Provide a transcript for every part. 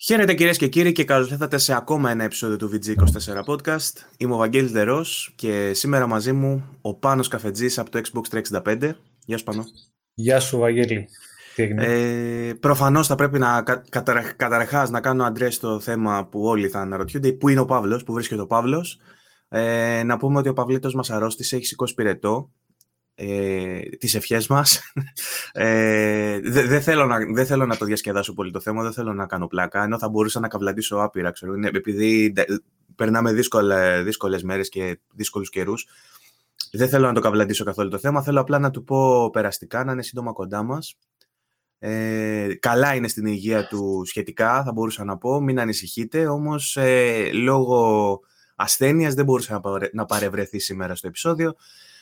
Χαίρετε κυρίες και κύριοι και καλώ ήρθατε σε ακόμα ένα επεισόδιο του VG24 Podcast. Είμαι ο Βαγγέλης Δερός και σήμερα μαζί μου ο Πάνος Καφετζής από το Xbox 365. Γεια σου Πάνο. Γεια σου Βαγγέλη. Ε, προφανώς θα πρέπει να καταρχάς να κάνω αντρές στο θέμα που όλοι θα αναρωτιούνται. Πού είναι ο Παύλος, πού βρίσκεται ο Παύλος. Ε, να πούμε ότι ο Παυλίτος μας αρρώστησε, έχει σηκώσει πυρετό ε, τις ευχές μας. Ε, δεν θέλω, να, δε θέλω να το διασκεδάσω πολύ το θέμα, δεν θέλω να κάνω πλάκα, ενώ θα μπορούσα να καβλαντήσω άπειρα, ξέρω, επειδή περνάμε δύσκολε, δύσκολες μέρες και δύσκολους καιρούς. Δεν θέλω να το καβλαντήσω καθόλου το θέμα, θέλω απλά να του πω περαστικά, να είναι σύντομα κοντά μας. Ε, καλά είναι στην υγεία του σχετικά, θα μπορούσα να πω, μην ανησυχείτε, όμως ε, λόγω ασθένειας δεν μπορούσα να παρευρεθεί σήμερα στο επεισόδιο.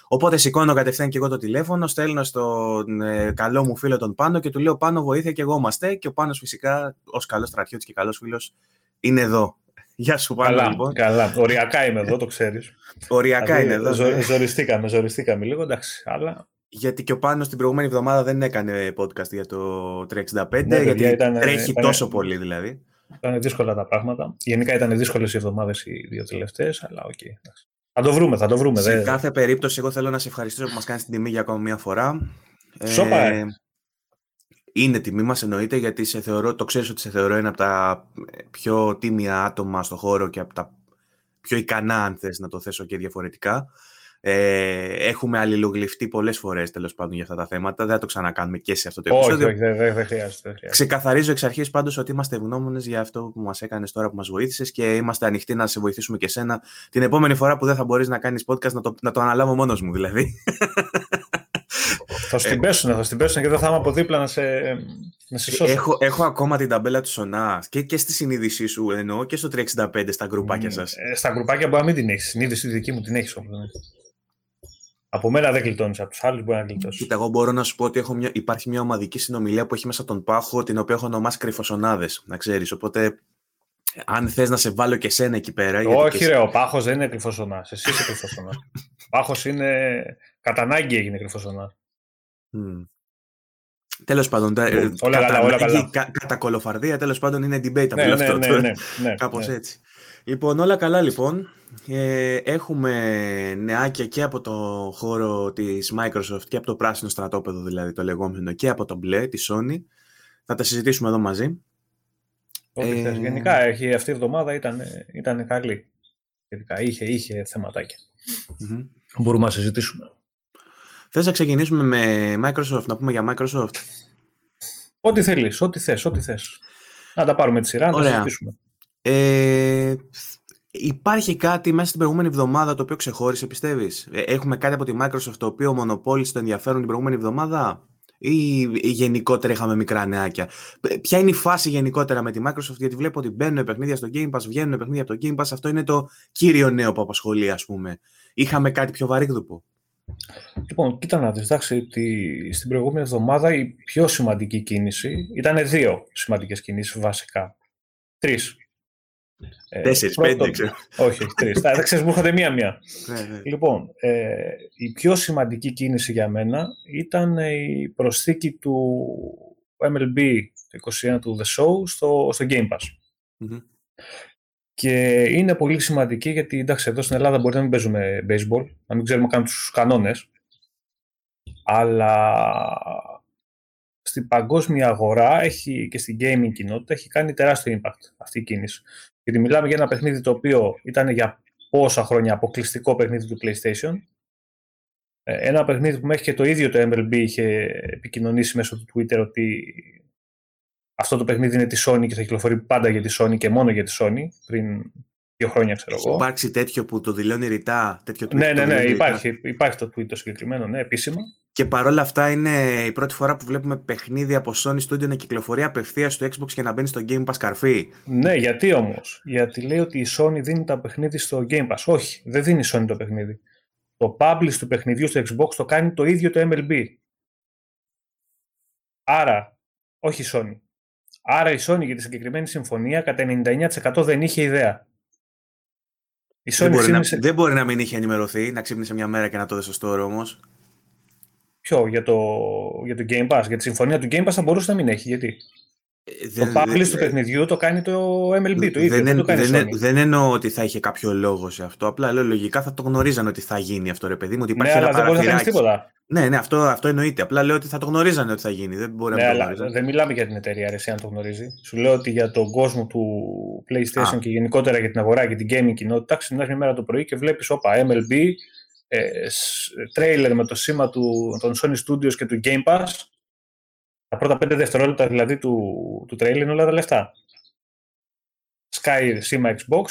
Οπότε σηκώνω κατευθείαν και εγώ το τηλέφωνο, στέλνω στον ε, καλό μου φίλο τον Πάνο και του λέω Πάνο βοήθεια και εγώ είμαστε και ο Πάνος φυσικά ως καλός στρατιώτης και καλός φίλος είναι εδώ. Γεια σου Πάνο καλά, λοιπόν. Καλά, οριακά είμαι εδώ, το ξέρεις. Οριακά είναι εδώ. Ζω, ναι. ζοριστήκαμε, ζοριστήκαμε λίγο, εντάξει, αλλά... Γιατί και ο Πάνος την προηγούμενη εβδομάδα δεν έκανε podcast για το 365, ναι, γιατί ήταν, τρέχει ήταν, τόσο πολύ δηλαδή. Ήταν δύσκολα τα πράγματα. Γενικά ήταν δύσκολες οι εβδομάδες οι δύο τελευταίες, αλλά OK. Okay, θα το βρούμε, θα το βρούμε. Σε δε... κάθε περίπτωση, εγώ θέλω να σε ευχαριστήσω που μας κάνεις την τιμή για ακόμα μία φορά. Σώπα, ε, είναι τιμή μας εννοείται, γιατί σε θεωρώ, το ξέρεις ότι σε θεωρώ ένα από τα πιο τίμια άτομα στο χώρο και από τα πιο ικανά, αν θες να το θέσω και διαφορετικά. Ε, έχουμε αλληλογλυφτεί πολλές φορές τέλος πάντων για αυτά τα θέματα. Δεν θα το ξανακάνουμε και σε αυτό το επεισόδιο. Όχι, όχι, δεν, δεν χρειάζεται. Ξεκαθαρίζω εξ αρχής πάντως ότι είμαστε ευγνώμονες για αυτό που μας έκανες τώρα που μας βοήθησες και είμαστε ανοιχτοί να σε βοηθήσουμε και σένα την επόμενη φορά που δεν θα μπορείς να κάνεις podcast να το, να το αναλάβω μόνος μου δηλαδή. θα στην πέσουν, θα στην πέσουν και δεν θα είμαι από δίπλα να σε, να σε σώσω. Έχω, έχω ακόμα την ταμπέλα του Σονά και, και στη συνείδησή σου εννοώ και στο 365 στα γκρουπάκια σας. Ε, στα γκρουπάκια μπορεί να μην την έχεις. Συνείδηση δική μου την έχεις όμω. Ναι. Από μένα δεν γλιτώνεις, από τους άλλους μπορεί να γλιτώσεις. Κοίτα, εγώ μπορώ να σου πω ότι έχω μια, υπάρχει μια ομαδική συνομιλία που έχει μέσα τον πάχο, την οποία έχω ονομάσει κρυφοσονάδες, να ξέρεις. Οπότε, αν θες να σε βάλω και σένα εκεί πέρα. Όχι, ρε, ο πάχος δεν είναι κρυφοσονάς. Εσύ είσαι κρυφοσονάς. πάχος είναι. Κατά ανάγκη έγινε κρυφοσονάς. Mm. Τέλος πάντων, όλα κατά, καλά, όλα καλά. κατά κολοφαρδία, τέλος πάντων είναι debate ναι, ναι, αυτό. Ναι, ναι, ναι, ναι, Κάπως έτσι. Λοιπόν, όλα καλά λοιπόν. Ε, έχουμε νεάκια και από το χώρο της Microsoft και από το πράσινο στρατόπεδο δηλαδή το λεγόμενο και από το μπλε, τη Sony. Θα τα συζητήσουμε εδώ μαζί. ε... Γενικά έχει, αυτή η εβδομάδα ήταν, ήταν καλή. Γενικά είχε, είχε θεματάκια. Mm-hmm. Μπορούμε να συζητήσουμε. Θες να ξεκινήσουμε με Microsoft, να πούμε για Microsoft; Ό,τι θέλεις, ό,τι θες, ό,τι θες. Να τα πάρουμε τη σειρά, να τα συζητήσουμε. Ε, υπάρχει κάτι μέσα στην προηγούμενη εβδομάδα το οποίο ξεχώρισε, πιστεύεις; Ε, έχουμε κάτι από τη Microsoft το οποίο μονοπόλησε το ενδιαφέρον την προηγούμενη εβδομάδα, ή γενικότερα είχαμε μικρά νεάκια; Ποια είναι η φάση γενικότερα με τη Microsoft, γιατί βλέπω ότι μπαίνουν παιχνίδια στο Game Pass, βγαίνουν παιχνίδια από το Game Pass. Αυτό είναι το κύριο νέο που απασχολεί, ας πούμε. Είχαμε κάτι πιο βαρύγδουπο. Λοιπόν, κοίτα να δεις, εντάξει, ότι στην προηγούμενη εβδομάδα η πιο σημαντική κίνηση ήταν δύο σημαντικές κινήσεις βασικά. Τρεις. Ε, Τέσσερις, πέντε, ξέρω. Όχι, τρεις. Θα ξέρεις, μου είχατε μία-μία. Ναι, ναι. Λοιπόν, ε, η πιο σημαντική κίνηση για μένα ήταν η προσθήκη του MLB το 21 του The Show στο, στο Game Pass. Και είναι πολύ σημαντική γιατί εντάξει, εδώ στην Ελλάδα μπορεί να μην παίζουμε baseball, να μην ξέρουμε καν τους κανόνες, αλλά στην παγκόσμια αγορά έχει, και στην gaming κοινότητα έχει κάνει τεράστιο impact αυτή η κίνηση. Γιατί μιλάμε για ένα παιχνίδι το οποίο ήταν για πόσα χρόνια αποκλειστικό παιχνίδι του PlayStation. Ε, ένα παιχνίδι που μέχρι και το ίδιο το MLB είχε επικοινωνήσει μέσω του Twitter ότι αυτό το παιχνίδι είναι της Sony και θα κυκλοφορεί πάντα για τη Sony και μόνο για τη Sony πριν δύο χρόνια, ξέρω εγώ. Υπάρξει τέτοιο που το δηλώνει ρητά, τέτοιο tweet. Ναι, ναι, ναι, υπάρχει, υπάρχει το tweet το συγκεκριμένο, ναι, επίσημα. Και παρόλα αυτά είναι η πρώτη φορά που βλέπουμε παιχνίδι από Sony Studio να κυκλοφορεί απευθείας στο Xbox και να μπαίνει στο Game Pass καρφί. Ναι, γιατί όμως; Γιατί λέει ότι η Sony δίνει τα παιχνίδι στο Game Pass. Όχι, δεν δίνει η Sony το παιχνίδι. Το publish του παιχνιδιού στο Xbox το κάνει το ίδιο το MLB. Άρα, όχι η Sony. Άρα η Sony για τη συγκεκριμένη συμφωνία κατά 99% δεν είχε ιδέα. Η Sony δεν, μπορεί να, δεν μπορεί να μην είχε ενημερωθεί, να ξύπνησε μια μέρα και να το δει στο store όμως. Ποιο, για το, για το Game Pass, για τη συμφωνία του Game Pass θα μπορούσε να μην έχει, γιατί; Ε, το publish του παιχνιδιού το κάνει το MLB, το ίδιο. Δεν, το κάνει δεν, δεν εννοώ ότι θα είχε κάποιο λόγο σε αυτό. Απλά λέω λογικά θα το γνωρίζαν ότι θα γίνει αυτό, ρε παιδί μου. Ότι ναι, υπάρχει ναι, αλλά δεν μπορεί να κάνεις τίποτα. Ναι, ναι, αυτό, αυτό εννοείται. Απλά λέω ότι θα το γνωρίζανε ότι θα γίνει. Δεν μπορεί ναι, να το αλλά δεν μιλάμε για την εταιρεία, ρε, αν το γνωρίζει. Σου λέω ότι για τον κόσμο του PlayStation Α. και γενικότερα για την αγορά και την gaming κοινότητα, ξυπνάς μια μέρα το πρωί και βλέπεις, όπα, MLB, ε, τρέιλερ με το σήμα του, των Sony Studios και του Game Pass. Τα πρώτα πέντε δευτερόλεπτα δηλαδή του, του τρέιλερ είναι όλα τα λεφτά. Sky, σήμα Xbox,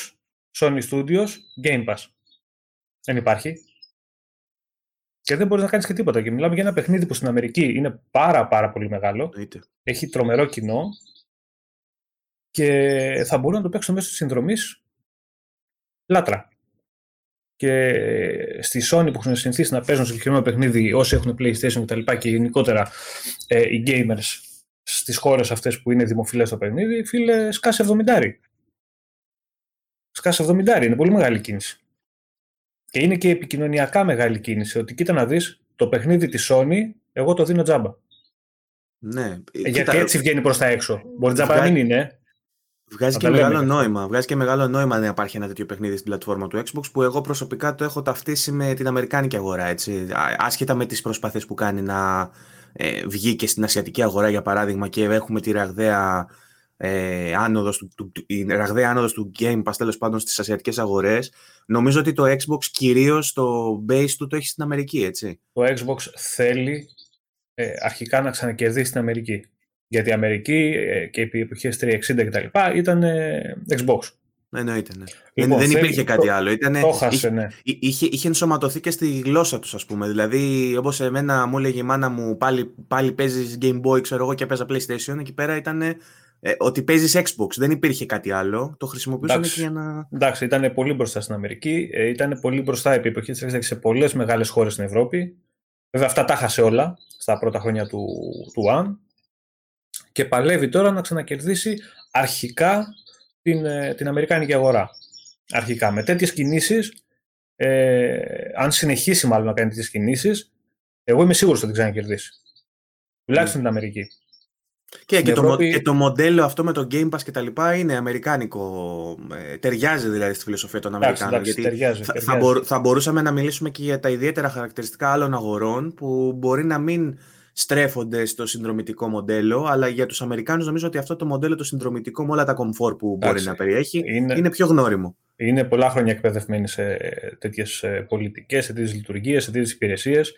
Sony Studios, Game Pass. Δεν υπάρχει. Και δεν μπορείς να κάνεις και τίποτα. Και μιλάμε για ένα παιχνίδι που στην Αμερική είναι πάρα πάρα πολύ μεγάλο. Έχει τρομερό κοινό. Και θα μπορούν να το παίξουν μέσω της συνδρομής λάτρα. Και στη Sony που έχουν συνηθίσει να παίζουν συγκεκριμένο παιχνίδι όσοι έχουν PlayStation κτλ. Και, και γενικότερα ε, οι gamers στις χώρες αυτές που είναι δημοφιλές το παιχνίδι, φίλε, σκάσε 70. Σκάσε 70, είναι πολύ μεγάλη κίνηση. Και είναι και επικοινωνιακά μεγάλη κίνηση. Ότι κοίτα να δεις το παιχνίδι της Sony, εγώ το δίνω τζάμπα. Ναι. Ε, γιατί κοίτα, έτσι βγαίνει προς τα έξω. Μπορεί τζάμπα να μην είναι. Βγάζει και μεγάλο νόημα. Βγάζει και μεγάλο νόημα να υπάρχει ένα τέτοιο παιχνίδι στην πλατφόρμα του Xbox που εγώ προσωπικά το έχω ταυτίσει με την Αμερικάνικη αγορά. Έτσι. Άσχετα με τις προσπάθειες που κάνει να ε, βγει και στην Ασιατική αγορά για παράδειγμα και έχουμε τη ραγδαία ε, άνοδος του, του, η ραγδαία άνοδος του Game Pass τέλος πάντων στις ασιατικές αγορές νομίζω ότι το Xbox κυρίως το base του το έχει στην Αμερική έτσι το Xbox θέλει ε, αρχικά να ξανακερδίσει την Αμερική γιατί η Αμερική ε, και οι εποχές 360 κτλ ήταν ε, Xbox Εννοείται, ναι. Λοιπόν, δεν, υπήρχε κάτι άλλο. Ήτανε, το χάσε, ναι. είχε, είχε ενσωματωθεί και στη γλώσσα τους, ας πούμε. Δηλαδή, όπως εμένα μου έλεγε η μάνα μου, πάλι, πάλι παίζεις Game Boy, ξέρω εγώ, και παίζα PlayStation. Εκεί πέρα ήταν ε, ότι παίζεις Xbox. Δεν υπήρχε κάτι άλλο. Το χρησιμοποιούσαμε για να. Εντάξει, ήταν πολύ μπροστά στην Αμερική. Ε, ήταν πολύ μπροστά επί εποχή της σε πολλές μεγάλες χώρες στην Ευρώπη. Βέβαια, αυτά τα χάσε όλα στα πρώτα χρόνια του, του One. Και παλεύει τώρα να ξανακερδίσει αρχικά την, ε, την Αμερικάνικη αγορά. Αρχικά. Με τέτοιες κινήσεις, ε, αν συνεχίσει μάλλον να κάνει τέτοιες κινήσεις, εγώ είμαι σίγουρος ότι θα την ξανακερδίσει. Τουλάχιστον mm. την Αμερική. Και, και, το, και το μοντέλο αυτό με το Game Pass και τα λοιπά είναι αμερικάνικο. Ε, ταιριάζει δηλαδή στη φιλοσοφία των Αμερικάνων. γιατί ταιριάζει, θα, θα, θα, μπορούσαμε να μιλήσουμε και για τα ιδιαίτερα χαρακτηριστικά άλλων αγορών που μπορεί να μην στρέφονται στο συνδρομητικό μοντέλο, αλλά για τους Αμερικάνους νομίζω ότι αυτό το μοντέλο το συνδρομητικό με όλα τα κομφόρ που μπορεί να περιέχει είναι, είναι πιο γνώριμο. Είναι πολλά χρόνια εκπαιδευμένοι σε τέτοιες ε, πολιτικές, σε τέτοιες λειτουργίες, σε τέτοιες υπηρεσίες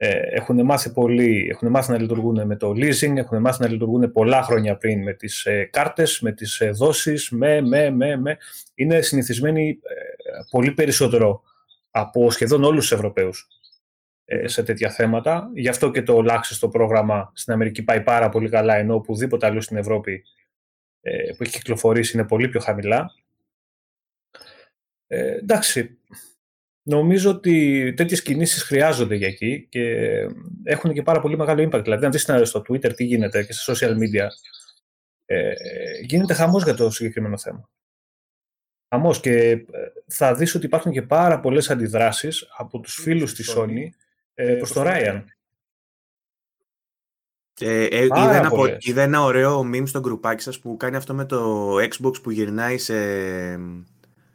ε, έχουν, μάθει πολύ, έχουν μάθει να λειτουργούν με το leasing, έχουν μάθει να λειτουργούν πολλά χρόνια πριν με τις ε, κάρτες, με τις ε, δόσεις, με, με, με, με. Είναι συνηθισμένοι ε, πολύ περισσότερο από σχεδόν όλους τους Ευρωπαίους ε, σε τέτοια θέματα. Γι' αυτό και το Access στο πρόγραμμα στην Αμερική πάει πάρα πολύ καλά, ενώ οπουδήποτε αλλού στην Ευρώπη ε, που έχει κυκλοφορήσει είναι πολύ πιο χαμηλά. Ε, εντάξει, Νομίζω ότι τέτοιες κινήσεις χρειάζονται για εκεί και έχουν και πάρα πολύ μεγάλο impact. Δηλαδή, αν δεις στο Twitter τι γίνεται και στα social media, ε, γίνεται χαμός για το συγκεκριμένο θέμα. Χαμός και ε, θα δεις ότι υπάρχουν και πάρα πολλές αντιδράσεις από τους φίλους της Sony ε, προς το Ryan. Ε, ε, είδα, ένα, είδα ένα ωραίο meme στο γκρουπάκι σας που κάνει αυτό με το Xbox που γυρνάει σε,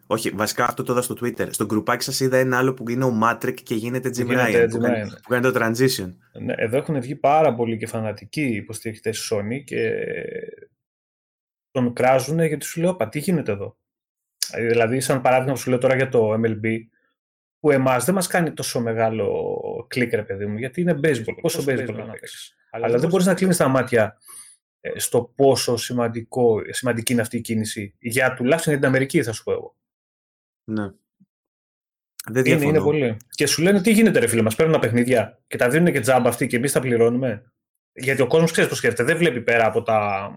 όχι, βασικά αυτό το είδα στο Twitter. Στο γκρουπάκι σας είδα ένα άλλο που είναι ο Matrix και γίνεται Jim Ryan. Που, κάνει, που κάνει το transition. Ναι, εδώ έχουν βγει πάρα πολλοί και φανατικοί υποστηρικτές τη Sony και τον κράζουν γιατί σου λέω, Πα, τι γίνεται εδώ; Δηλαδή, σαν παράδειγμα που σου λέω τώρα για το MLB, που εμάς δεν μας κάνει τόσο μεγάλο κλικ, ρε παιδί μου, γιατί είναι baseball. Πόσο, baseball, baseball να παίξεις. Αλλά, Αλλά δεν μπορείς να κλείνεις τα μάτια ε, στο πόσο σημαντικό, σημαντική είναι αυτή η κίνηση για τουλάχιστον για την Αμερική, θα σου πω εγώ. Ναι. Δεν είναι, είναι πολύ. Και σου λένε τι γίνεται, ρε φίλε, μας παίρνουν τα παιχνίδια και τα δίνουν και τζάμπα αυτοί και εμείς τα πληρώνουμε. Γιατί ο κόσμος ξέρεις πώ σκέφτεται. Δεν βλέπει πέρα από τα,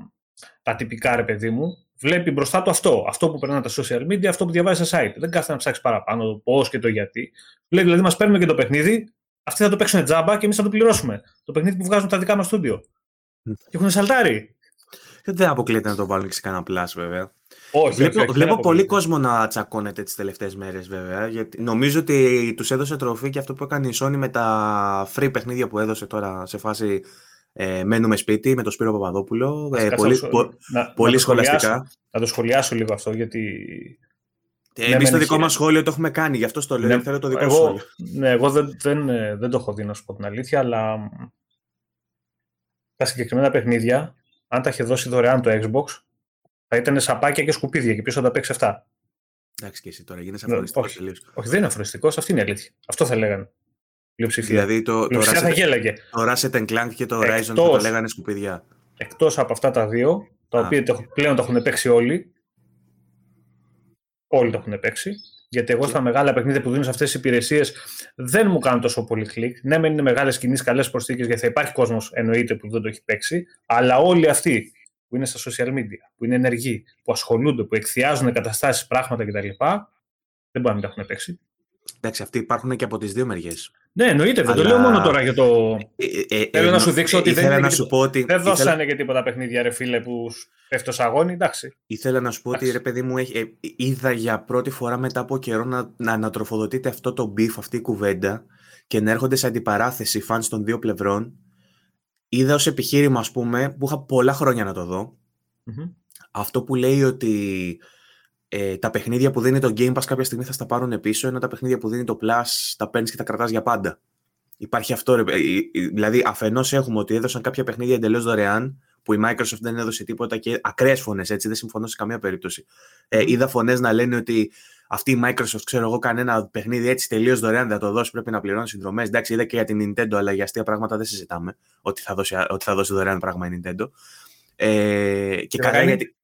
τα τυπικά, ρε παιδί μου. Βλέπει μπροστά του αυτό. Αυτό που περνά τα social media, αυτό που διαβάζει στα site. Δεν κάθεται να ψάξει παραπάνω το πώς και το γιατί. Λέει δηλαδή, μας παίρνουν και το παιχνίδι, αυτοί θα το παίξουν τζάμπα και εμείς θα το πληρώσουμε. Το παιχνίδι που βγάζουν τα δικά μας στούντιο. Και έχουν σαλτάρει. Δεν αποκλείεται να το βάλουν και σε κανένα πλάσ, βέβαια. Όχι, βλέπω, όχι, βλέπω πολύ κόσμο να τσακώνεται τις τελευταίες μέρες, βέβαια. Γιατί νομίζω ότι τους έδωσε τροφή και αυτό που έκανε η Sony με τα free παιχνίδια που έδωσε τώρα σε φάση Ε, μένουμε σπίτι με τον Σπύρο Παπαδόπουλο. Ε, πολύ, να, πολύ να σχολαστικά. Να το σχολιάσω λίγο αυτό, γιατί. Ε, Εμείς το δικό μας σχόλιο το έχουμε κάνει, γι' αυτό στο λέω. Ναι, θέλω το δικό εγώ, σχόλιο. Ναι, εγώ δεν, δεν, ε, δεν το έχω δει να σου πω την αλήθεια, αλλά τα συγκεκριμένα παιχνίδια, αν τα είχε δώσει δωρεάν το Xbox, θα ήταν σαπάκια και σκουπίδια και ποιο θα τα παίξει αυτά. Εντάξει και εσύ τώρα, γίνεσαι αφοριστικός όχι, όχι, δεν είναι αφοριστικός, αυτή είναι η αλήθεια. Αυτό θα λέγανε. Δηλαδή το, το, θα γέλαγε. το Ratchet Clank και το Horizon εκτός, θα το λέγανε σκουπίδια. Εκτός από αυτά τα δύο, τα Α. οποία πλέον τα έχουν παίξει όλοι. Όλοι τα έχουν παίξει. Γιατί εγώ στα μεγάλα παιχνίδια που δίνω σε αυτές τις υπηρεσίες δεν μου κάνουν τόσο πολύ κλικ. Ναι, μεν είναι μεγάλες κινήσεις, καλές προσθήκες, γιατί θα υπάρχει κόσμος εννοείται που δεν το έχει παίξει. Αλλά όλοι αυτοί που είναι στα social media, που είναι ενεργοί, που ασχολούνται, που εκθιάζουν καταστάσεις, πράγματα κτλ. Δεν μπορεί να μην τα έχουν παίξει. Εντάξει, αυτοί υπάρχουν και από τις δύο μεριές. Ναι, εννοείται. Δεν το λέω μόνο τώρα για το. Ε, ε, Θέλω ε, να σου δείξω ότι δεν, να σου πω ότι... δεν δώσανε ήθελα... και τίποτα παιχνίδια, ρε φίλε, που πέφτω αγώνι. Εντάξει. Ήθελα να σου πω ότι ρε παιδί μου, έχει, είδα για πρώτη φορά μετά από καιρό να, να ανατροφοδοτείται αυτό το beef, αυτή η κουβέντα και να έρχονται σε αντιπαράθεση φαν των δύο πλευρών. Είδα ως επιχείρημα, ας πούμε, που είχα πολλά χρόνια να το δω. Mm-hmm. Αυτό που λέει ότι ε, τα παιχνίδια που δίνει το Game Pass κάποια στιγμή θα στα πάρουν πίσω, ενώ τα παιχνίδια που δίνει το Plus τα παίρνεις και τα κρατάς για πάντα. Υπάρχει αυτό, ρε, ε, ε, δηλαδή αφενός έχουμε ότι έδωσαν κάποια παιχνίδια εντελώς δωρεάν, που η Microsoft δεν έδωσε τίποτα και ακραίες φωνές, έτσι, δεν συμφωνώ σε καμία περίπτωση. Ε, είδα φωνές να λένε ότι αυτή η Microsoft, ξέρω εγώ, κανένα παιχνίδι έτσι τελείως δωρεάν δεν θα το δώσει, πρέπει να πληρώνει συνδρομές. Εντάξει, είδα και για την Nintendo, αλλά για αστεία πράγματα δεν συζητάμε ότι θα δώσει, ότι θα δώσει δωρεάν πράγμα η Nintendo. Ε, και καλά γιατί.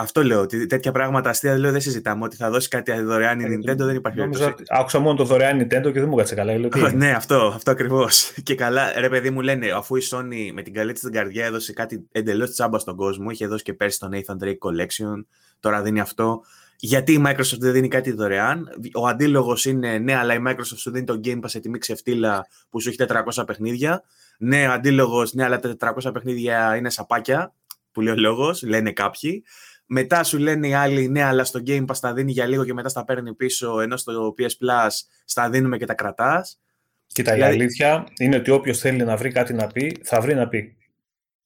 Αυτό λέω, ότι τέτοια πράγματα αστεία λέω, δεν συζητάμε. Ότι θα δώσει κάτι δωρεάν η ε, Nintendo δεν υπάρχει περίπτωση. Άκουσα μόνο το δωρεάν Nintendo και δεν μου κάτσε καλά. Λέω, ναι, αυτό, αυτό ακριβώς. και καλά, ρε παιδί μου λένε, αφού η Sony με την καλή της την καρδιά έδωσε κάτι εντελώς τσάμπα στον κόσμο, είχε δώσει και πέρσι το Nathan Drake Collection, τώρα δίνει αυτό. Γιατί η Microsoft δεν δίνει κάτι δωρεάν; Ο αντίλογος είναι ναι, αλλά η Microsoft σου δίνει το Game Pass σε τιμή ξεφτύλα που σου έχει 400 παιχνίδια. Ναι, ο αντίλογος, ναι, αλλά τα 400 παιχνίδια είναι σαπάκια, που λέει ο λόγος, λένε κάποιοι. Μετά σου λένε οι άλλοι, ναι, αλλά στο Game Pass τα δίνει για λίγο και μετά στα παίρνει πίσω, ενώ στο PS Plus στα δίνουμε και τα κρατάς. Κοίτα, δηλαδή... η αλήθεια είναι ότι όποιος θέλει να βρει κάτι να πει, θα βρει να πει.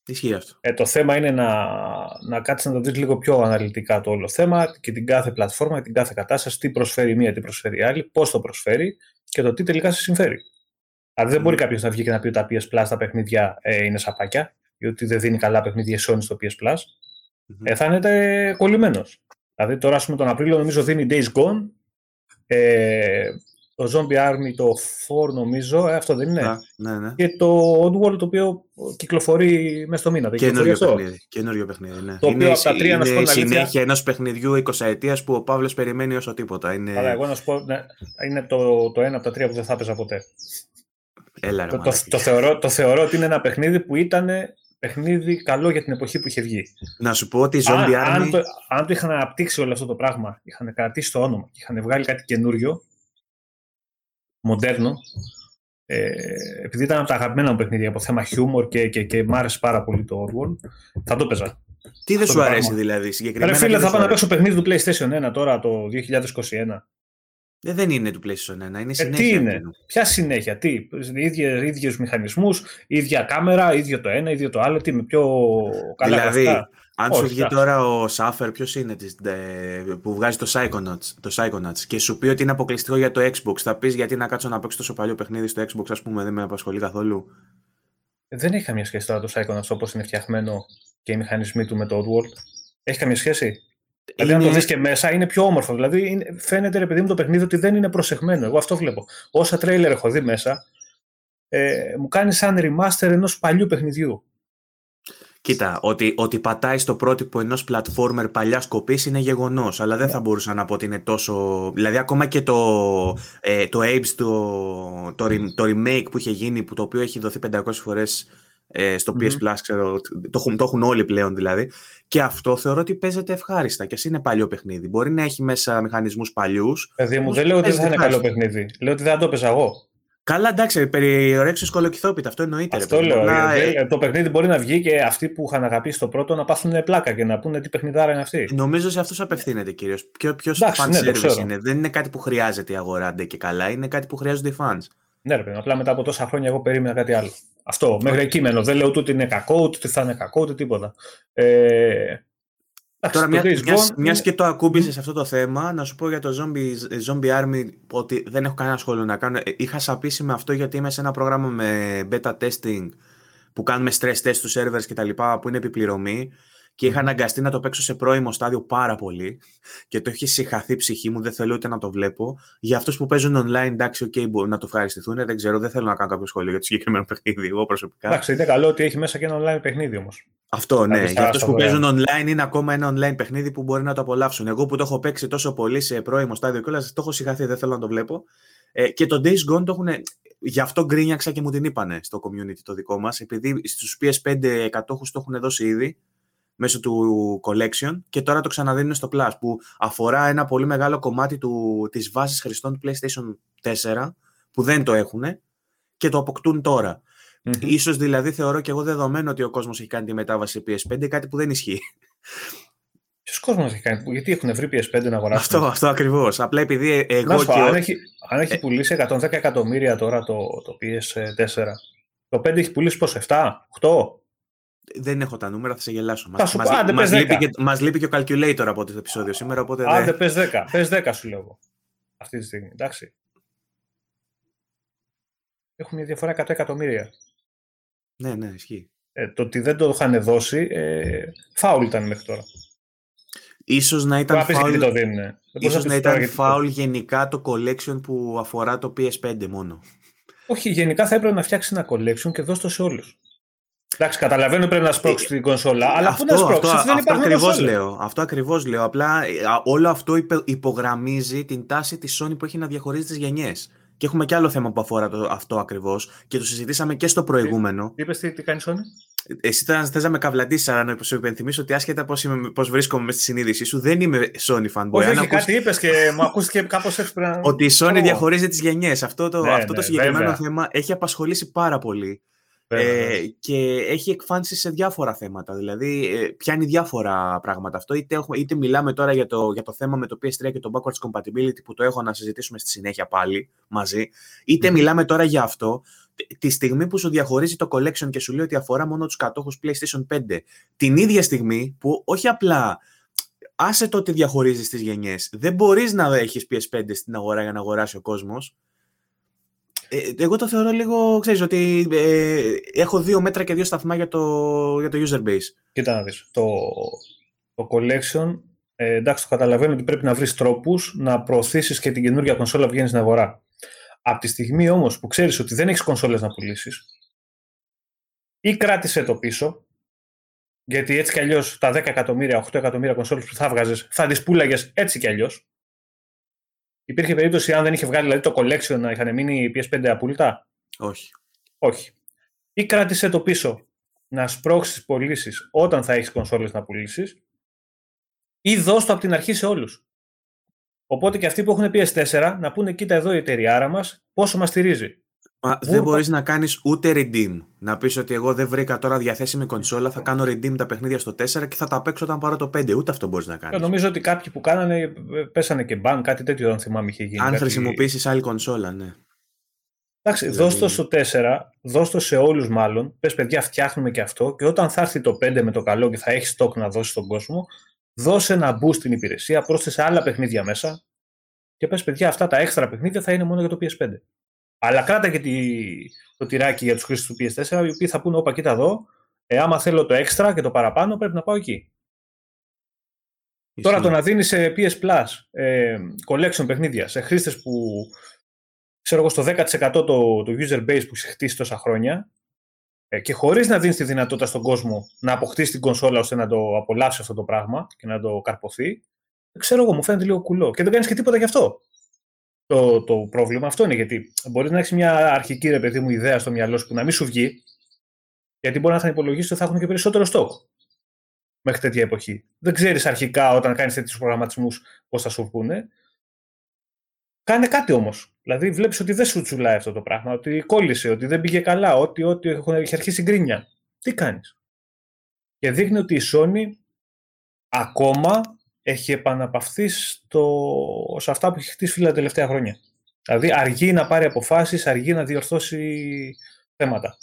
Ισχύει αυτό. Ε, το θέμα είναι να, να κάτσεις να το δεις λίγο πιο αναλυτικά το όλο θέμα και την κάθε πλατφόρμα, την κάθε κατάσταση, τι προσφέρει μία, τι προσφέρει η άλλη, πώς το προσφέρει και το τι τελικά σε συμφέρει. Δηλαδή δεν μπορεί κάποιος να βγει και να πει ότι τα PS Plus τα παιχνίδια ε, είναι σαπάκια, ή ότι δεν δίνει καλά παιχνίδια Sony στο PS Plus ε, θα είναι κολλημένος. Δηλαδή τώρα, ας πούμε, τον Απρίλιο νομίζω δίνει Days Gone, ε, το Zombie Army το 4 νομίζω, ε, αυτό δεν είναι. ναι, ναι. Και το Oddworld το οποίο κυκλοφορεί μέσα στο μήνα. Καινούριο παιχνίδι, καινούριο παιχνίδι, ναι. Το οποίο από τα τρία να σου πω Είναι συνέχεια ενός παιχνιδιού 20 ετία που ο Παύλος περιμένει όσο τίποτα. Είναι... Αλλά εγώ να σου πω, ναι, είναι το, το ένα από τα τρία που δεν θα έπαιζα ποτέ. Έλα, ρε, το, το, το, θεωρώ, το θεωρώ ότι είναι ένα παιχνίδι που ήταν παιχνίδι καλό για την εποχή που είχε βγει. Να σου πω ότι η Zombie αν, Army... Αν το, αν το είχαν αναπτύξει όλο αυτό το πράγμα, είχαν κρατήσει το όνομα και είχαν βγάλει κάτι καινούριο, μοντέρνο, ε, επειδή ήταν από τα αγαπημένα μου παιχνίδια από θέμα χιούμορ και, και, και μ' άρεσε πάρα πολύ το Orwell, θα το παίζα. Τι δεν σου αρέσει δηλαδή συγκεκριμένα. Ρε φίλε, θα πάω να παίξω παιχνίδι του PlayStation 1 τώρα το 2021. Ε, δεν είναι του PlayStation 1, είναι συνέχεια. Ε, τι είναι, ποια συνέχεια, τι, ίδιους, ίδιους μηχανισμούς, ίδια κάμερα, ίδιο το ένα, ίδιο το άλλο, τι με πιο καλά Δηλαδή, αν σου βγει τώρα ο Σάφερ, ποιος είναι της, που βγάζει το Psychonauts, το Psychonauts και σου πει ότι είναι αποκλειστικό για το Xbox, θα πεις γιατί να κάτσω να παίξω τόσο παλιό παιχνίδι στο Xbox, ας πούμε, δεν με απασχολεί καθόλου; Δεν έχει καμία σχέση τώρα το Psychonauts όπως είναι φτιαχμένο και οι μηχανισμοί του με το Oddworld. Έχει καμία σχέση; Δηλαδή, αν το δεις και μέσα, είναι πιο όμορφο. Δηλαδή, είναι, φαίνεται, ρε παιδί μου, το παιχνίδι ότι δεν είναι προσεχμένο. Εγώ αυτό βλέπω. Όσα τρέιλερ έχω δει μέσα, ε, μου κάνει σαν remaster ενός παλιού παιχνιδιού. Κοίτα, ότι, ότι πατάει στο πρότυπο ενός platformer παλιά κοπή είναι γεγονός, αλλά δεν θα μπορούσα να πω ότι είναι τόσο. Δηλαδή, ακόμα και το, ε, το Apes, το, το, το, remake που είχε γίνει, που το οποίο έχει δοθεί 500 φορές ε, στο PS Plus, ξέρω, το, έχουν, το έχουν όλοι πλέον δηλαδή. Και αυτό θεωρώ ότι παίζεται ευχάριστα και ας είναι παλιό παιχνίδι. Μπορεί να έχει μέσα μηχανισμούς παλιούς. Παιδί μου, δεν λέω ότι θα είναι καλό παιχνίδι. Λέω ότι δεν το έπαιζα εγώ. Καλά, εντάξει, περί ωρέξεω κολοκυθόπιτα, αυτό εννοείται. Αυτό ρε, λέω. Να... Ε, το παιχνίδι μπορεί να βγει και αυτοί που είχαν αγαπήσει το πρώτο να πάθουν πλάκα και να πούνε τι παιχνιδάρα είναι αυτή. Νομίζω σε αυτούς απευθύνεται κυρίως. Ποιο fan ναι, είναι. Δεν είναι κάτι που χρειάζεται η αγορά ντε και καλά, είναι κάτι που χρειάζονται οι fans. Ναι, ρε παιδί, απλά μετά από τόσα χρόνια εγώ περίμενα κάτι άλλο. Αυτό, μέχρι εκεί μένω. Δεν λέω ούτε ότι είναι κακό, ούτε ότι θα είναι κακό, ούτε τίποτα. Ε, Τώρα, μια, μιας, μιας και το ακούμπησες σε αυτό το θέμα, να σου πω για το Zombie, Zombie Army ότι δεν έχω κανένα σχόλιο να κάνω. Ε, είχα σαπίσει με αυτό γιατί είμαι σε ένα πρόγραμμα με beta testing που κάνουμε stress test στους servers και τα λοιπά, που είναι επιπληρωμή και είχα αναγκαστεί να το παίξω σε πρώιμο στάδιο πάρα πολύ και το έχει συγχαθεί η ψυχή μου, δεν θέλω ούτε να το βλέπω. Για αυτούς που παίζουν online, εντάξει, okay, μπορεί να το ευχαριστηθούν, δεν ξέρω, δεν θέλω να κάνω κάποιο σχόλιο για το συγκεκριμένο παιχνίδι, εγώ προσωπικά. Εντάξει, είναι καλό ότι έχει μέσα και ένα online παιχνίδι όμως. Αυτό, ναι. Για αυτούς που παίζουν online είναι ακόμα ένα online παιχνίδι που μπορεί να το απολαύσουν. Εγώ που το έχω παίξει τόσο πολύ σε πρώιμο στάδιο και όλα, το έχω συγχαθεί, δεν θέλω να το βλέπω. Ε, και το Days Gone το έχουν. Γι' αυτό γκρίνιαξα και μου την είπανε στο community το δικό μας, επειδή στους PS5 κατόχου το έχουν δώσει ήδη μέσω του collection και τώρα το ξαναδίνουν στο Plus που αφορά ένα πολύ μεγάλο κομμάτι του, της βάσης χρηστών του PlayStation 4 που δεν το έχουν και το αποκτούν τώρα. Mm-hmm. Ίσως δηλαδή θεωρώ και εγώ δεδομένο ότι ο κόσμος έχει κάνει τη μετάβαση PS5, κάτι που δεν ισχύει. Ποιος κόσμος έχει κάνει, γιατί έχουν βρει PS5 να αγοράσουν; Αυτό, αυτό ακριβώς. Απλά επειδή εγώ. και... αν, έχει, αν έχει ε- πουλήσει 110 εκατομμύρια τώρα το, το PS4, το 5 έχει πουλήσει πόσο, 7, 8. Δεν έχω τα νούμερα, θα σε γελάσω. Θα σου μας, πω, άντε, μας, πες λείπει 10. και, μας λείπει και ο calculator από το επεισόδιο σήμερα, οπότε Άντε, δεν... πες 10. Πες 10 σου λέω εγώ. Αυτή τη στιγμή, εντάξει. Έχουν μια διαφορά 100 εκατομμύρια. Ναι, ναι, ισχύει. Ε, το ότι δεν το είχαν δώσει, ε, φάουλ ήταν μέχρι τώρα. Ίσως να ήταν Τώρα πεις γιατί φάουλ, το δίνουν. Δεν μπορείς ίσως πεις να τώρα ήταν γιατί το- φάουλ γενικά το collection που αφορά το PS5 μόνο. Όχι, γενικά θα έπρεπε να φτιάξει ένα collection και δώσει το σε όλους. Εντάξει, καταλαβαίνω πρέπει να σπρώξεις την κονσόλα, αλλά πού να σπρώξεις, δεν αυτό υπάρχουν ακριβώς κονσόλες. λέω. Αυτό ακριβώς λέω. Απλά ε, α, όλο αυτό υπε- υπογραμμίζει την τάση της Sony που έχει να διαχωρίζει τις γενιές. Και έχουμε και άλλο θέμα που αφορά το, αυτό ακριβώς και το συζητήσαμε και στο προηγούμενο. Είπες τι, τι κάνει Sony; Εσύ τώρα θες να με καβλαντήσεις, αλλά να σου υπενθυμίσω ότι άσχετα πώς, είμαι, πώς βρίσκομαι μέσα στη συνείδησή σου, δεν είμαι Sony fanboy. Όχι, Αν όχι, ακούς κάτι είπες και μου ακούστηκε κάπως έξυπνα. ότι η Sony Ξέρω. διαχωρίζει τις γενιές. Αυτό το, Ναι, αυτό το ναι, συγκεκριμένο βέβαια. θέμα έχει απασχολήσει πάρα πολύ. Βέβαια, Ε, βέβαια. και έχει εκφάνσει σε διάφορα θέματα. Δηλαδή, ε, πιάνει διάφορα πράγματα αυτό. Είτε, έχουμε, είτε μιλάμε τώρα για το, για το θέμα με το PS3 και το backwards compatibility που το έχω να συζητήσουμε στη συνέχεια πάλι μαζί. Είτε Μμμ. μιλάμε τώρα για αυτό. Τε- Τη στιγμή που σου διαχωρίζει το collection και σου λέει ότι αφορά μόνο τους κατόχους PlayStation 5, την ίδια στιγμή που όχι απλά άσε το ότι διαχωρίζεις τις γενιές, δεν μπορείς να έχεις PS5 στην αγορά για να αγοράσεις ο κόσμος, ε, εγώ το θεωρώ λίγο, ξέρεις, ότι ε, έχω δύο μέτρα και δύο σταθμά για το, για το user base. Κοίτα να δεις. Το, το collection, ε, εντάξει, το καταλαβαίνω ότι πρέπει να βρεις τρόπους να προωθήσεις και την καινούργια κονσόλα που βγαίνεις στην αγορά. Από τη στιγμή όμως που ξέρεις ότι δεν έχεις κονσόλες να πουλήσεις, ή κράτησε το πίσω, γιατί έτσι κι αλλιώς τα 10 εκατομμύρια, 8 εκατομμύρια κονσόλες που θα βγάζεις, θα τις πούλαγες έτσι κι αλλιώς. Υπήρχε περίπτωση αν δεν είχε βγάλει δηλαδή, το collection να είχαν μείνει οι PS5 απόλυτα; Όχι. Όχι. Ή κράτησε το πίσω να σπρώξεις πωλήσεις όταν θα έχεις κονσόλες να πουλήσεις, ή δώσ' το από την αρχή σε όλους. Οπότε και αυτοί που έχουν PS4 να πούνε: Κοίτα εδώ η εταιριάρα μας, πόσο μας στηρίζει. Μα δεν Βούρκο. μπορείς να κάνεις ούτε redeem. Να πεις ότι εγώ δεν βρήκα τώρα διαθέσιμη κονσόλα, θα κάνω redeem τα παιχνίδια στο 4 και θα τα παίξω όταν πάρω το 5. Ούτε αυτό μπορείς να Και κάνεις. νομίζω ότι κάποιοι που κάνανε ε, πέσανε και μπαν, κάτι τέτοιο δεν θυμάμαι είχε γίνει. Αν κάτι- χρησιμοποιήσεις άλλη κονσόλα, ναι. Εντάξει, Δηλαδή- δώσ' το στο 4, δώσ' το σε όλους μάλλον. Πες, παιδιά, φτιάχνουμε και αυτό. Και όταν θα έρθει το 5 με το καλό και θα έχεις stock να δώσεις στον κόσμο, δώσε ένα boost στην υπηρεσία, πρόσθεσε άλλα παιχνίδια μέσα. Και πες, παιδιά, αυτά τα έξτρα παιχνίδια θα είναι μόνο για το PS5. Αλλά κράτα και τη, το τυράκι για τους χρήστες του PS4, οι οποίοι θα πούνε: Όπα, κοίτα εδώ. Ε, άμα θέλω το έξτρα και το παραπάνω, πρέπει να πάω εκεί. Τώρα Ισχύει. το να δίνεις σε PS Plus ε, collection παιχνίδια σε χρήστες που ξέρω εγώ στο 10% το, το user base που έχει χτίσει τόσα χρόνια ε, και χωρίς να δίνεις τη δυνατότητα στον κόσμο να αποκτήσει την κονσόλα ώστε να το απολαύσει αυτό το πράγμα και να το καρποθεί, ξέρω εγώ, μου φαίνεται λίγο κουλό. Και δεν κάνεις και τίποτα γι' αυτό. Το, το πρόβλημα αυτό είναι γιατί μπορείς να έχεις μια αρχική ρε παιδί μου ιδέα στο μυαλό σου που να μην σου βγει, γιατί μπορεί να θα υπολογίσεις ότι θα έχουν και περισσότερο στόχ μέχρι τέτοια εποχή. Δεν ξέρεις αρχικά όταν κάνεις τέτοιους προγραμματισμούς πώς θα σου βγούνε. Κάνε κάτι όμως. Δηλαδή, βλέπεις ότι δεν σου τσουλάει αυτό το πράγμα, ότι κόλλησε, ότι δεν πήγε καλά, ότι, ότι έχουν- έχει αρχίσει γκρίνια. Τι κάνεις; Και δείχνει ότι η Sony ακόμα έχει επαναπαυθεί στο, σε αυτά που έχει χτίσει τα τελευταία χρόνια. Δηλαδή αργεί να πάρει αποφάσεις, αργεί να διορθώσει θέματα.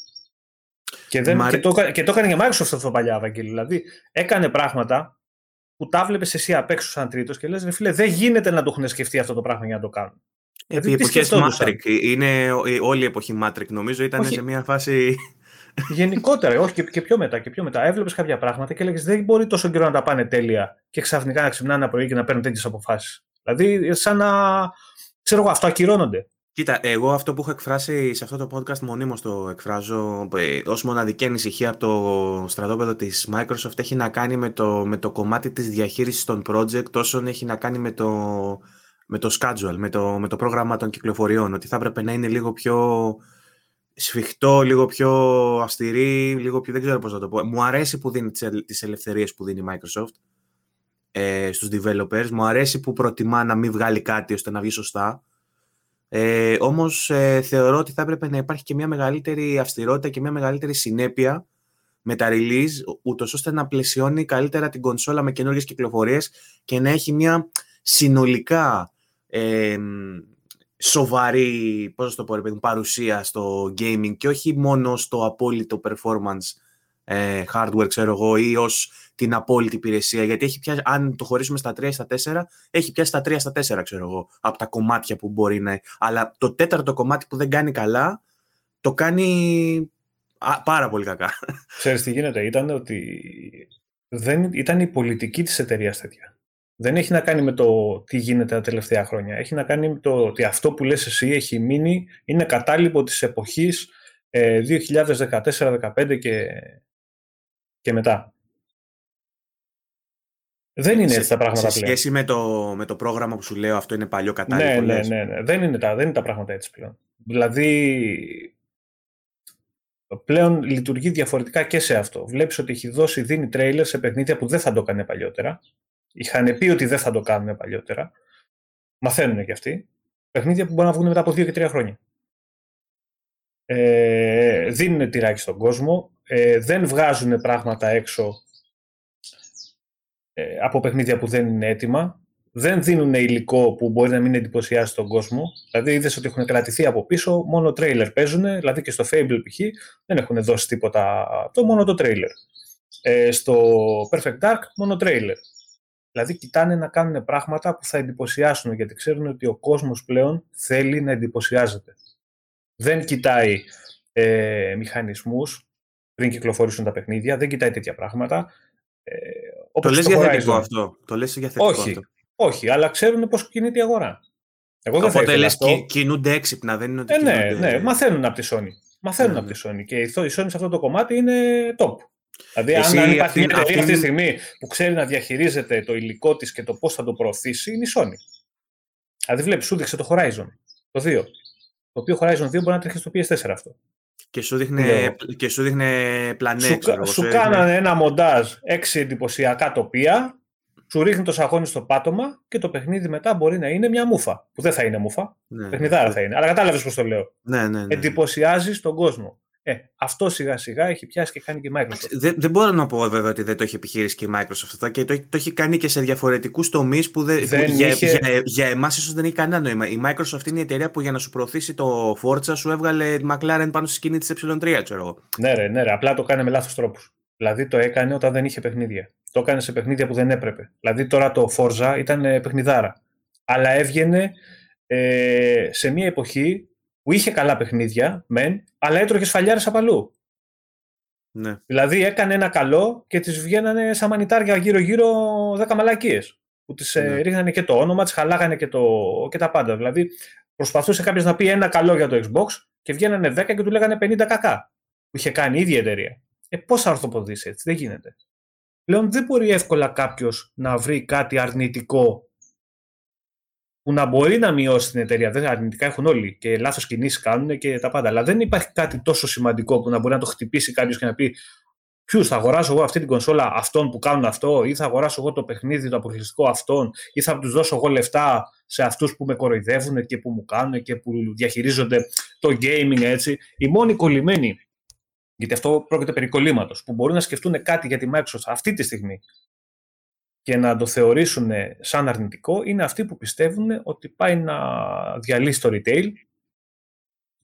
Και, δεν, και, το, και το έκανε για Microsoft αυτό παλιά, Βαγγέλη. Δηλαδή έκανε πράγματα που τα βλέπεις εσύ απ' έξω σαν τρίτος και λες: Φίλε, δεν γίνεται να το έχουν σκεφτεί αυτό το πράγμα για να το κάνουν. Επί εποχές Matrix. Είναι όλη η εποχή Matrix, νομίζω. Ήταν σε μια φάση. Γενικότερα, όχι και, πιο μετά. Και πιο μετά. Έβλεπες κάποια πράγματα και έλεγε: Δεν μπορεί τόσο καιρό να τα πάνε τέλεια και ξαφνικά να ξυπνάνε ένα πρωί και να παίρνουν τέτοιες αποφάσεις. Δηλαδή, σαν να. ξέρω εγώ, αυτό ακυρώνονται. Κοίτα, εγώ αυτό που έχω εκφράσει σε αυτό το podcast μονίμως το εκφράζω ε, ως μοναδική ανησυχία από το στρατόπεδο της Microsoft έχει να κάνει με το, με το κομμάτι της διαχείρισης των project όσο έχει να κάνει με το, με το schedule, με το, με το πρόγραμμα των κυκλοφοριών, ότι θα έπρεπε να είναι λίγο πιο σφιχτό, λίγο πιο αυστηρή, λίγο πιο, δεν ξέρω πώς να το πω. Μου αρέσει που δίνει τις ελευθερίες που δίνει η Microsoft ε, στους developers, μου αρέσει που προτιμά να μην βγάλει κάτι ώστε να βγει σωστά, ε, όμως ε, θεωρώ ότι θα έπρεπε να υπάρχει και μια μεγαλύτερη αυστηρότητα και μια μεγαλύτερη συνέπεια με τα release, ούτως ώστε να πλαισιώνει καλύτερα την κονσόλα με καινούργιες κυκλοφορίες και να έχει μια συνολικά ε, σοβαρή πώς το πω, παρουσία στο gaming και όχι μόνο στο απόλυτο performance ε, hardware, ξέρω εγώ, ή ως την απόλυτη υπηρεσία. Γιατί έχει πιάσει, αν το χωρίσουμε στα 3 στα 4, έχει πιάσει στα 3 στα 4, ξέρω εγώ, από τα κομμάτια που μπορεί να. Αλλά το τέταρτο κομμάτι που δεν κάνει καλά, το κάνει πάρα πολύ κακά. Ξέρεις τι γίνεται, ήταν ότι δεν, ήταν η πολιτική της εταιρείας τέτοια. Δεν έχει να κάνει με το τι γίνεται τα τελευταία χρόνια. Έχει να κάνει με το ότι αυτό που λες εσύ έχει μείνει, είναι κατάλοιπο της εποχής ε, 2014-2015 και, και μετά. Δεν είναι έτσι τα πράγματα σε σχέση με το, με το πρόγραμμα που σου λέω, αυτό είναι παλιό κατάλληλο. Ναι, ναι, ναι, ναι. Δεν, είναι τα, δεν είναι τα πράγματα έτσι πλέον. Δηλαδή, πλέον λειτουργεί διαφορετικά και σε αυτό. Βλέπεις ότι έχει δώσει, δίνει τρέιλερ σε παιχνίδια που δεν θα το έκανε παλιότερα. Είχαν πει ότι δεν θα το κάνουν παλιότερα. Μαθαίνουν κι αυτοί. Παιχνίδια που μπορούν να βγουν μετά από δύο και τρία χρόνια. Ε, δίνουν τυράκι στον κόσμο. Ε, δεν βγάζουν πράγματα έξω ε, από παιχνίδια που δεν είναι έτοιμα. Δεν δίνουν υλικό που μπορεί να μην εντυπωσιάσει τον κόσμο. Δηλαδή, είδες ότι έχουν κρατηθεί από πίσω, μόνο τρέιλερ παίζουν. Δηλαδή και στο Fable π.χ. δεν έχουν δώσει τίποτα. Το μόνο το τρέιλερ. Ε, στο Perfect Dark, μόνο τρέιλερ. Δηλαδή, κοιτάνε να κάνουν πράγματα που θα εντυπωσιάσουν, γιατί ξέρουν ότι ο κόσμος πλέον θέλει να εντυπωσιάζεται. Δεν κοιτάει ε, μηχανισμούς πριν κυκλοφορήσουν τα παιχνίδια, δεν κοιτάει τέτοια πράγματα. Ε, το λες για θετικό αυτό. Το λες για θετικό όχι, αυτό. Όχι, αλλά ξέρουν πώς κινείται η αγορά. Εγώ δεν Οπότε λες αυτό. κινούνται έξυπνα, δεν είναι ότι ε, Ναι, ναι, μαθαίνουν από τη Sony. Μαθαίνουν ναι, από τη Sony και η Sony σε αυτό το κομμάτι είναι top. Δηλαδή, Εσύ, αν, υπάρχει μια εταιρεία αυτή τη στιγμή που ξέρει να διαχειρίζεται το υλικό της και το πώς θα το προωθήσει, είναι η Sony. Δηλαδή, βλέπεις, σου δείξε το Horizon, το 2. Το οποίο Horizon 2 μπορεί να τρέχει στο PS4 αυτό. Και σου δείχνε, και σου δείχνε πλανέτη. Σου, σου κάνανε ένα μοντάζ έξι εντυπωσιακά τοπία, σου ρίχνει το σαγόνι στο πάτωμα και το παιχνίδι μετά μπορεί να είναι μια μούφα. Που δεν θα είναι μούφα. Ναι. Παιχνιδάρα θα είναι. Αλλά κατάλαβες πώς το λέω. Ναι, ναι, ναι. Εντυπωσιάζει τον κόσμο. Ε, αυτό σιγά σιγά έχει πιάσει και κάνει και η Microsoft. Δεν, δεν μπορώ να πω βέβαια ότι δεν το έχει επιχειρήσει και η Microsoft αυτό και το, το έχει κάνει και σε διαφορετικούς τομείς που, δεν, δεν για, είχε... για, για εμάς ίσως δεν έχει κανένα νόημα. Η Microsoft είναι η εταιρεία που για να σου προωθήσει το Forza σου έβγαλε τη McLaren πάνω στη σκηνή της Ε3, ξέρω εγώ. Ναι, ρε, ναι, ρε, απλά το κάνει με λάθος τρόπους. Δηλαδή το έκανε όταν δεν είχε παιχνίδια. Το έκανε σε παιχνίδια που δεν έπρεπε. Δηλαδή τώρα το Forza ήταν παιχνιδάρα. Αλλά έβγαινε ε, σε μια εποχή που είχε καλά παιχνίδια, μεν, αλλά έτρωγε σφαλιάρες από αλλού. Ναι. Δηλαδή έκανε ένα καλό και τις βγαίνανε σαν μανιτάρια γύρω-γύρω δέκα μαλακίες. Που τις ε, ναι. ρίχνανε και το όνομα, τις χαλάγανε και, το, και τα πάντα. Δηλαδή προσπαθούσε κάποιος να πει ένα καλό για το Xbox και βγαίνανε 10 και του λέγανε 50 κακά. Που είχε κάνει η ίδια εταιρεία. Ε, πώς θα ορθοποδήσει έτσι, δεν γίνεται. Πλέον δεν μπορεί εύκολα κάποιος να βρει κάτι αρνητικό που να μπορεί να μειώσει την εταιρεία. Δεν αρνητικά έχουν όλοι και λάθος κινήσεις κάνουν και τα πάντα. Αλλά δεν υπάρχει κάτι τόσο σημαντικό που να μπορεί να το χτυπήσει κάποιος και να πει Ποιους θα αγοράσω εγώ αυτή την κονσόλα αυτών που κάνουν αυτό, ή θα αγοράσω εγώ το παιχνίδι το αποκλειστικό αυτών, ή θα τους δώσω εγώ λεφτά σε αυτούς που με κοροϊδεύουν και που μου κάνουν και που διαχειρίζονται το gaming έτσι. Οι μόνοι κολλημένοι, γιατί αυτό πρόκειται περί κολλήματος, που μπορούν να σκεφτούν κάτι για τη Microsoft αυτή τη στιγμή και να το θεωρήσουν σαν αρνητικό είναι αυτοί που πιστεύουν ότι πάει να διαλύσει το retail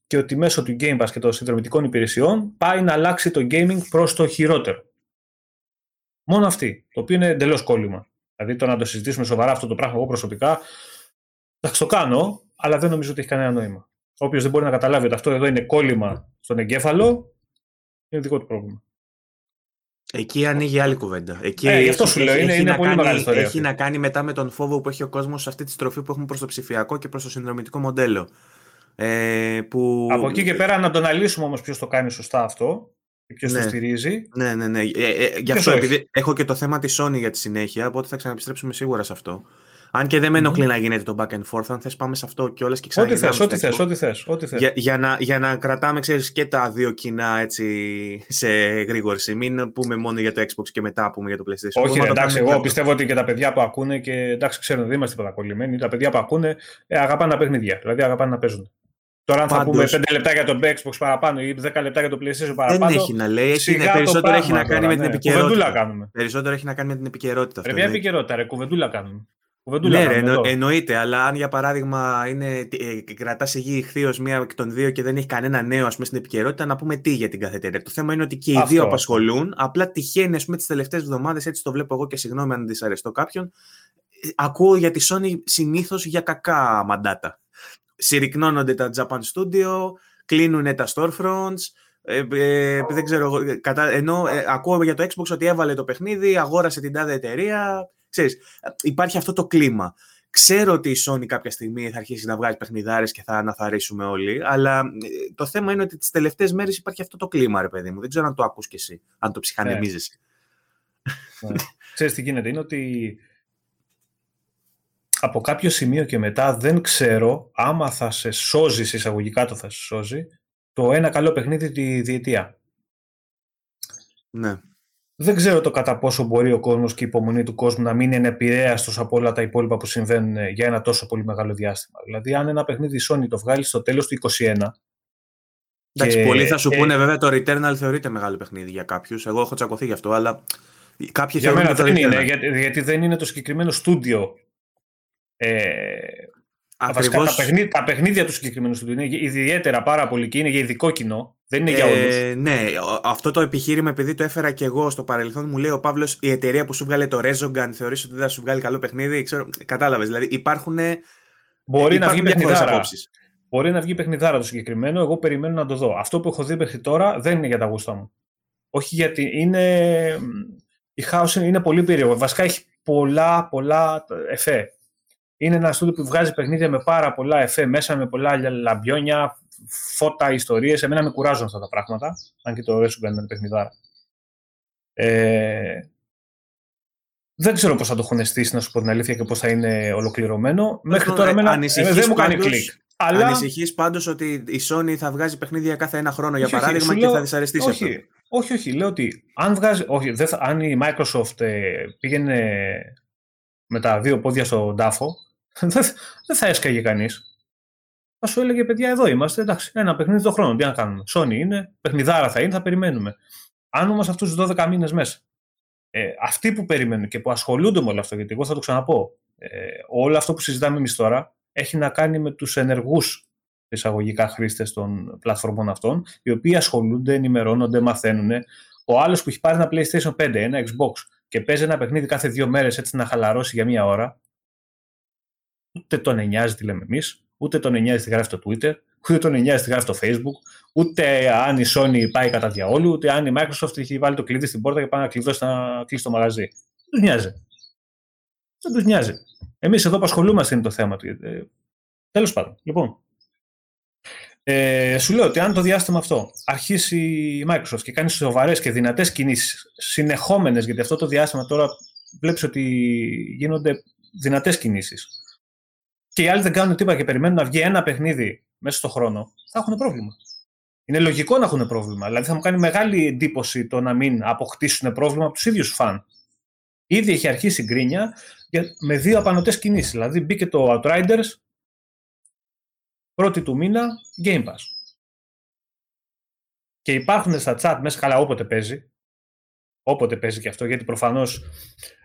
και ότι μέσω του Game Pass και των συνδρομητικών υπηρεσιών πάει να αλλάξει το gaming προς το χειρότερο. Μόνο αυτοί, το οποίο είναι εντελώς κόλλημα. Δηλαδή το να το συζητήσουμε σοβαρά αυτό το πράγμα εγώ προσωπικά, θα το κάνω, αλλά δεν νομίζω ότι έχει κανένα νόημα. Όποιος δεν μπορεί να καταλάβει ότι αυτό εδώ είναι κόλλημα στον εγκέφαλο, είναι δικό του πρόβλημα. Εκεί ανοίγει άλλη κουβέντα. Εκεί ε, αυτό σου λέω, είναι, είναι πολύ κάνει, μεγάλη ιστορία. Έχει να κάνει μετά με τον φόβο που έχει ο κόσμος σε αυτή τη στροφή που έχουμε προς το ψηφιακό και προς το συνδρομητικό μοντέλο. Ε, που... Από εκεί και πέρα να το αναλύσουμε όμως ποιος το κάνει σωστά αυτό και ποιος ναι. το στηρίζει. Ναι, ναι, ναι. Ε, ε, γι' αυτό, επειδή έχω και το θέμα της Sony για τη συνέχεια, οπότε θα ξαναεπιστρέψουμε σίγουρα σε αυτό. Αν και δεν με ενοχλεί mm-hmm. να γίνεται το back and forth, αν θες πάμε σε αυτό κιόλα και ξανά. Ό,τι θες, ό,τι θες. Ό,τι θες, ό,τι θες. Για, για, να, για να κρατάμε, ξέρεις, και τα δύο κοινά έτσι, σε γρήγορση. Μην πούμε μόνο για το Xbox και μετά πούμε για το PlayStation. Όχι, εντάξει, εγώ πιστεύω ότι και τα παιδιά που ακούνε και εντάξει, ξέρουν, δεν είμαστε παρακολλημένοι. Τα παιδιά που ακούνε ε, αγαπάνε τα παιχνίδια. Δηλαδή αγαπάνε να παίζουν. Τώρα, αν θα πούμε 5 λεπτά για το Xbox παραπάνω ή 10 λεπτά για το PlayStation παραπάνω. Δεν έχει να λέει. Έχει, περισσότερο έχει να κάνει με την ναι. επικαιρότητα. κάνουμε. Περισσότερο έχει να κάνει με την επικαιρότητα. Πρέπει μια επικαιρότητα, ρε, κουβεντούλα κάνουμε. Ναι, ρε, εννο, εννοείται, αλλά αν για παράδειγμα είναι, ε, κρατάς υγιή ηχθείως μία εκ των δύο και δεν έχει κανένα νέο ας πούμε, στην επικαιρότητα, να πούμε τι για την καθετέρια. Το θέμα είναι ότι και οι δύο απασχολούν. Απλά τυχαίνει τις τελευταίες εβδομάδες, έτσι το βλέπω εγώ και συγγνώμη αν δυσαρεστώ κάποιον. Ε, ακούω για τη Sony συνήθως για κακά μαντάτα. Συρρυκνώνονται τα Japan Studio, κλείνουν τα storefronts, ε, ε, δεν ξέρω, κατά, ενώ ε, ακούω για το Xbox ότι έβαλε το παιχνίδι, αγόρασε την τάδε εταιρεία, Ξέρεις, υπάρχει αυτό το κλίμα. Ξέρω ότι η Sony κάποια στιγμή θα αρχίσει να βγάζει παιχνιδάρες και θα αναθαρίσουμε όλοι, αλλά ε, το θέμα είναι ότι τις τελευταίες μέρες υπάρχει αυτό το κλίμα, ρε παιδί μου. Δεν ξέρω αν το ακούς κι εσύ, αν το ψυχανεμίζεσαι. Ναι. ναι. Ξέρεις τι γίνεται, είναι ότι από κάποιο σημείο και μετά δεν ξέρω άμα θα σε σώζει, εισαγωγικά το θα σε σώζει, το ένα καλό παιχνίδι τη διετία. Ναι δεν ξέρω το κατά πόσο μπορεί ο κόσμος και η υπομονή του κόσμου να μην είναι επηρέαστος από όλα τα υπόλοιπα που συμβαίνουν ε, για ένα τόσο πολύ μεγάλο διάστημα. Δηλαδή, αν ένα παιχνίδι Sony το βγάλει στο τέλος του 2021. Εντάξει, και... πολλοί θα σου ε, πούνε βέβαια το Returnal θεωρείται μεγάλο παιχνίδι για κάποιους. Εγώ έχω τσακωθεί γι' αυτό, αλλά κάποιοι για μένα δεν είναι, γιατί, γιατί, δεν είναι το συγκεκριμένο στούντιο. Ε, Ακριβώς... τα, παιχνίδια, τα παιχνίδια του συγκεκριμένου στούντιο είναι ιδιαίτερα πάρα πολύ και είναι για ειδικό κοινό. Δεν είναι για όλους. Ε, ναι, αυτό το επιχείρημα, επειδή το έφερα και εγώ στο παρελθόν, μου λέει ο Παύλος, η εταιρεία που σου βγάλε το Rezogan θεωρείς ότι δεν θα σου βγάλει καλό παιχνίδι; Ξέρω, κατάλαβες. Δηλαδή υπάρχουν. Μπορεί να βγει παιχνιδάρα. Μπορεί να βγει παιχνιδάρα το συγκεκριμένο. Εγώ περιμένω να το δω. Αυτό που έχω δει μέχρι τώρα δεν είναι για τα γούστα μου. Όχι γιατί είναι. Η House είναι πολύ περίεργο. Βασικά έχει πολλά, πολλά εφέ. Είναι ένα στούντιο που βγάζει παιχνίδια με πάρα πολλά εφέ μέσα, με πολλά λαμπιόνια, φώτα, ιστορίες. Εμένα με κουράζουν αυτά τα πράγματα, αν και το Resogun είναι παιχνιδάρα. Ε, δεν ξέρω πώς θα το έχουν στήσει, να σου πω την αλήθεια, και πώς θα είναι ολοκληρωμένο. Μέχρι τώρα εμένα, ε, δεν μου κάνει κλικ. Αλλά... Ανησυχείς πάντως ότι η Sony θα βγάζει παιχνίδια κάθε ένα χρόνο, για παράδειγμα, και θα δυσαρεστήσει όχι, αυτό; Όχι, όχι. Λέω ότι αν, βγάζει, όχι, δεν θα, αν η Microsoft ε, πήγαινε με τα δύο πόδια στον τάφο, δεν θα έσκαγε κανείς θα σου έλεγε παιδιά, εδώ είμαστε. Εντάξει, ένα παιχνίδι το χρόνο. Τι να κάνουμε. Sony είναι, παιχνιδάρα θα είναι, θα περιμένουμε. Αν όμως αυτούς τους 12 μήνες μέσα, ε, αυτοί που περιμένουν και που ασχολούνται με όλο αυτό, γιατί εγώ θα το ξαναπώ, ε, όλο αυτό που συζητάμε εμείς τώρα έχει να κάνει με τους ενεργούς εισαγωγικά χρήστες των πλατφορμών αυτών, οι οποίοι ασχολούνται, ενημερώνονται, μαθαίνουν. Ο άλλος που έχει πάρει ένα PlayStation 5, ένα Xbox και παίζει ένα παιχνίδι κάθε δύο μέρες έτσι να χαλαρώσει για μία ώρα, ούτε τον νοιάζει τι λέμε εμείς, ούτε τον 9 τι γράφει στο Twitter, ούτε τον 9 τι γράφει στο Facebook, ούτε αν η Sony πάει κατά διαόλου, ούτε αν η Microsoft έχει βάλει το κλειδί στην πόρτα και πάει να κλειδώσει να κλείσει το μαγαζί. Δεν τους νοιάζει. Δεν τους νοιάζει. Εμείς εδώ που ασχολούμαστε είναι το θέμα του. Ε, Τέλος πάντων. Λοιπόν, ε, σου λέω ότι αν το διάστημα αυτό αρχίσει η Microsoft και κάνει σοβαρές και δυνατές κινήσεις, συνεχόμενες, γιατί αυτό το διάστημα τώρα βλέπεις ότι γίνονται δυνατές κινήσεις και οι άλλοι δεν κάνουν τίποτα και περιμένουν να βγει ένα παιχνίδι μέσα στον χρόνο, θα έχουν πρόβλημα. Είναι λογικό να έχουν πρόβλημα. Δηλαδή θα μου κάνει μεγάλη εντύπωση το να μην αποκτήσουν πρόβλημα από τους ίδιους φαν. Ήδη έχει αρχίσει η γκρίνια με δύο απανοτές κινήσεις. Δηλαδή μπήκε το Outriders πρώτη του μήνα Game Pass. Και υπάρχουν στα chat μέσα καλά όποτε παίζει. Όποτε παίζει και αυτό, γιατί προφανώς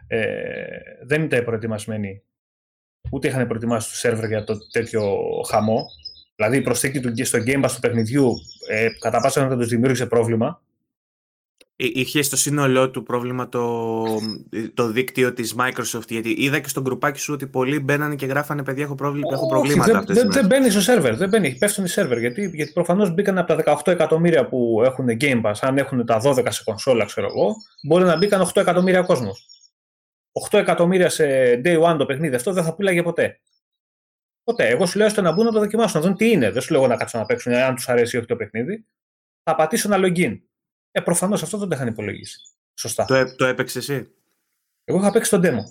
ε, δεν ήταν προετοιμασμένοι ούτε είχαν προετοιμάσει το σερβερ για το τέτοιο χαμό. Δηλαδή η προσθήκη του στο Game Pass του παιχνιδιού ε, κατά πάσα θα τους δημιούργησε πρόβλημα. Είχε στο σύνολό του πρόβλημα το, το δίκτυο της Microsoft. Γιατί είδα και στο γκρουπάκι σου ότι πολλοί μπαίνανε και γράφανε παιδιά έχω, πρόβλημα, έχω προβλήματα. Δεν, δεν, δεν μπαίνει στο σερβερ. Δεν μπαίνει, πέφτουν οι σερβερ. Γιατί, γιατί προφανώς μπήκαν από τα 18 εκατομμύρια που έχουν Game Pass. Αν έχουν τα 12 σε κονσόλα, ξέρω εγώ, μπορεί να μπήκαν 8 εκατομμύρια κόσμος. 8 εκατομμύρια σε day one το παιχνίδι αυτό δεν θα πουλάγε ποτέ. Ποτέ. Εγώ σου λέω στο να μπουν να το δοκιμάσουν, να δουν τι είναι. Δεν σου λέω να κάτσουν να παίξουν αν τους αρέσει ή όχι το παιχνίδι. Θα πατήσω ένα login. Ε, προφανώς αυτό δεν το είχαν υπολογίσει. Σωστά. Το, το έπαιξες εσύ; Εγώ είχα παίξει το demo.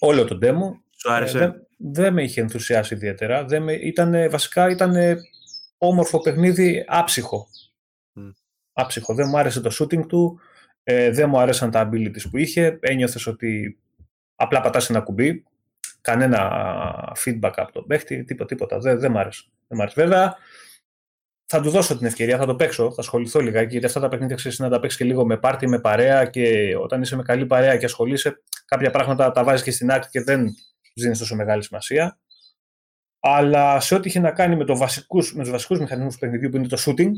Όλο το demo. Σου άρεσε; Ε, δεν, δεν με είχε ενθουσιάσει ιδιαίτερα. Δεν με, ήταν, βασικά ήταν όμορφο παιχνίδι άψυχο. Mm. Άψυχο. Δεν μου άρεσε το shooting του. Ε, δεν μου άρεσαν τα abilities που είχε. Ένιωθες ότι απλά πατάς ένα κουμπί. Κανένα feedback από τον παίχτη. Τίποτα. τίποτα. Δεν, δεν, μ άρεσε. δεν μ' άρεσε. Βέβαια, θα του δώσω την ευκαιρία, θα το παίξω, θα ασχοληθώ λιγάκι, γιατί αυτά τα παιχνίδια ξέρεις να τα παίξεις και λίγο με πάρτι, με παρέα και όταν είσαι με καλή παρέα και ασχολείσαι, κάποια πράγματα τα βάζεις και στην άκρη και δεν δίνεις τόσο μεγάλη σημασία. Αλλά σε ό,τι είχε να κάνει με, το βασικούς, με τους βασικούς μηχανισμούς του παιχνιδιού που είναι το shooting,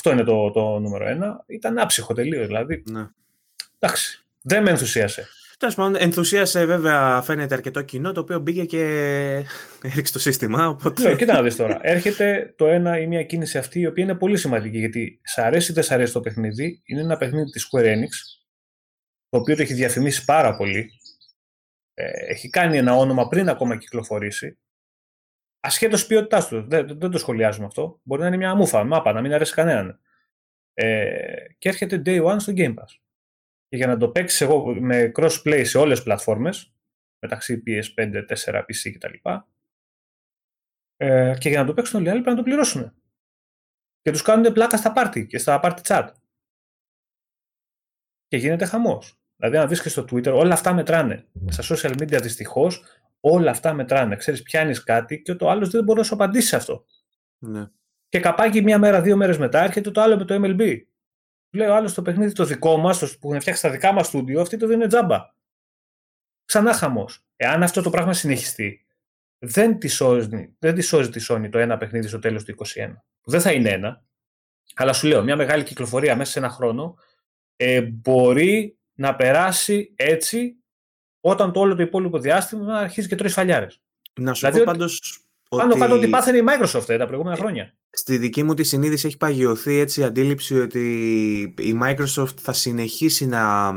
αυτό είναι το, το νούμερο ένα, ήταν άψυχο τελείως. Δηλαδή. Ναι. Εντάξει, δεν με ενθουσίασε. Τέλος πάντων, ενθουσίασε βέβαια φαίνεται αρκετό κοινό το οποίο μπήκε και έριξε το σύστημα. Οπότε... Ναι, κοίτα να δεις τώρα. Έρχεται το ένα ή μια κίνηση αυτή η οποία είναι πολύ σημαντική γιατί σ' αρέσει ή δεν σ' αρέσει το παιχνίδι. Είναι ένα παιχνίδι της Square Enix το οποίο το έχει διαφημίσει πάρα πολύ. Ε, έχει κάνει ένα όνομα πριν ακόμα κυκλοφορήσει. Ασχέτως ποιότητάς τους. Δεν, δεν το σχολιάζουμε αυτό. Μπορεί να είναι μια μούφα, μάπα, να μην αρέσει κανέναν. Ε, και έρχεται day one στο Game Pass. Και για να το παίξεις εγώ με crossplay σε όλες τις πλατφόρμες, μεταξύ PS5, 4, PC κτλ. Ε, και για να το παίξουν όλοι οι άλλοι πρέπει να το πληρώσουν. Και τους κάνουν πλάκα στα party και στα party chat. Και γίνεται χαμός. Δηλαδή, αν δει και στο Twitter, όλα αυτά μετράνε. Στα social media δυστυχώς όλα αυτά μετράνε. Ξέρεις, πιάνεις κάτι και το άλλος δεν μπορεί να σου απαντήσει σε αυτό. Ναι. Και καπάκι μία μέρα, δύο μέρες μετά έρχεται το άλλο με το MLB. Λέει ο άλλος το παιχνίδι το δικό μας, που έχουν φτιάξει τα δικά μας στούντιο, αυτή το δίνει τζάμπα. Ξανά χαμός. Εάν αυτό το πράγμα συνεχιστεί, δεν τη σώζει, δεν τη σώζει τη Sony το ένα παιχνίδι στο τέλος του 2021. Δεν θα είναι ένα. Αλλά σου λέω, μια μεγάλη κυκλοφορία μέσα σε ένα χρόνο ε, μπορεί να περάσει έτσι όταν το όλο το υπόλοιπο διάστημα αρχίζει και τρώει φαλιάρε. Να σου δηλαδή, πω πάντως πάνω ότι... κάτω ότι πάθαινε η Microsoft ε, τα προηγούμενα χρόνια. Στη δική μου τη συνείδηση έχει παγιωθεί έτσι η αντίληψη ότι η Microsoft θα συνεχίσει να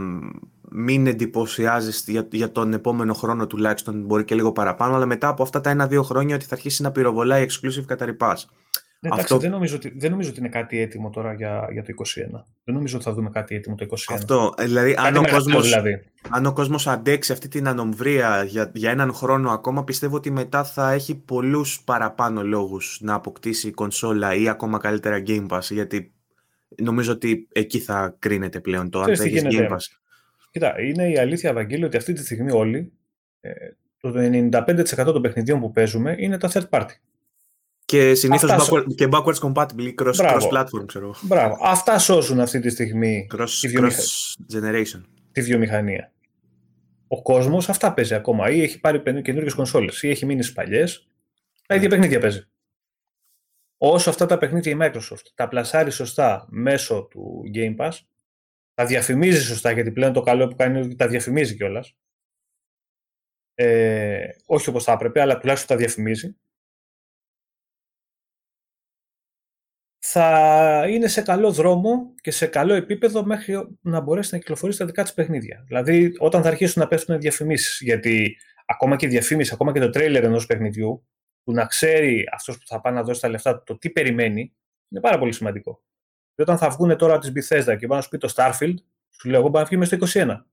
μην εντυπωσιάζει για, για τον επόμενο χρόνο τουλάχιστον, μπορεί και λίγο παραπάνω, αλλά μετά από αυτά τα ένα-δύο χρόνια ότι θα αρχίσει να πυροβολάει exclusive κατά ρηπάς. Ναι, εντάξει, δεν, νομίζω ότι, δεν νομίζω ότι είναι κάτι έτοιμο τώρα για, για το 2021. Δεν νομίζω ότι θα δούμε κάτι έτοιμο το 2021. Αυτό. Ε, δηλαδή, αν ο, κόσμος, δηλαδή. αν ο κόσμος αντέξει αυτή την ανομβρία για, για έναν χρόνο ακόμα, πιστεύω ότι μετά θα έχει πολλούς παραπάνω λόγους να αποκτήσει κονσόλα ή ακόμα καλύτερα Game Pass, γιατί νομίζω ότι εκεί θα κρίνεται πλέον το αν θα έχεις Game Pass. Κοίτα, είναι η αλήθεια, Ευαγγέλιο, ότι αυτή τη στιγμή όλοι, ε, το 95% των παιχνιδιών που παίζουμε είναι τα third party. Και συνήθως backward, και backwards compatible, cross, cross platform, ξέρω. Μπράβο. Αυτά σώζουν αυτή τη στιγμή cross, τη βιομηχα... cross generation. Τη βιομηχανία. Ο κόσμος αυτά παίζει ακόμα. Ή έχει πάρει καινούργιες κονσόλες, ή έχει μείνει στις παλιές. Τα ίδια παιχνίδια παίζει. Όσο αυτά τα παιχνίδια η Microsoft τα πλασάρει σωστά μέσω του Game Pass, τα διαφημίζει σωστά, γιατί πλέον το καλό που κάνει είναι ότι τα διαφημίζει κιόλας. Ε, όχι όπως θα έπρεπε, αλλά τουλάχιστον τα διαφημίζει. Θα είναι σε καλό δρόμο και σε καλό επίπεδο μέχρι να μπορέσει να κυκλοφορήσει τα δικά της παιχνίδια. Δηλαδή, όταν θα αρχίσουν να πέφτουν διαφημίσεις, γιατί ακόμα και η διαφήμιση, ακόμα και το τρέιλερ ενός παιχνιδιού, που να ξέρει αυτός που θα πάει να δώσει τα λεφτά το τι περιμένει, είναι πάρα πολύ σημαντικό. Και όταν θα βγουν τώρα της Bethesda και πάνε να σου πει το Starfield, σου λέω εγώ πάω να βγει μέσα στο 21.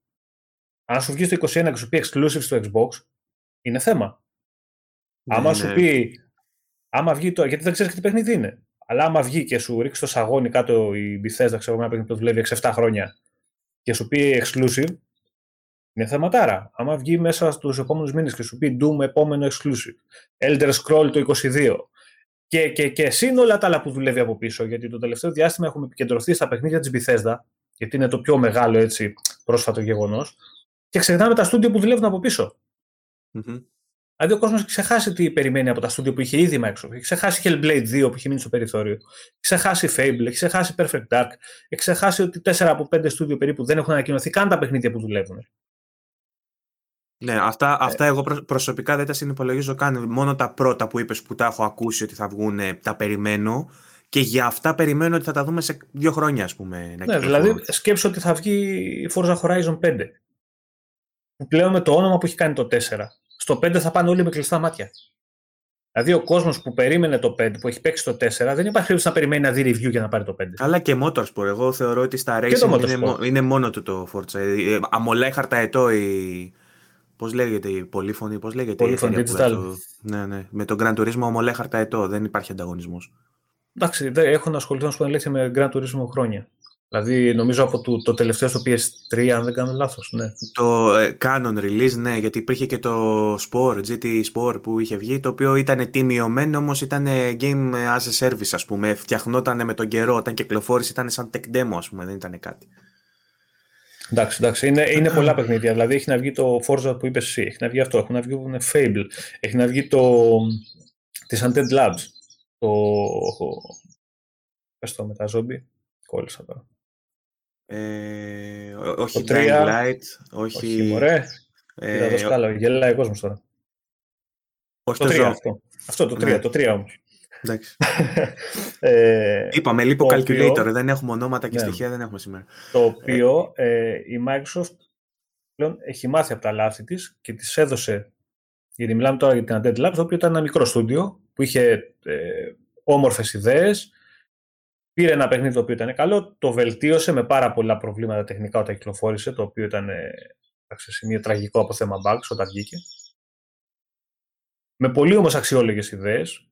Αν σου βγει στο 21 και σου πει exclusive στο Xbox, είναι θέμα. Ναι, άμα σου πει, άμα βγει το, γιατί δεν ξέρεις τι παιχνίδι είναι. Αλλά άμα βγει και σου ρίξει το σαγόνι κάτω η Bethesda, ξέρω ένα παιχνίδι που δουλεύει 6-7 χρόνια και σου πει exclusive, είναι θεματάρα. Άμα βγει μέσα στους επόμενους μήνες και σου πει Doom επόμενο exclusive, Elder Scroll το 22 και, και, και συν όλα τα άλλα που δουλεύει από πίσω, γιατί το τελευταίο διάστημα έχουμε επικεντρωθεί στα παιχνίδια της Bethesda, γιατί είναι το πιο μεγάλο έτσι πρόσφατο γεγονός. και ξεχνάμε τα στούντιο που δουλεύουν από πίσω. Mm-hmm. Δηλαδή ο κόσμος έχει ξεχάσει τι περιμένει από τα στούντιο που είχε ήδη η Microsoft. Έχει ξεχάσει Hellblade 2 που είχε μείνει στο περιθώριο. Έχει ξεχάσει Fable, έχει ξεχάσει Perfect Dark. Έχει ξεχάσει ότι 4 από 5 στούντιο περίπου δεν έχουν ανακοινωθεί καν τα παιχνίδια που δουλεύουν. Ναι, αυτά, ε. αυτά εγώ προσωπικά δεν τα συνυπολογίζω καν. Μόνο τα πρώτα που είπες που τα έχω ακούσει ότι θα βγουν, τα περιμένω. Και για αυτά περιμένω ότι θα τα δούμε σε δύο χρόνια, ας πούμε. Να ναι, δηλαδή σκέψω ότι θα βγει η Forza Horizon 5. Πλέον με το όνομα που έχει κάνει το 4. Στο 5 θα πάνε όλοι με κλειστά μάτια. Δηλαδή ο κόσμος που περίμενε το 5, που έχει παίξει το 4, δεν υπάρχει περίπτωση να περιμένει να δει review για να πάρει το 5. Αλλά και Motorsport. Εγώ θεωρώ ότι στα Racing είναι, είναι, μόνο του το Forza. Ε, αμολάει χαρταετό η, Πώς λέγεται η πολύφωνη, πώς λέγεται πολύφωνη η digital. Το... Ναι, ναι. Με τον Grand Turismo ομολέχαρτα ετώ, δεν υπάρχει ανταγωνισμός. Εντάξει, έχω να ασχοληθώ να σου πω αλήθεια με Grand Turismo χρόνια. Δηλαδή, νομίζω από το, το τελευταίο στο PS3, αν δεν κάνω λάθος. Ναι. Το ε, Canon release, ναι, γιατί υπήρχε και το Sport, GT Sport που είχε βγει, το οποίο ήταν τιμιωμένο, όμως ήταν game as a service, ας πούμε. Φτιαχνόταν με τον καιρό, όταν κυκλοφόρησε ήταν σαν tech demo, ας πούμε, δεν ήταν κάτι. Εντάξει, εντάξει. Είναι, είναι πολλά παιχνίδια. Δηλαδή έχει να βγει το Forza που είπες εσύ, έχει να βγει αυτό, έχουν να βγει το Fable, έχει να βγει το. τη Undead Labs. Το. Πες το με τα ζόμπι. Κόλλησα τώρα. Ε, όχι το Dying Light, όχι... Όχι, μωρέ. Ε, Κοίτα το σκάλα, γελάει ο κόσμος τώρα. Όχι το, το 3 αυτό. Αυτό το 3, ναι. το 3 όμως. Εντάξει. ε, Είπαμε, λίγο calculator, δεν έχουμε ονόματα και ναι, στοιχεία, δεν έχουμε σήμερα. Το οποίο ε, η Microsoft πλέον έχει μάθει από τα λάθη της και της έδωσε, γιατί μιλάμε τώρα για την Undead Labs, το οποίο ήταν ένα μικρό στούντιο που είχε ε, όμορφες ιδέες, πήρε ένα παιχνίδι το οποίο ήταν καλό, το βελτίωσε με πάρα πολλά προβλήματα τεχνικά όταν κυκλοφόρησε, το οποίο ήταν ε, σε σημείο τραγικό από θέμα bugs όταν βγήκε. Με πολύ όμως αξιόλογες ιδέες,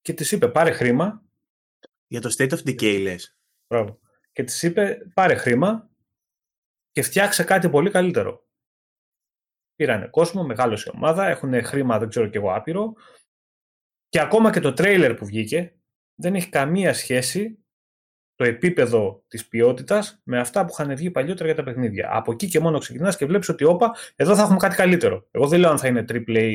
και της είπε πάρε χρήμα. Για το State of Decay λες. Μπράβο. Και της είπε πάρε χρήμα και φτιάξε κάτι πολύ καλύτερο. Πήρανε κόσμο, μεγάλωσε η ομάδα, έχουν χρήμα, δεν ξέρω κι εγώ άπειρο. Και ακόμα και το τρέιλερ που βγήκε δεν έχει καμία σχέση το επίπεδο της ποιότητας με αυτά που είχαν βγει παλιότερα για τα παιχνίδια. Από εκεί και μόνο ξεκινάς και βλέπεις ότι, όπα, εδώ θα έχουμε κάτι καλύτερο. Εγώ δεν λέω αν θα είναι AAA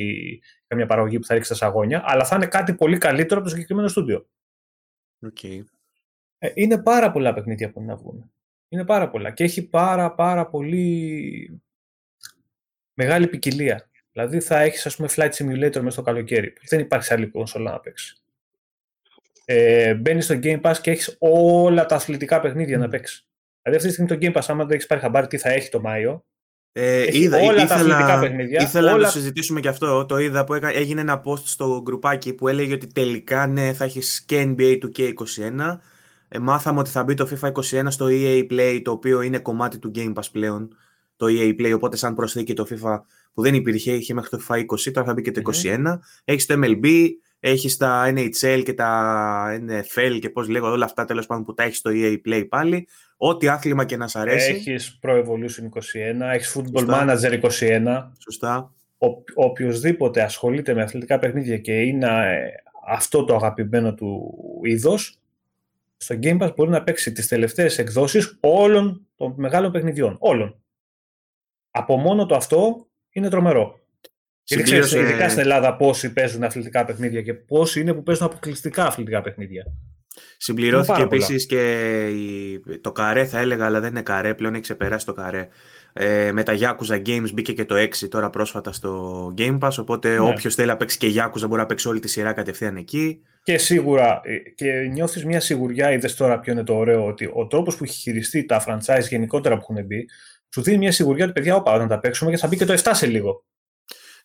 καμιά παραγωγή που θα ρίξει τα σαγόνια, αλλά θα είναι κάτι πολύ καλύτερο από το συγκεκριμένο στούντιο. Okay. Ε, είναι πάρα πολλά παιχνίδια που είναι να βγουν. Είναι πάρα πολλά. Και έχει πάρα πάρα πολύ μεγάλη ποικιλία. Δηλαδή θα έχεις, ας πούμε, flight simulator μέσα στο καλοκαίρι. Δεν υπάρχει άλλη κονσόλα να παίξεις ε, μπαίνεις στο Game Pass και έχεις όλα τα αθλητικά παιχνίδια να παίξεις. Δηλαδή αυτή τη στιγμή το Game Pass, άμα δεν έχεις πάρει χαμπάρι τι θα έχει το Μάιο. Ε, είδα, όλα ήθελα, τα αθλητικά παιχνίδια. Ήθελα όλα... να το συζητήσουμε και αυτό. Το είδα που έγινε ένα post στο γκρουπάκι που έλεγε ότι τελικά ναι, θα έχεις και NBA του K21. Ε, μάθαμε ότι θα μπει το FIFA 21 στο EA Play, το οποίο είναι κομμάτι του Game Pass πλέον. Το EA Play, οπότε σαν προσθήκη το FIFA που δεν υπήρχε, είχε μέχρι το FIFA 20, τώρα θα μπει και το 21. Έχεις το MLB, έχεις τα NHL και τα NFL και πώς λέγω όλα αυτά τέλος πάντων που τα έχεις στο EA Play πάλι. Ό,τι άθλημα και να σ' αρέσει. Έχεις Pro Evolution 21, έχεις Football Manager 21. Σωστά. Ο, οποιοςδήποτε ασχολείται με αθλητικά παιχνίδια και είναι ε, αυτό το αγαπημένο του είδος, στο Game Pass μπορεί να παίξει τις τελευταίες εκδόσεις όλων των μεγάλων παιχνιδιών. Όλων. Από μόνο το αυτό είναι τρομερό. Γιατί ξέρεις, ειδικά στην Ελλάδα πόσοι παίζουν αθλητικά παιχνίδια και πόσοι είναι που παίζουν αποκλειστικά αθλητικά παιχνίδια. Συμπληρώθηκε επίσης και το καρέ, θα έλεγα, αλλά δεν είναι καρέ, πλέον έχει ξεπεράσει το καρέ. Ε, με τα Yakuza Games μπήκε και το 6 τώρα πρόσφατα στο Game Pass. Οπότε ναι. όποιος θέλει να παίξει και Yakuza μπορεί να παίξει όλη τη σειρά κατευθείαν εκεί. Και σίγουρα, ε, και νιώθεις μια σιγουριά, είδες τώρα ποιο είναι το ωραίο, ότι ο τρόπος που έχει χειριστεί τα franchise γενικότερα που έχουν μπει, σου δίνει μια σιγουριά ότι παιδιά, όπα, όταν τα παίξουμε και θα μπει και το 7 σε λίγο.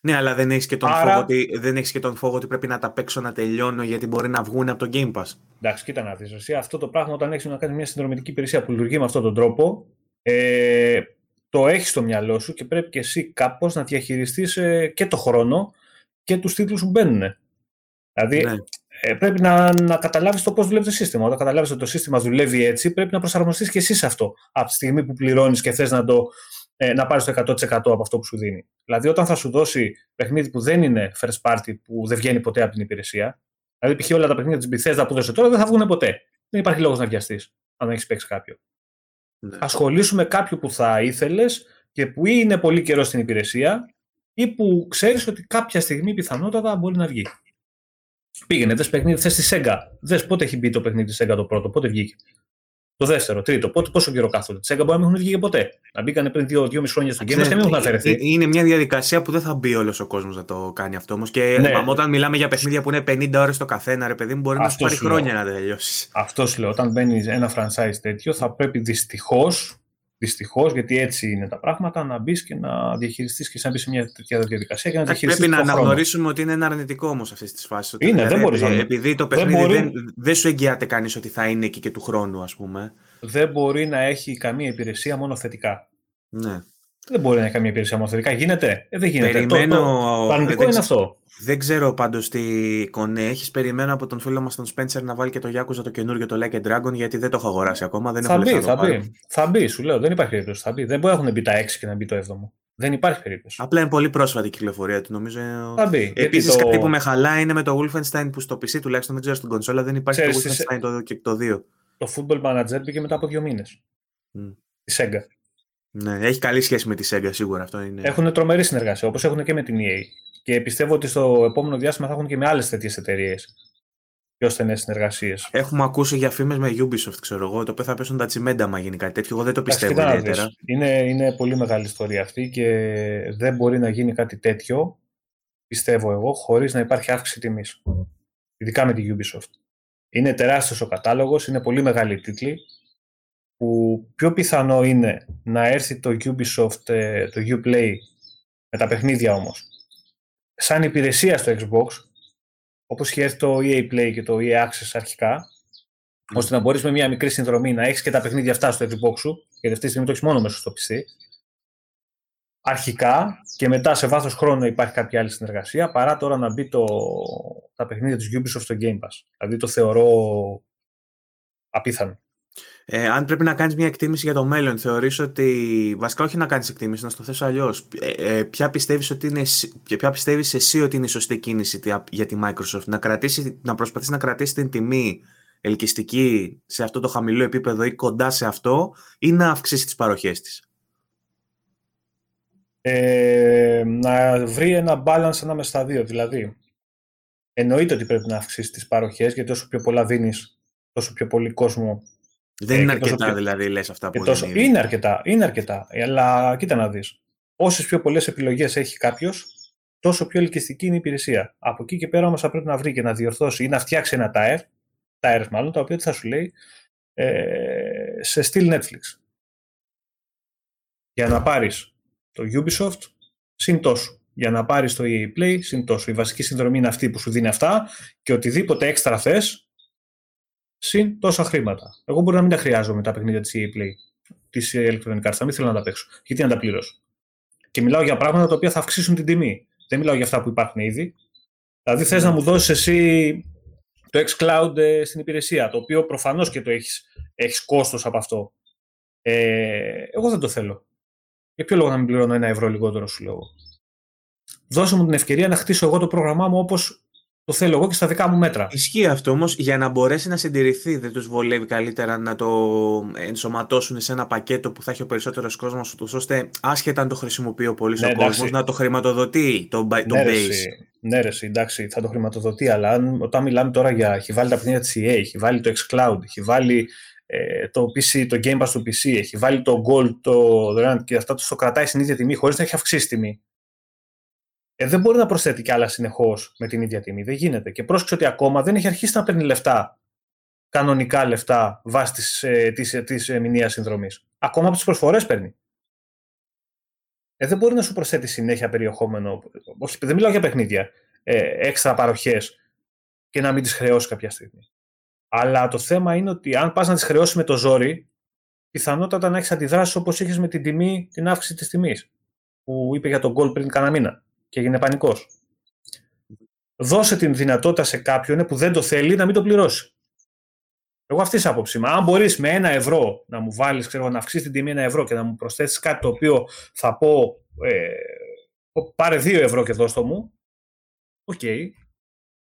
Ναι, αλλά δεν έχεις και, τον Άρα... φόβο ότι, δεν έχεις και τον φόβο ότι πρέπει να τα παίξω να τελειώνω γιατί μπορεί να βγουν από το Game Pass. Εντάξει, κοίτα να δεις. Εσύ αυτό το πράγμα όταν έχεις να κάνεις μια συνδρομητική υπηρεσία που λειτουργεί με αυτόν τον τρόπο, ε, το έχεις στο μυαλό σου και πρέπει και εσύ κάπως να διαχειριστείς ε, και το χρόνο και τους τίτλους που μπαίνουν. Δηλαδή, ναι. ε, πρέπει να, να καταλάβεις το πώς δουλεύει το σύστημα. Όταν καταλάβεις ότι το σύστημα δουλεύει έτσι, πρέπει να προσαρμοστείς και εσύ σε αυτό. Από τη στιγμή που πληρώνεις και θες να το ε, να πάρεις το 100% από αυτό που σου δίνει. Δηλαδή, όταν θα σου δώσει παιχνίδι που δεν είναι first party, που δεν βγαίνει ποτέ από την υπηρεσία, δηλαδή π.χ. όλα τα παιχνίδια της Bethesda που δώσε τώρα δεν θα βγουν ποτέ. Δεν υπάρχει λόγος να βιαστείς, αν δεν έχεις παίξει κάποιο. Ναι. Ασχολήσου με κάποιο που θα ήθελες και που ή είναι πολύ καιρό στην υπηρεσία ή που ξέρεις ότι κάποια στιγμή πιθανότατα μπορεί να βγει. Πήγαινε, δες παιχνίδι, θες τη Σέγγα. Δες πότε έχει μπει το παιχνίδι της Σέγγα το πρώτο, πότε βγήκε. Το δεύτερο, τρίτο, πότε, πόσο καιρό κάθονται. Τη Σέγγα μπορεί να μην έχουν βγει ποτέ. Να μπήκανε πριν δύο, δύο μισή χρόνια στο Game και μην έχουν αφαιρεθεί. Ε, είναι μια διαδικασία που δεν θα μπει όλος ο κόσμος να το κάνει αυτό όμως. Και ναι. όταν μιλάμε για παιχνίδια που είναι 50 ώρες το καθένα, ρε παιδί μου, μπορεί αυτό να σου πάρει χρόνια να τελειώσεις. Αυτός σου λέω. Όταν μπαίνεις ένα franchise τέτοιο, θα πρέπει δυστυχώς Δυστυχώς, γιατί έτσι είναι τα πράγματα, να μπεις και να διαχειριστείς και να μπεις σε μια τέτοια διαδικασία και να διαχειριστεί. Πρέπει να αναγνωρίσουμε ότι είναι ένα αρνητικό όμως αυτής της φάσης. Είναι, δηλαδή, δεν μπορείς να Επειδή το παιχνίδι δεν, μπορεί... δεν, δεν σου εγγυάται κανείς ότι θα είναι εκεί και του χρόνου, ας πούμε. Δεν μπορεί να έχει καμία υπηρεσία μόνο θετικά. Ναι. Δεν μπορεί να έχει καμία υπηρεσία μόνο θετικά. Γίνεται. Ε, δεν γίνεται. Περιμένω... Το, το, αρνητικό είναι αυτό. Δεν ξέρω πάντως τι κονέ έχεις. Περιμένω από τον φίλο μας τον Spencer να βάλει και το Yakuza το καινούργιο το Like a Dragon γιατί δεν το έχω αγοράσει ακόμα. Δεν θα μπει, θα μπει. Θα μπει, σου λέω. Δεν υπάρχει περίπτωση. Θα μπει. Δεν μπορεί να έχουν μπει τα 6 και να μπει το 7. Δεν υπάρχει περίπτωση. Απλά είναι πολύ πρόσφατη η κυκλοφορία του, νομίζω. Θα μπει. Επίσης, το... κάτι που με χαλάει είναι με το Wolfenstein που στο PC τουλάχιστον δεν ξέρω στην κονσόλα δεν υπάρχει Ξέρεις, το Wolfenstein το, και το 2. Το Football Manager μπήκε μετά από δύο μήνες. Mm. Η Sega. Ναι, έχει καλή σχέση με τη Sega σίγουρα αυτό είναι. Έχουν τρομερή συνεργασία όπως έχουν και με την EA. Και πιστεύω ότι στο επόμενο διάστημα θα έχουν και με άλλες τέτοιες εταιρείες πιο στενές συνεργασίες. Έχουμε ακούσει για φήμες με Ubisoft, ξέρω εγώ, το οποίο θα πέσουν τα τσιμέντα μα γίνει κάτι τέτοιο. Εγώ δεν το πιστεύω ιδιαίτερα. Είναι, είναι πολύ μεγάλη ιστορία αυτή και δεν μπορεί να γίνει κάτι τέτοιο, πιστεύω εγώ, χωρίς να υπάρχει αύξηση τιμής. Ειδικά με τη Ubisoft. Είναι τεράστιος ο κατάλογος, είναι πολύ μεγάλη τίτλη που πιο πιθανό είναι να έρθει το Ubisoft, ε, το Uplay με τα παιχνίδια όμως σαν υπηρεσία στο Xbox, όπως είχε έρθει το EA Play και το EA Access αρχικά, mm. ώστε να μπορείς με μια μικρή συνδρομή να έχεις και τα παιχνίδια αυτά στο Xbox σου, γιατί αυτή τη στιγμή το έχεις μόνο μέσα στο PC, αρχικά και μετά σε βάθος χρόνου υπάρχει κάποια άλλη συνεργασία, παρά τώρα να μπει το, τα παιχνίδια της Ubisoft στο Game Pass. Δηλαδή το θεωρώ απίθανο. Ε, αν πρέπει να κάνεις μια εκτίμηση για το μέλλον, θεωρείς ότι, βασικά όχι να κάνεις εκτίμηση, να στο θέσω αλλιώς. Ε, ε, ποια, πιστεύεις ότι είναι, ποια πιστεύεις εσύ ότι είναι η σωστή κίνηση για τη Microsoft, να, κρατήσεις, να προσπαθήσεις να κρατήσεις την τιμή ελκυστική σε αυτό το χαμηλό επίπεδο ή κοντά σε αυτό ή να αυξήσεις τις παροχές της; Ε, να βρει ένα balance ανάμεσα στα δύο. Δηλαδή, εννοείται ότι πρέπει να αυξήσεις τις παροχές, γιατί όσο πιο πολλά δίνεις, τόσο πιο πολύ κόσμο δεν ε, είναι αρκετά δηλαδή, λες αυτά που τόσο... είναι. Είναι αρκετά, είναι αρκετά. Αλλά κοίτα να δεις. Όσες πιο πολλές επιλογές έχει κάποιος, τόσο πιο ελκυστική είναι η υπηρεσία. Από εκεί και πέρα όμως θα πρέπει να βρει και να διορθώσει ή να φτιάξει ένα tire, tires μάλλον, τα οποία θα σου λέει ε, σε στυλ Netflix. Για να πάρεις το Ubisoft, συν τόσο. Για να πάρεις το EA Play, συν τόσο. Η βασική συνδρομή είναι αυτή που σου δίνει αυτά και οτιδήποτε έξτρα θες, συν τόσα χρήματα. Εγώ μπορεί να μην τα χρειάζομαι τα παιχνίδια της EA Play, της Electronic Arts, θα μην θέλω να τα παίξω. Γιατί να τα πληρώσω; Και μιλάω για πράγματα τα οποία θα αυξήσουν την τιμή. Δεν μιλάω για αυτά που υπάρχουν ήδη. Δηλαδή, θες να ναι. μου δώσεις εσύ το xCloud ε, στην υπηρεσία, το οποίο προφανώς και το έχεις έχεις κόστος από αυτό. Ε, εγώ δεν το θέλω. Για ποιο λόγο να μην πληρώνω ένα ευρώ λιγότερο, σου λέω. Δώσε μου την ευκαιρία να χτίσω εγώ το πρόγραμμά μου όπως το θέλω εγώ και στα δικά μου μέτρα. Ισχύει αυτό όμως για να μπορέσει να συντηρηθεί. Δεν τους βολεύει καλύτερα να το ενσωματώσουν σε ένα πακέτο που θα έχει ο περισσότερος κόσμος, ώστε άσχετα αν το χρησιμοποιεί ο πολύς ναι, κόσμος να το χρηματοδοτεί το, το ναι, base. ναι, ρε, εντάξει, θα το χρηματοδοτεί, αλλά όταν μιλάμε τώρα για. έχει βάλει τα παιχνίδια της EA, έχει βάλει το xCloud, έχει βάλει ε, το, PC, το Game Pass του PC, έχει βάλει το Gold, το δωρεάν και αυτά το κρατάει στην ίδια τιμή χωρίς να έχει αυξήσει τιμή ε, δεν μπορεί να προσθέτει κι άλλα συνεχώς με την ίδια τιμή. Δεν γίνεται. Και πρόσεξε ότι ακόμα δεν έχει αρχίσει να παίρνει λεφτά, κανονικά λεφτά, βάσει της ε, της, ε, της, ε, μηνύα συνδρομής. Ακόμα από τις προσφορές παίρνει. Ε, δεν μπορεί να σου προσθέτει συνέχεια περιεχόμενο. Όχι, δεν μιλάω για παιχνίδια. Ε, έξτρα παροχές και να μην τις χρεώσει κάποια στιγμή. Αλλά το θέμα είναι ότι αν πας να τις χρεώσει με το ζόρι, πιθανότατα να έχεις αντιδράσεις όπως είχες με την τιμή, την αύξηση της τιμής. Που είπε για τον γκολ πριν κανένα μήνα και έγινε πανικός. Δώσε την δυνατότητα σε κάποιον που δεν το θέλει να μην το πληρώσει. Εγώ αυτή της άποψης είμαι. Αν μπορείς με ένα ευρώ να μου βάλεις, να αυξήσεις την τιμή ένα ευρώ και να μου προσθέσεις κάτι το οποίο θα πω ε, πάρε δύο ευρώ και δώστο μου, OK. Okay.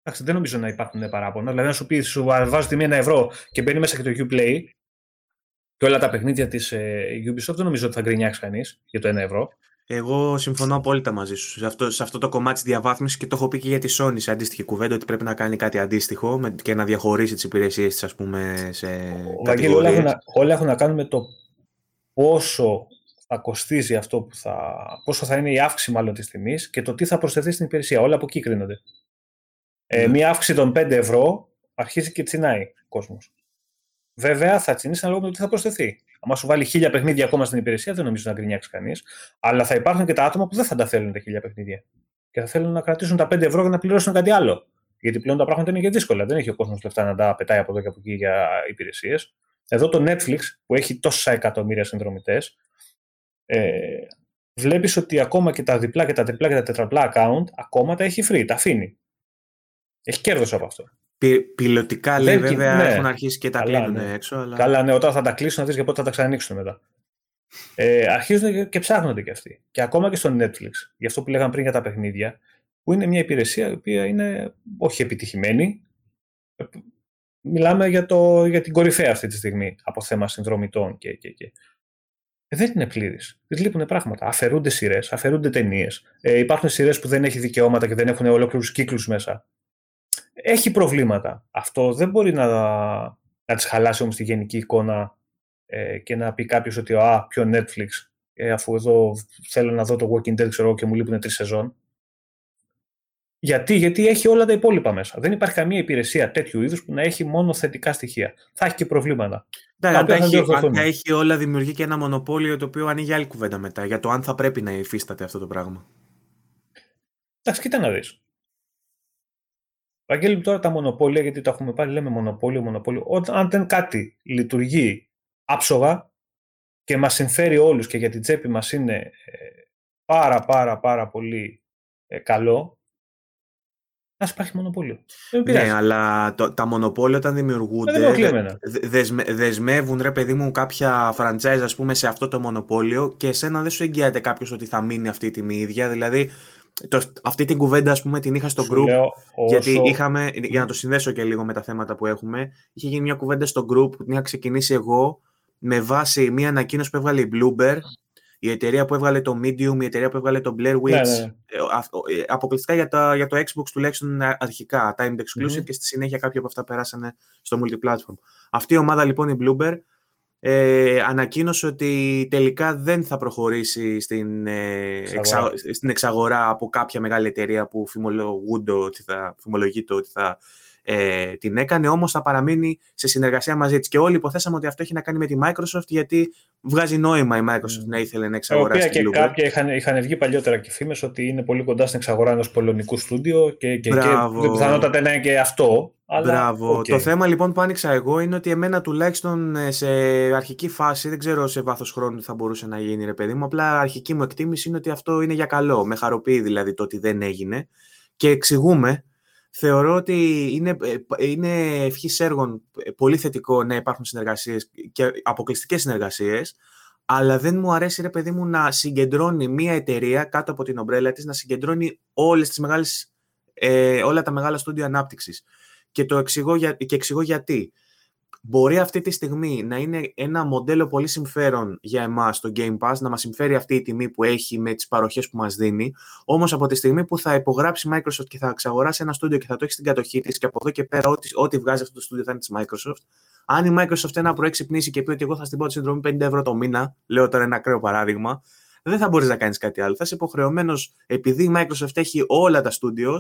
Εντάξει, δεν νομίζω να υπάρχουν παράπονα. Δηλαδή, να σου πεις, σου βάζει τιμή ένα ευρώ και μπαίνει μέσα και το Uplay, Και όλα τα παιχνίδια της ε, Ubisoft δεν νομίζω ότι θα γκρινιάξει κανείς για το 1 ευρώ. Ε, εγώ νομίζω ότι θα γκρινιάξει κανεί για το 1 κανεί για το 1 ευρώ. Εγώ συμφωνώ απόλυτα μαζί σου σε αυτό, σε αυτό το κομμάτι της διαβάθμισης και το έχω πει και για τη Sony σε αντίστοιχη κουβέντα ότι πρέπει να κάνει κάτι αντίστοιχο και να διαχωρίσει τις υπηρεσίες της, ας πούμε, σε. Βαγγέλη, όλα, έχουν, όλα έχουν να κάνουν με το πόσο θα κοστίζει αυτό που θα. πόσο θα είναι η αύξηση μάλλον της τιμής και το τι θα προσθεθεί στην υπηρεσία. Όλα από εκεί κρίνονται. Ε, ναι. μία αύξηση των 5 ευρώ αρχίζει και τσινάει ο κόσμος. Βέβαια, θα τσινήσει ανάλογα με το τι θα προσθεθεί. Αν σου βάλει χίλια παιχνίδια ακόμα στην υπηρεσία, δεν νομίζω να γκρινιάξει κανείς. Αλλά θα υπάρχουν και τα άτομα που δεν θα τα θέλουν τα χίλια παιχνίδια. Και θα θέλουν να κρατήσουν τα 5 ευρώ για να πληρώσουν κάτι άλλο. Γιατί πλέον τα πράγματα είναι και δύσκολα. Δεν έχει ο κόσμος λεφτά να τα πετάει από εδώ και από εκεί για υπηρεσίες. Εδώ το Netflix, που έχει τόσα εκατομμύρια συνδρομητές, ε, βλέπεις ότι ακόμα και τα διπλά και τα τριπλά και τα τετραπλά account ακόμα τα έχει free, τα αφήνει. Έχει κέρδος από αυτό. Πι, πιλωτικά λέει βέβαια ναι. έχουν αρχίσει και τα κλείνουν ναι. έξω. Αλλά... Καλά, ναι, όταν θα τα κλείσουν να δεις για πότε θα τα ξανανοίξουν μετά. Ε, αρχίζουν και ψάχνονται κι αυτοί. Και ακόμα και στο Netflix, για αυτό που λέγαμε πριν για τα παιχνίδια, που είναι μια υπηρεσία η οποία είναι όχι επιτυχημένη. Μιλάμε για, το, για την κορυφαία αυτή τη στιγμή από θέμα συνδρομητών και, και, και. Ε, δεν είναι πλήρης. Της λείπουν πράγματα. Αφαιρούνται σειρές, αφαιρούνται ταινίες. Ε, υπάρχουν σειρές που δεν έχει δικαιώματα και δεν έχουν ολόκληρους κύκλους μέσα έχει προβλήματα. Αυτό δεν μπορεί να, να τις χαλάσει όμως τη γενική εικόνα ε, και να πει κάποιος ότι α, πιο Netflix, ε, αφού εδώ θέλω να δω το Walking Dead ξέρω, και μου λείπουν τρεις σεζόν. Γιατί, γιατί έχει όλα τα υπόλοιπα μέσα. Δεν υπάρχει καμία υπηρεσία τέτοιου είδους που να έχει μόνο θετικά στοιχεία. Θα έχει και προβλήματα. Ναι, αν, τα έχει, αν τα έχει όλα, δημιουργεί και ένα μονοπόλιο το οποίο ανοίγει άλλη κουβέντα μετά για το αν θα πρέπει να υφίσταται αυτό το πράγμα. Εντάξει, κοίτα να δεις. Βαγγέλη, τώρα τα μονοπόλια, γιατί τα έχουμε πάρει, λέμε μονοπόλιο, μονοπόλιο. Όταν δεν κάτι λειτουργεί άψογα και μας συμφέρει όλους και για την τσέπη μας είναι ε, πάρα πάρα πάρα πολύ ε, καλό, Α υπάρχει μονοπόλιο. Ναι, αλλά το, τα μονοπόλια όταν δημιουργούνται δεσμε, δεσμεύουν ρε παιδί μου κάποια franchise ας πούμε σε αυτό το μονοπόλιο και εσένα δεν σου εγγυάται κάποιος ότι θα μείνει αυτή η τιμή ίδια. Δηλαδή το, αυτή την κουβέντα ας πούμε την είχα στο group γιατί είχαμε, για να το συνδέσω και λίγο με τα θέματα που έχουμε είχε γίνει μια κουβέντα στο group που την είχα ξεκινήσει εγώ με βάση μια ανακοίνωση που έβγαλε η Bloomberg η εταιρεία που έβγαλε το Medium, η εταιρεία που έβγαλε το Blair Witch ναι, ναι. Ε, ε, αποκλειστικά για, τα, για το Xbox τουλάχιστον αρχικά timed exclusive και στη συνέχεια κάποια από αυτά περάσανε στο multiplatform αυτή η ομάδα λοιπόν η Bloomberg ε, ανακοίνωσε ότι τελικά δεν θα προχωρήσει στην, ε, στην εξαγορά από κάποια μεγάλη εταιρεία που φημολογούνται ότι θα, φημολογείται ότι θα ε, την έκανε, όμως θα παραμείνει σε συνεργασία μαζί της. Και όλοι υποθέσαμε ότι αυτό έχει να κάνει με τη Microsoft, γιατί βγάζει νόημα η Microsoft mm. να ήθελε να εξαγοράσει την και κάποια είχαν, είχαν βγει παλιότερα και φήμες ότι είναι πολύ κοντά στην εξαγορά ενός πολωνικού στούντιο και, και, και πιθανότατα να είναι και αυτό. Αλλά, Μπράβο. Το θέμα λοιπόν που άνοιξα εγώ είναι ότι εμένα τουλάχιστον ε, σε αρχική φάση, δεν ξέρω σε βάθος χρόνου θα μπορούσε να γίνει ρε παιδί μου, απλά αρχική μου εκτίμηση είναι ότι αυτό είναι για καλό. Με χαροποιεί δηλαδή το ότι δεν έγινε και εξηγούμε θεωρώ ότι είναι, ε, είναι ευχής έργων ε, πολύ θετικό να υπάρχουν συνεργασίες και αποκλειστικές συνεργασίες, αλλά δεν μου αρέσει ρε παιδί μου να συγκεντρώνει μια εταιρεία κάτω από την ομπρέλα της, να συγκεντρώνει όλες τις μεγάλες, ε, όλα τα μεγάλα στούντιο ανάπτυξης. Και, το εξηγώ, για, και εξηγώ γιατί μπορεί αυτή τη στιγμή να είναι ένα μοντέλο πολύ συμφέρον για εμάς το Game Pass, να μας συμφέρει αυτή η τιμή που έχει με τις παροχές που μας δίνει, όμως από τη στιγμή που θα υπογράψει Microsoft και θα εξαγοράσει ένα στούντιο και θα το έχει στην κατοχή της και από εδώ και πέρα ό,τι, ό,τι βγάζει αυτό το στούντιο θα είναι της Microsoft, αν η Microsoft ένα προεξυπνήσει και πει ότι εγώ θα στην πω τη συνδρομή 50 ευρώ το μήνα, λέω τώρα ένα ακραίο παράδειγμα, δεν θα μπορείς να κάνεις κάτι άλλο. Θα είσαι υποχρεωμένος, επειδή η Microsoft έχει όλα τα studios,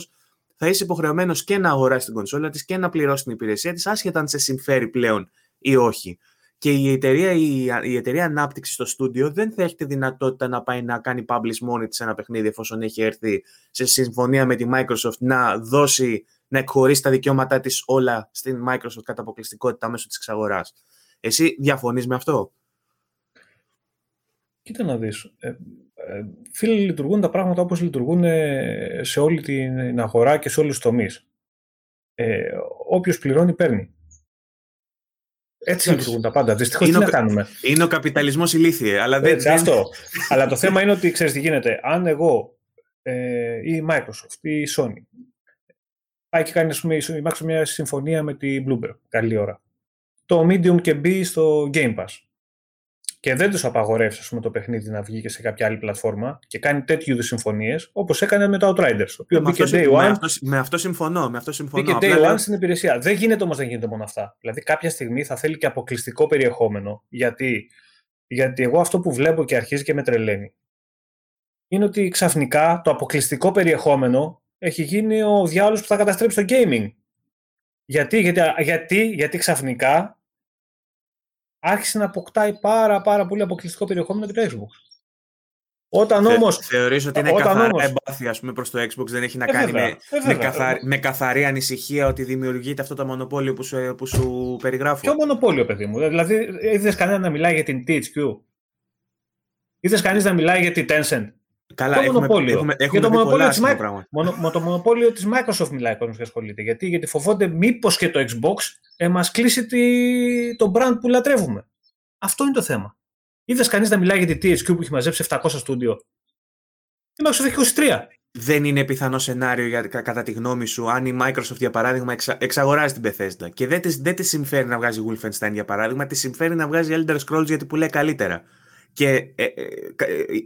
θα είσαι υποχρεωμένος και να αγοράσεις την κονσόλα της και να πληρώσεις την υπηρεσία της, άσχετα αν σε συμφέρει πλέον ή όχι. Και η εταιρεία, η, η εταιρεία ανάπτυξης στο στούντιο δεν θα έχει τη δυνατότητα να πάει να κάνει publish μόνη της ένα παιχνίδι εφόσον έχει έρθει σε συμφωνία με τη Microsoft να δώσει, να εκχωρήσει τα δικαιώματά της όλα στην Microsoft κατά αποκλειστικότητα μέσω της εξαγοράς. Εσύ διαφωνείς με αυτό; Κοίτα να δεις. Ε, ε, φίλοι, λειτουργούν τα πράγματα όπως λειτουργούν ε, σε όλη την αγορά και σε όλους τους τομείς. Ε, όποιος πληρώνει, παίρνει. Έτσι λειτουργούν τα πάντα. Δυστυχώς τι να κάνουμε. Είναι ο καπιταλισμός ηλίθιε. Αλλά δεν... Έτσι, αυτό. αλλά το θέμα είναι ότι ξέρεις τι γίνεται. Αν εγώ ε, ή η Microsoft ή η Sony πάει και κάνει πούμε, η μια συμφωνία με τη Bloomberg. Καλή ώρα. Το Medium και μπει στο Game Pass. Και δεν τους απαγορεύσει ας πούμε, το παιχνίδι να βγει και σε κάποια άλλη πλατφόρμα και κάνει τέτοιου είδους συμφωνίες όπως έκανε με το Outriders. Το οποίο μπήκε Day One. Με αυτό, με αυτό συμφωνώ. Με αυτό συμφωνώ. Μπήκε Day One στην υπηρεσία. Δεν γίνεται όμως να γίνεται μόνο αυτά. Δηλαδή κάποια στιγμή θα θέλει και αποκλειστικό περιεχόμενο. Γιατί, γιατί εγώ αυτό που βλέπω και αρχίζει και με τρελαίνει είναι ότι ξαφνικά το αποκλειστικό περιεχόμενο έχει γίνει ο διάολος που θα καταστρέψει το gaming. Γιατί, γιατί, γιατί, γιατί ξαφνικά άρχισε να αποκτάει πάρα πάρα πολύ αποκλειστικό περιεχόμενο και το Xbox. Όταν όμως... Θεωρείς ότι είναι καθαρά όμως... εμπάθεια ας πούμε, προς το Xbox, δεν έχει να ε, κάνει με, ε, με, καθαρή, με καθαρή ανησυχία ότι δημιουργείται αυτό το μονοπόλιο που σου, που σου περιγράφω; Ποιο μονοπόλιο, παιδί μου; Δηλαδή, είδες κανένα να μιλάει για την THQ. Είδες κανείς να μιλάει για την Tencent; Καλά, το έχουμε, μονοπόλιο; Έχουμε, έχουμε για το μονοπόλιο, της Μόνο, το μονοπόλιο της Microsoft μιλάει ο κόσμος και ασχολείται. Γιατί, γιατί φοβόνται μήπως και το Xbox ε, μας κλείσει τη, το brand που λατρεύουμε. Αυτό είναι το θέμα. Είδες κανείς να μιλάει για τη THQ που έχει μαζέψει 700 στούντιο; Η Microsoft έχει 23. Δεν είναι πιθανό σενάριο για, κατά τη γνώμη σου αν η Microsoft για παράδειγμα εξα, εξαγοράζει την Bethesda και δεν της δεν της συμφέρει να βγάζει Wolfenstein για παράδειγμα, της συμφέρει να βγάζει Elder Scrolls γιατί πουλάει καλύτερα και ε, ε,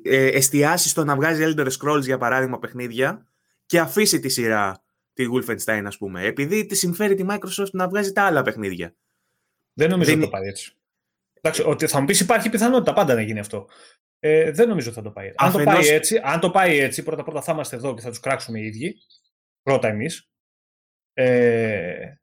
ε, εστιάσει στο να βγάζει Elder Scrolls για παράδειγμα παιχνίδια και αφήσει τη σειρά τη Wolfenstein ας πούμε, επειδή τη συμφέρει τη Microsoft να βγάζει τα άλλα παιχνίδια. Δεν νομίζω ότι το πάει έτσι. Εντάξει, ότι θα μου πεις υπάρχει πιθανότητα πάντα να γίνει αυτό. Ε, δεν νομίζω ότι θα το πάει. Αφενός... Αν, το πάει έτσι, αν το πάει έτσι, πρώτα πρώτα θα είμαστε εδώ και θα τους κράξουμε οι ίδιοι. Πρώτα εμείς. Ε,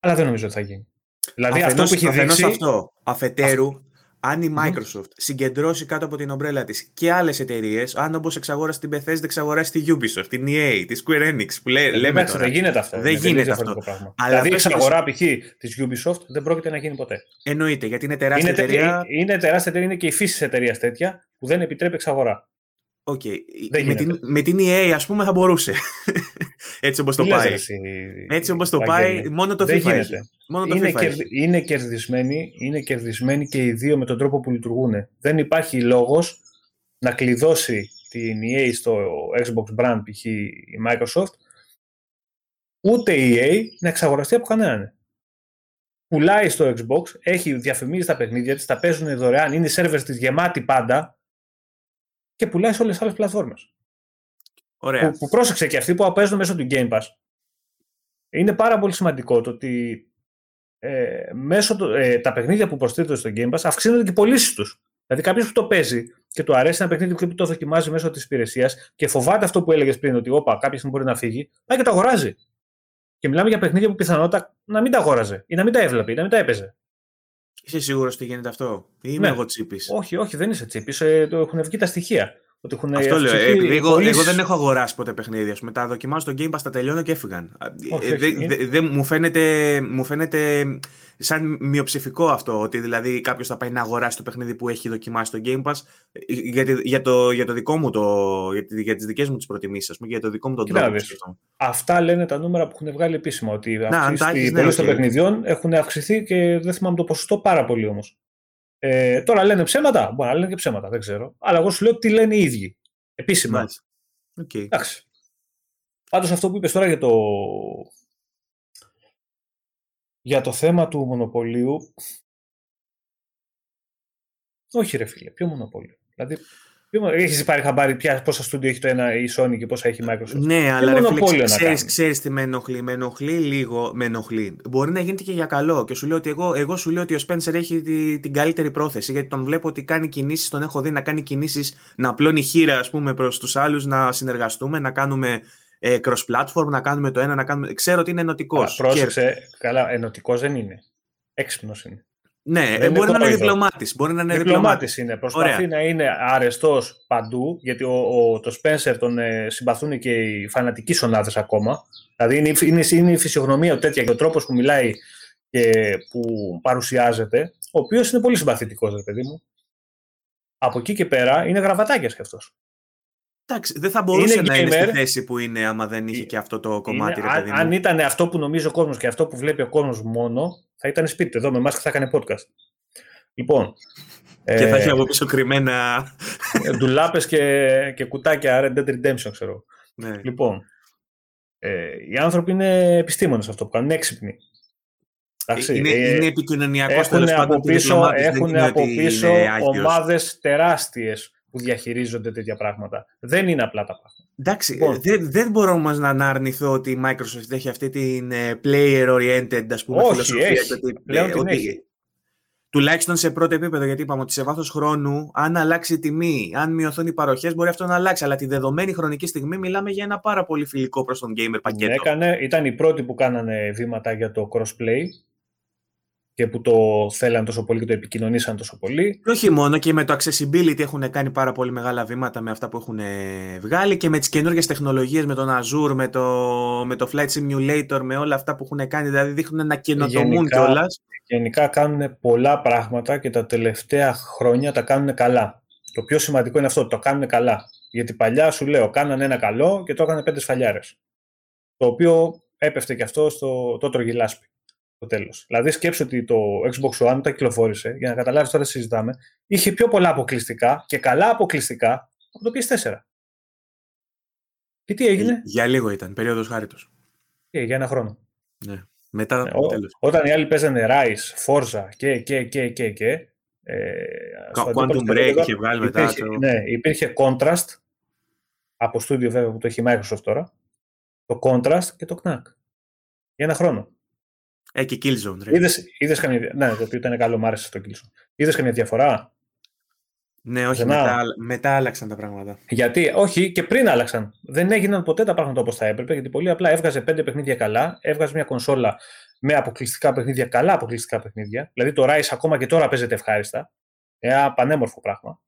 αλλά δεν νομίζω ότι θα γίνει. Δηλαδή αφενός, αυτό που έχει δείξει... αυτό. Αφετέρου, αν η Microsoft mm. συγκεντρώσει κάτω από την ομπρέλα της και άλλες εταιρείες, αν όπως εξαγόρασε την Bethesda, εξαγοράσει τη Ubisoft, την EA, τη Square Enix, που λέ, ε, λέμε τώρα. Δεν γίνεται αυτό. Δεν γίνεται αυτό. Πράγμα. Αλλά δηλαδή η εξαγορά π.χ. της Ubisoft δεν πρόκειται να γίνει ποτέ. Εννοείται, γιατί είναι τεράστια είναι, εταιρεία. Είναι τεράστια εταιρεία, είναι και η φύση της εταιρείας τέτοια που δεν επιτρέπει εξαγορά. Okay. Με, την, με την EA, ας πούμε, θα μπορούσε. Έτσι όπως το πάει. Έτσι όπως το πάει, μόνο το FIFA έχει. Μόνο το είναι, FIFA κερδι, είναι, κερδισμένοι, είναι κερδισμένοι και οι δύο με τον τρόπο που λειτουργούν. Δεν υπάρχει λόγος να κλειδώσει την EA στο Xbox brand π.χ. η Microsoft ούτε η EA να εξαγοραστεί από κανέναν. Πουλάει στο Xbox, έχει διαφημίσει τα παιχνίδια της, τα παίζουν δωρεάν, είναι οι σερβερ της γεμάτη πάντα, και πουλάει σε όλες τις άλλες πλατφόρμες. Ωραία. Που, που πρόσεξε και αυτοί που παίζουν μέσω του Game Pass. Είναι πάρα πολύ σημαντικό το ότι ε, μέσω το, ε, τα παιχνίδια που προσθέτουν στο Game Pass αυξήνονται και οι πωλήσεις τους. Δηλαδή, κάποιος που το παίζει και του αρέσει ένα παιχνίδι που το δοκιμάζει μέσω της υπηρεσίας και φοβάται αυτό που έλεγες πριν, ότι όπα, κάποια στιγμή μπορεί να φύγει, πάει και το αγοράζει. Και μιλάμε για παιχνίδια που πιθανότατα να μην τα αγόραζε ή να μην τα έβλεπε ή να μην τα έπαιζε. Είσαι σίγουρος ότι γίνεται αυτό, ή είμαι ναι. εγώ τσίπης; Όχι, όχι, δεν είσαι τσίπης. Ε, έχουν βγει τα στοιχεία. Ότι έχουν αυτό λέω. Ε, εγώ, εγώ, δεν έχω αγοράσει ποτέ παιχνίδια. Με τα δοκιμάζω στο Game Pass, τα τελειώνω και έφυγαν. Όχι, ε, δε, δε, μου, φαίνεται, μου φαίνεται σαν μειοψηφικό αυτό, ότι δηλαδή κάποιος θα πάει να αγοράσει το παιχνίδι που έχει δοκιμάσει το Game Pass για, για, το, για το δικό μου το, για, για τις δικές μου τις προτιμήσεις, πούμε, για το δικό μου τον τρόπο. Αυτά λένε τα νούμερα που έχουν βγάλει επίσημα, ότι οι πωλήσεις των παιχνιδιών έχουν αυξηθεί και δεν θυμάμαι το ποσοστό πάρα πολύ όμως. Ε, τώρα λένε ψέματα, μπορεί να λένε και ψέματα, δεν ξέρω. Αλλά εγώ σου λέω τι λένε οι ίδιοι, επίσημα. Okay. Εντάξει. Πάντως αυτό που είπες τώρα για το, για το θέμα του μονοπωλίου, όχι ρε φίλε, ποιο μονοπόλιο. Δηλαδή, έχεις πάρει χαμπάρι πια πόσα στούντιο έχει το ένα η Sony και πόσα έχει η Microsoft; Ναι, αλλά ρε φίλε, ξέρεις, ξέρεις τι με ενοχλεί; Με ενοχλεί λίγο, με ενοχλεί. Μπορεί να γίνεται και για καλό. Και σου λέω ότι εγώ, εγώ σου λέω ότι ο Spencer έχει τη, την καλύτερη πρόθεση. Γιατί τον βλέπω ότι κάνει κινήσεις, τον έχω δει να κάνει κινήσεις, να απλώνει χείρα ας πούμε προς τους άλλους, να συνεργαστούμε, να κάνουμε ε, cross-platform, να κάνουμε το ένα, να κάνουμε... Ξέρω ότι είναι ενωτικός. Πρόσεξε, και... καλά, ενωτικός δεν είναι. Έξυπνος είναι. Ναι, δεν μπορεί, να είναι διπλωμάτης. μπορεί να είναι διπλωμάτης. είναι. Προσπαθεί Ωραία. να είναι αρεστός παντού, γιατί ο, ο, το Spencer τον ε, συμπαθούν και οι φανατικοί σονάδες ακόμα. Δηλαδή είναι, είναι, είναι η φυσιογνωμία τέτοια και ο τρόπος που μιλάει και που παρουσιάζεται, ο οποίος είναι πολύ συμπαθητικός, ρε παιδί μου. Από εκεί και πέρα είναι γραβατάκιας κι αυτός. Εντάξει, δεν θα μπορούσε είναι να gamer, είναι στη θέση που είναι άμα δεν είχε και αυτό το κομμάτι. Είναι, ρε παιδί μου. Αν ήταν αυτό που νομίζει ο κόσμος και αυτό που βλέπει ο κόσμος μόνο, θα ήταν σπίτι εδώ με εμά και θα έκανε podcast. Λοιπόν. και ε, θα έχει από πίσω κρυμμένα. Ε, Ντουλάπες και, και κουτάκια Red Dead Redemption, ξέρω. Ναι. Λοιπόν. Ε, οι άνθρωποι είναι επιστήμονες αυτό που κάνουν, είναι έξυπνοι. Εντάξει, είναι, ε, είναι επικοινωνιακός Έχουν από πίσω, έχουν από πίσω ομάδες τεράστιες που διαχειρίζονται τέτοια πράγματα. Δεν είναι απλά τα πράγματα. Εντάξει, λοιπόν. δεν, δεν μπορώ όμως να αρνηθώ ότι η Microsoft έχει αυτή την ε, player-oriented ας πούμε, Όχι, φιλοσοφία. Έχει. Ότι, Πλέον ότι, έχει. Τουλάχιστον σε πρώτο επίπεδο, γιατί είπαμε ότι σε βάθος χρόνου, αν αλλάξει η τιμή, αν μειωθούν οι παροχές, μπορεί αυτό να αλλάξει. Αλλά τη δεδομένη χρονική στιγμή μιλάμε για ένα πάρα πολύ φιλικό προς τον gamer πακέτο. Έκανε, ήταν οι πρώτοι που κάνανε βήματα για το crossplay και που το θέλαν τόσο πολύ και το επικοινωνήσαν τόσο πολύ. Και όχι μόνο, και με το accessibility έχουν κάνει πάρα πολύ μεγάλα βήματα με αυτά που έχουν βγάλει και με τις καινούργιες τεχνολογίες, με τον Azure, με το, με το Flight Simulator, με όλα αυτά που έχουν κάνει, δηλαδή δείχνουν να καινοτομούν κιόλας. Γενικά κάνουν πολλά πράγματα και τα τελευταία χρόνια τα κάνουν καλά. Το πιο σημαντικό είναι αυτό, το κάνουν καλά. Γιατί παλιά σου λέω, κάνανε ένα καλό και το έκανε πέντε σφαλιάρες. Το οποίο έπεφτε και αυτό στο το τρογιλάσπι το τέλος. Δηλαδή, σκέψω ότι το Xbox One όταν κυκλοφόρησε, για να καταλάβεις τώρα συζητάμε, είχε πιο πολλά αποκλειστικά και καλά αποκλειστικά από το PS4. Και τι έγινε; Για λίγο ήταν, περίοδος χάριτος. Ε, για ένα χρόνο. Ναι. Μετά, ναι, τέλος. Όταν οι άλλοι παίζανε Rise, Forza και, και, και, και, και ε, Quantum Break είχε βγάλει μετά. Υπήρχε, το... Ναι, υπήρχε Contrast από στούντιο βέβαια που το έχει Microsoft τώρα. Το Contrast και το Knack. Για ένα χρόνο. Ε, και Killzone. Ρε. Είδες, είδες καμία... Ναι, το οποίο ήταν καλό, μου άρεσε το Killzone. Είδες καμία διαφορά; Ναι, όχι, μετά, μετά άλλαξαν τα πράγματα. Γιατί, όχι, και πριν άλλαξαν. Δεν έγιναν ποτέ τα πράγματα όπως θα έπρεπε, γιατί πολύ απλά έβγαζε πέντε παιχνίδια καλά, έβγαζε μια κονσόλα με αποκλειστικά παιχνίδια, καλά αποκλειστικά παιχνίδια. Δηλαδή το Rise ακόμα και τώρα παίζεται ευχάριστα. Ένα πανέμορφο πράγμα.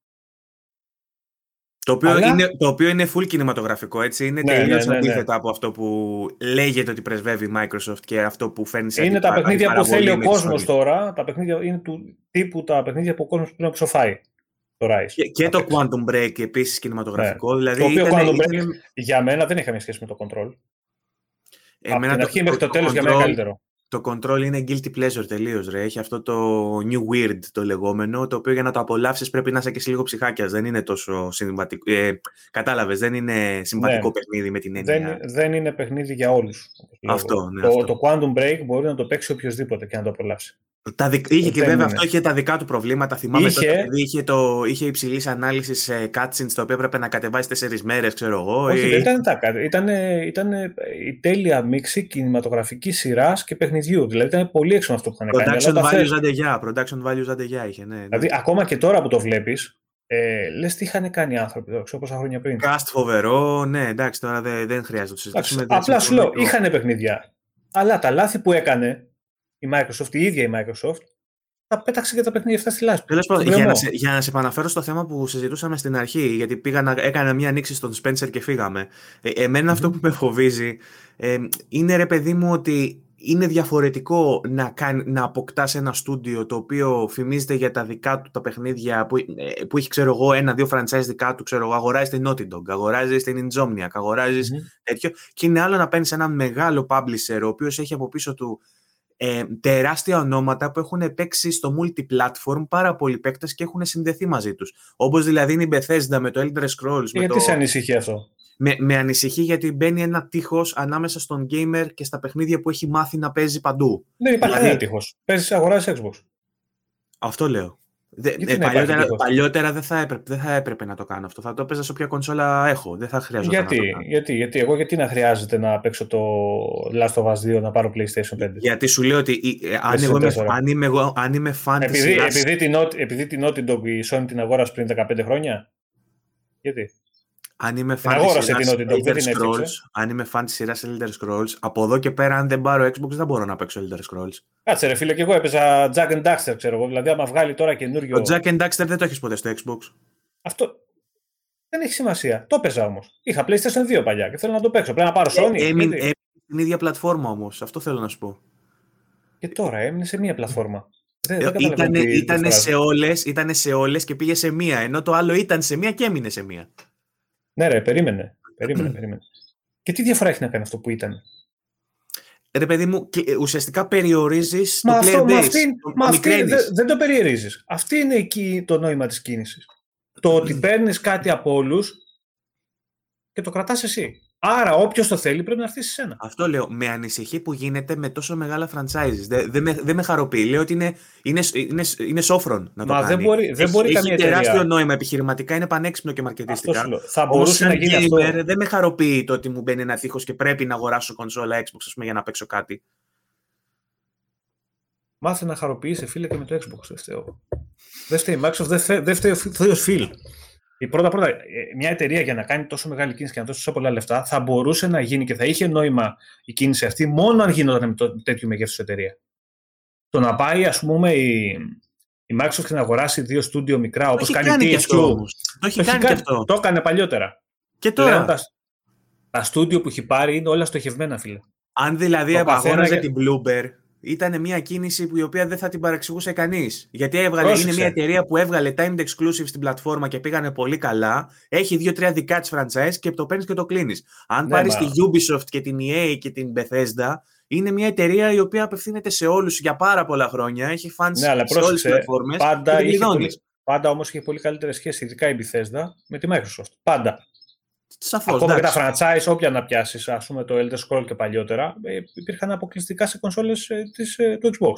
Το οποίο, είναι, το οποίο είναι full κινηματογραφικό, έτσι. Είναι ναι, τελείως ναι, ναι, αντίθετα από αυτό που λέγεται ότι πρεσβεύει η Microsoft και αυτό που φαίνει σε Είναι τα παιχνίδια που θέλει ο κόσμος τώρα. Τα παιχνίδια είναι του τύπου τα παιχνίδια που ο κόσμος πρέπει να ψοφάει. Το Rise. Και, και το Quantum Break επίσης κινηματογραφικό. Δηλαδή, το οποίο Quantum Break για μένα δεν έχει καμία σχέση με το Control. Εμένα από την αρχή μέχρι το, το τέλος για μένα καλύτερο το control είναι guilty pleasure τελείως. Έχει αυτό το new weird το λεγόμενο, το οποίο για να το απολαύσεις πρέπει να είσαι και σε λίγο ψυχάκιας. Δεν είναι τόσο συμβατικό. Ε, Κατάλαβες, δεν είναι συμβατικό ναι. παιχνίδι με την έννοια. Δεν, δεν είναι παιχνίδι για όλους. Αυτό, ναι, το, αυτό. το Quantum Break μπορεί να το παίξει οποιοδήποτε και να το απολαύσει. Τα δικ... Είχε και βέβαια αυτό είχε τα δικά του προβλήματα. Θυμάμαι είχε, τότε, είχε, το... είχε υψηλής ανάλυσης σε cutscenes το οποίο έπρεπε να κατεβάσει τέσσερις μέρες, ξέρω εγώ. Όχι, δεν ήταν τα ήταν, ήταν η τέλεια μίξη κινηματογραφική σειράς και παιχνιδιού. Δηλαδή ήταν πολύ έξω αυτό που είχαν κάνει. Production value ζαντεγιά. Production value ζαντεγιά είχε, ναι, ναι. Δηλαδή ακόμα και τώρα που το βλέπεις, ε, Λες τι είχαν κάνει οι άνθρωποι εδώ, ξέρω πόσα χρόνια πριν. Cast φοβερό, ναι, εντάξει, τώρα δεν, δεν χρειάζεται να το συζητήσουμε. Απλά σου λέω, είχαν παιχνιδιά. Αλλά τα λάθη που έκανε η Microsoft, η ίδια η Microsoft, θα πέταξε και τα παιχνίδια αυτά στη λάσπη. για, να σε, για να σε επαναφέρω στο θέμα που συζητούσαμε στην αρχή, γιατί πήγα να έκανα μια ανοίξη στον Spencer και φύγαμε. Ε, εμενα αυτό που με φοβίζει ε, είναι ρε παιδί μου ότι είναι διαφορετικό να, κάνει, να αποκτάς ένα στούντιο το οποίο φημίζεται για τα δικά του τα παιχνίδια που, ε, που έχει ξέρω εγώ ένα-δύο franchise δικά του ξέρω εγώ αγοράζεις την Naughty Dog, αγοράζεις την Insomniac, αγοράζεις mm-hmm. τέτοιο και είναι άλλο να παίρνεις ένα μεγάλο publisher ο οποίος έχει από πίσω του ε, τεράστια ονόματα που έχουν παίξει στο multi-platform πάρα πολλοί παίκτες και έχουν συνδεθεί μαζί τους. Όπως δηλαδή είναι η Bethesda με το Elder Scrolls. Γιατί το... σε ανησυχεί αυτό; Με, με ανησυχεί γιατί μπαίνει ένα τείχος ανάμεσα στον gamer και στα παιχνίδια που έχει μάθει να παίζει παντού. Δεν υπάρχει δηλαδή... τείχος. Παίζεις αγοράζει Xbox. Αυτό λέω. Δε, ε, παλιότερα, παλιότερα δεν, θα έπρεπε, δεν θα έπρεπε να το κάνω αυτό. Θα το έπαιζα σε όποια κονσόλα έχω. Δεν θα χρειάζεται γιατί, να το κάνω. Γιατί, γιατί, εγώ γιατί να χρειάζεται να παίξω το Last of Us 2 να πάρω PlayStation 5. Γιατί σου λέω ότι ε, αν, εγώ είμαι, αν, είμαι, εγώ, αν είμαι fan επειδή, της επειδή, την, επειδή την Naughty Dog η Sony την αγόρασε πριν 15 χρόνια; Γιατί; Αν είμαι fan της σειράς Elder Scrolls, αν είμαι fan της σειράς Elder Scrolls, από εδώ και πέρα αν δεν πάρω Xbox δεν μπορώ να παίξω Elder Scrolls. Κάτσε ρε φίλε, και εγώ έπαιζα Jack and Daxter, ξέρω εγώ. Δηλαδή, άμα βγάλει τώρα καινούριο. Το Jack and Daxter δεν το έχεις ποτέ στο Xbox. Αυτό δεν έχει σημασία. Το έπαιζα όμως. Είχα PlayStation 2 παλιά και θέλω να το παίξω. Πρέπει να πάρω Sony. Ε, έμεινε ε, στην ίδια πλατφόρμα όμως. Αυτό θέλω να σου πω. Και τώρα έμεινε σε μία πλατφόρμα. Δεν, ήτανε, ήτανε, σε όλες, ήτανε σε όλες και πήγε σε μία, ενώ το άλλο ήταν σε μία και έμεινε σε μία. Ναι, ρε, περίμενε. Περίμενε, περίμενε. Και τι διαφορά έχει να κάνει αυτό που ήταν; Ρε παιδί μου, ε, ουσιαστικά περιορίζεις το αυτό, player base. Μα αυτή, δεν το περιορίζεις. Αυτή είναι εκεί το νόημα της κίνησης. Το ότι παίρνεις κάτι από όλους και το κρατάς εσύ. Άρα, όποιος το θέλει πρέπει να έρθει σε σένα. Αυτό λέω. Με ανησυχεί που γίνεται με τόσο μεγάλα franchises. Δεν δε με, δε με χαροποιεί. Λέω ότι είναι, είναι, είναι, είναι σόφρον να το Μα κάνει. δεν μπορεί, δεν μπορεί έχει, καμία έχει τεράστιο εταιρεία. νόημα επιχειρηματικά, είναι πανέξυπνο και μαρκετιστικά. Αυτό σου λέω. Θα Όμως, μπορούσε σαν να γίνει gamer, αυτό. δεν με χαροποιεί το ότι μου μπαίνει ένα τείχος και πρέπει να αγοράσω κονσόλα Xbox ας πούμε, για να παίξω κάτι. Μάθε να χαροποιήσει φίλε και με το Xbox. Δεν φταίω. Δεν φταίει η Microsoft, δεν φταίει- δεν φταίει ο θείο Phil. Η πρώτα πρώτα, ε, μια εταιρεία για να κάνει τόσο μεγάλη κίνηση και να δώσει τόσο πολλά λεφτά θα μπορούσε να γίνει και θα είχε νόημα η κίνηση αυτή μόνο αν γινόταν με το, τέτοιο μεγέθους εταιρεία. Το να πάει, ας πούμε, η, η Microsoft και να αγοράσει δύο στούντιο μικρά όπως έχει κάνει κάνει και THQ. αυτό όμως. Το έχει Το κάνει και αυτό. Το έκανε παλιότερα. Και Πλέον τώρα, τα, τα στούντιο που έχει πάρει είναι όλα στοχευμένα, φίλε. αν δηλαδή το αγόραζε καθένα την Bloober, ήταν μια κίνηση που η οποία δεν θα την παρεξηγούσε κανείς. Γιατί έβγαλε, Πρόσεξε. είναι μια εταιρεία που έβγαλε timed exclusive στην πλατφόρμα και πήγανε πολύ καλά. Έχει δύο-τρία δικά της franchise και το παίρνεις και το κλείνεις. Αν Ναι, πάρεις μα- τη Ubisoft και την EA και την Bethesda, είναι μια εταιρεία η οποία απευθύνεται σε όλους για πάρα πολλά χρόνια. Έχει fans Ναι, αλλά σε όλες τις πρόσεξε, πλατφόρμες. Πάντα, την είχε κλειδώνεις. πολύ, πάντα όμως είχε πολύ καλύτερες σχέσεις, ειδικά η Bethesda, με τη Microsoft. Πάντα. Σαφώς. Ακόμα και τα franchise, όποια να πιάσεις, ας πούμε το Elder Scroll και παλιότερα, ε, υπήρχαν αποκλειστικά σε κονσόλες ε, του Xbox,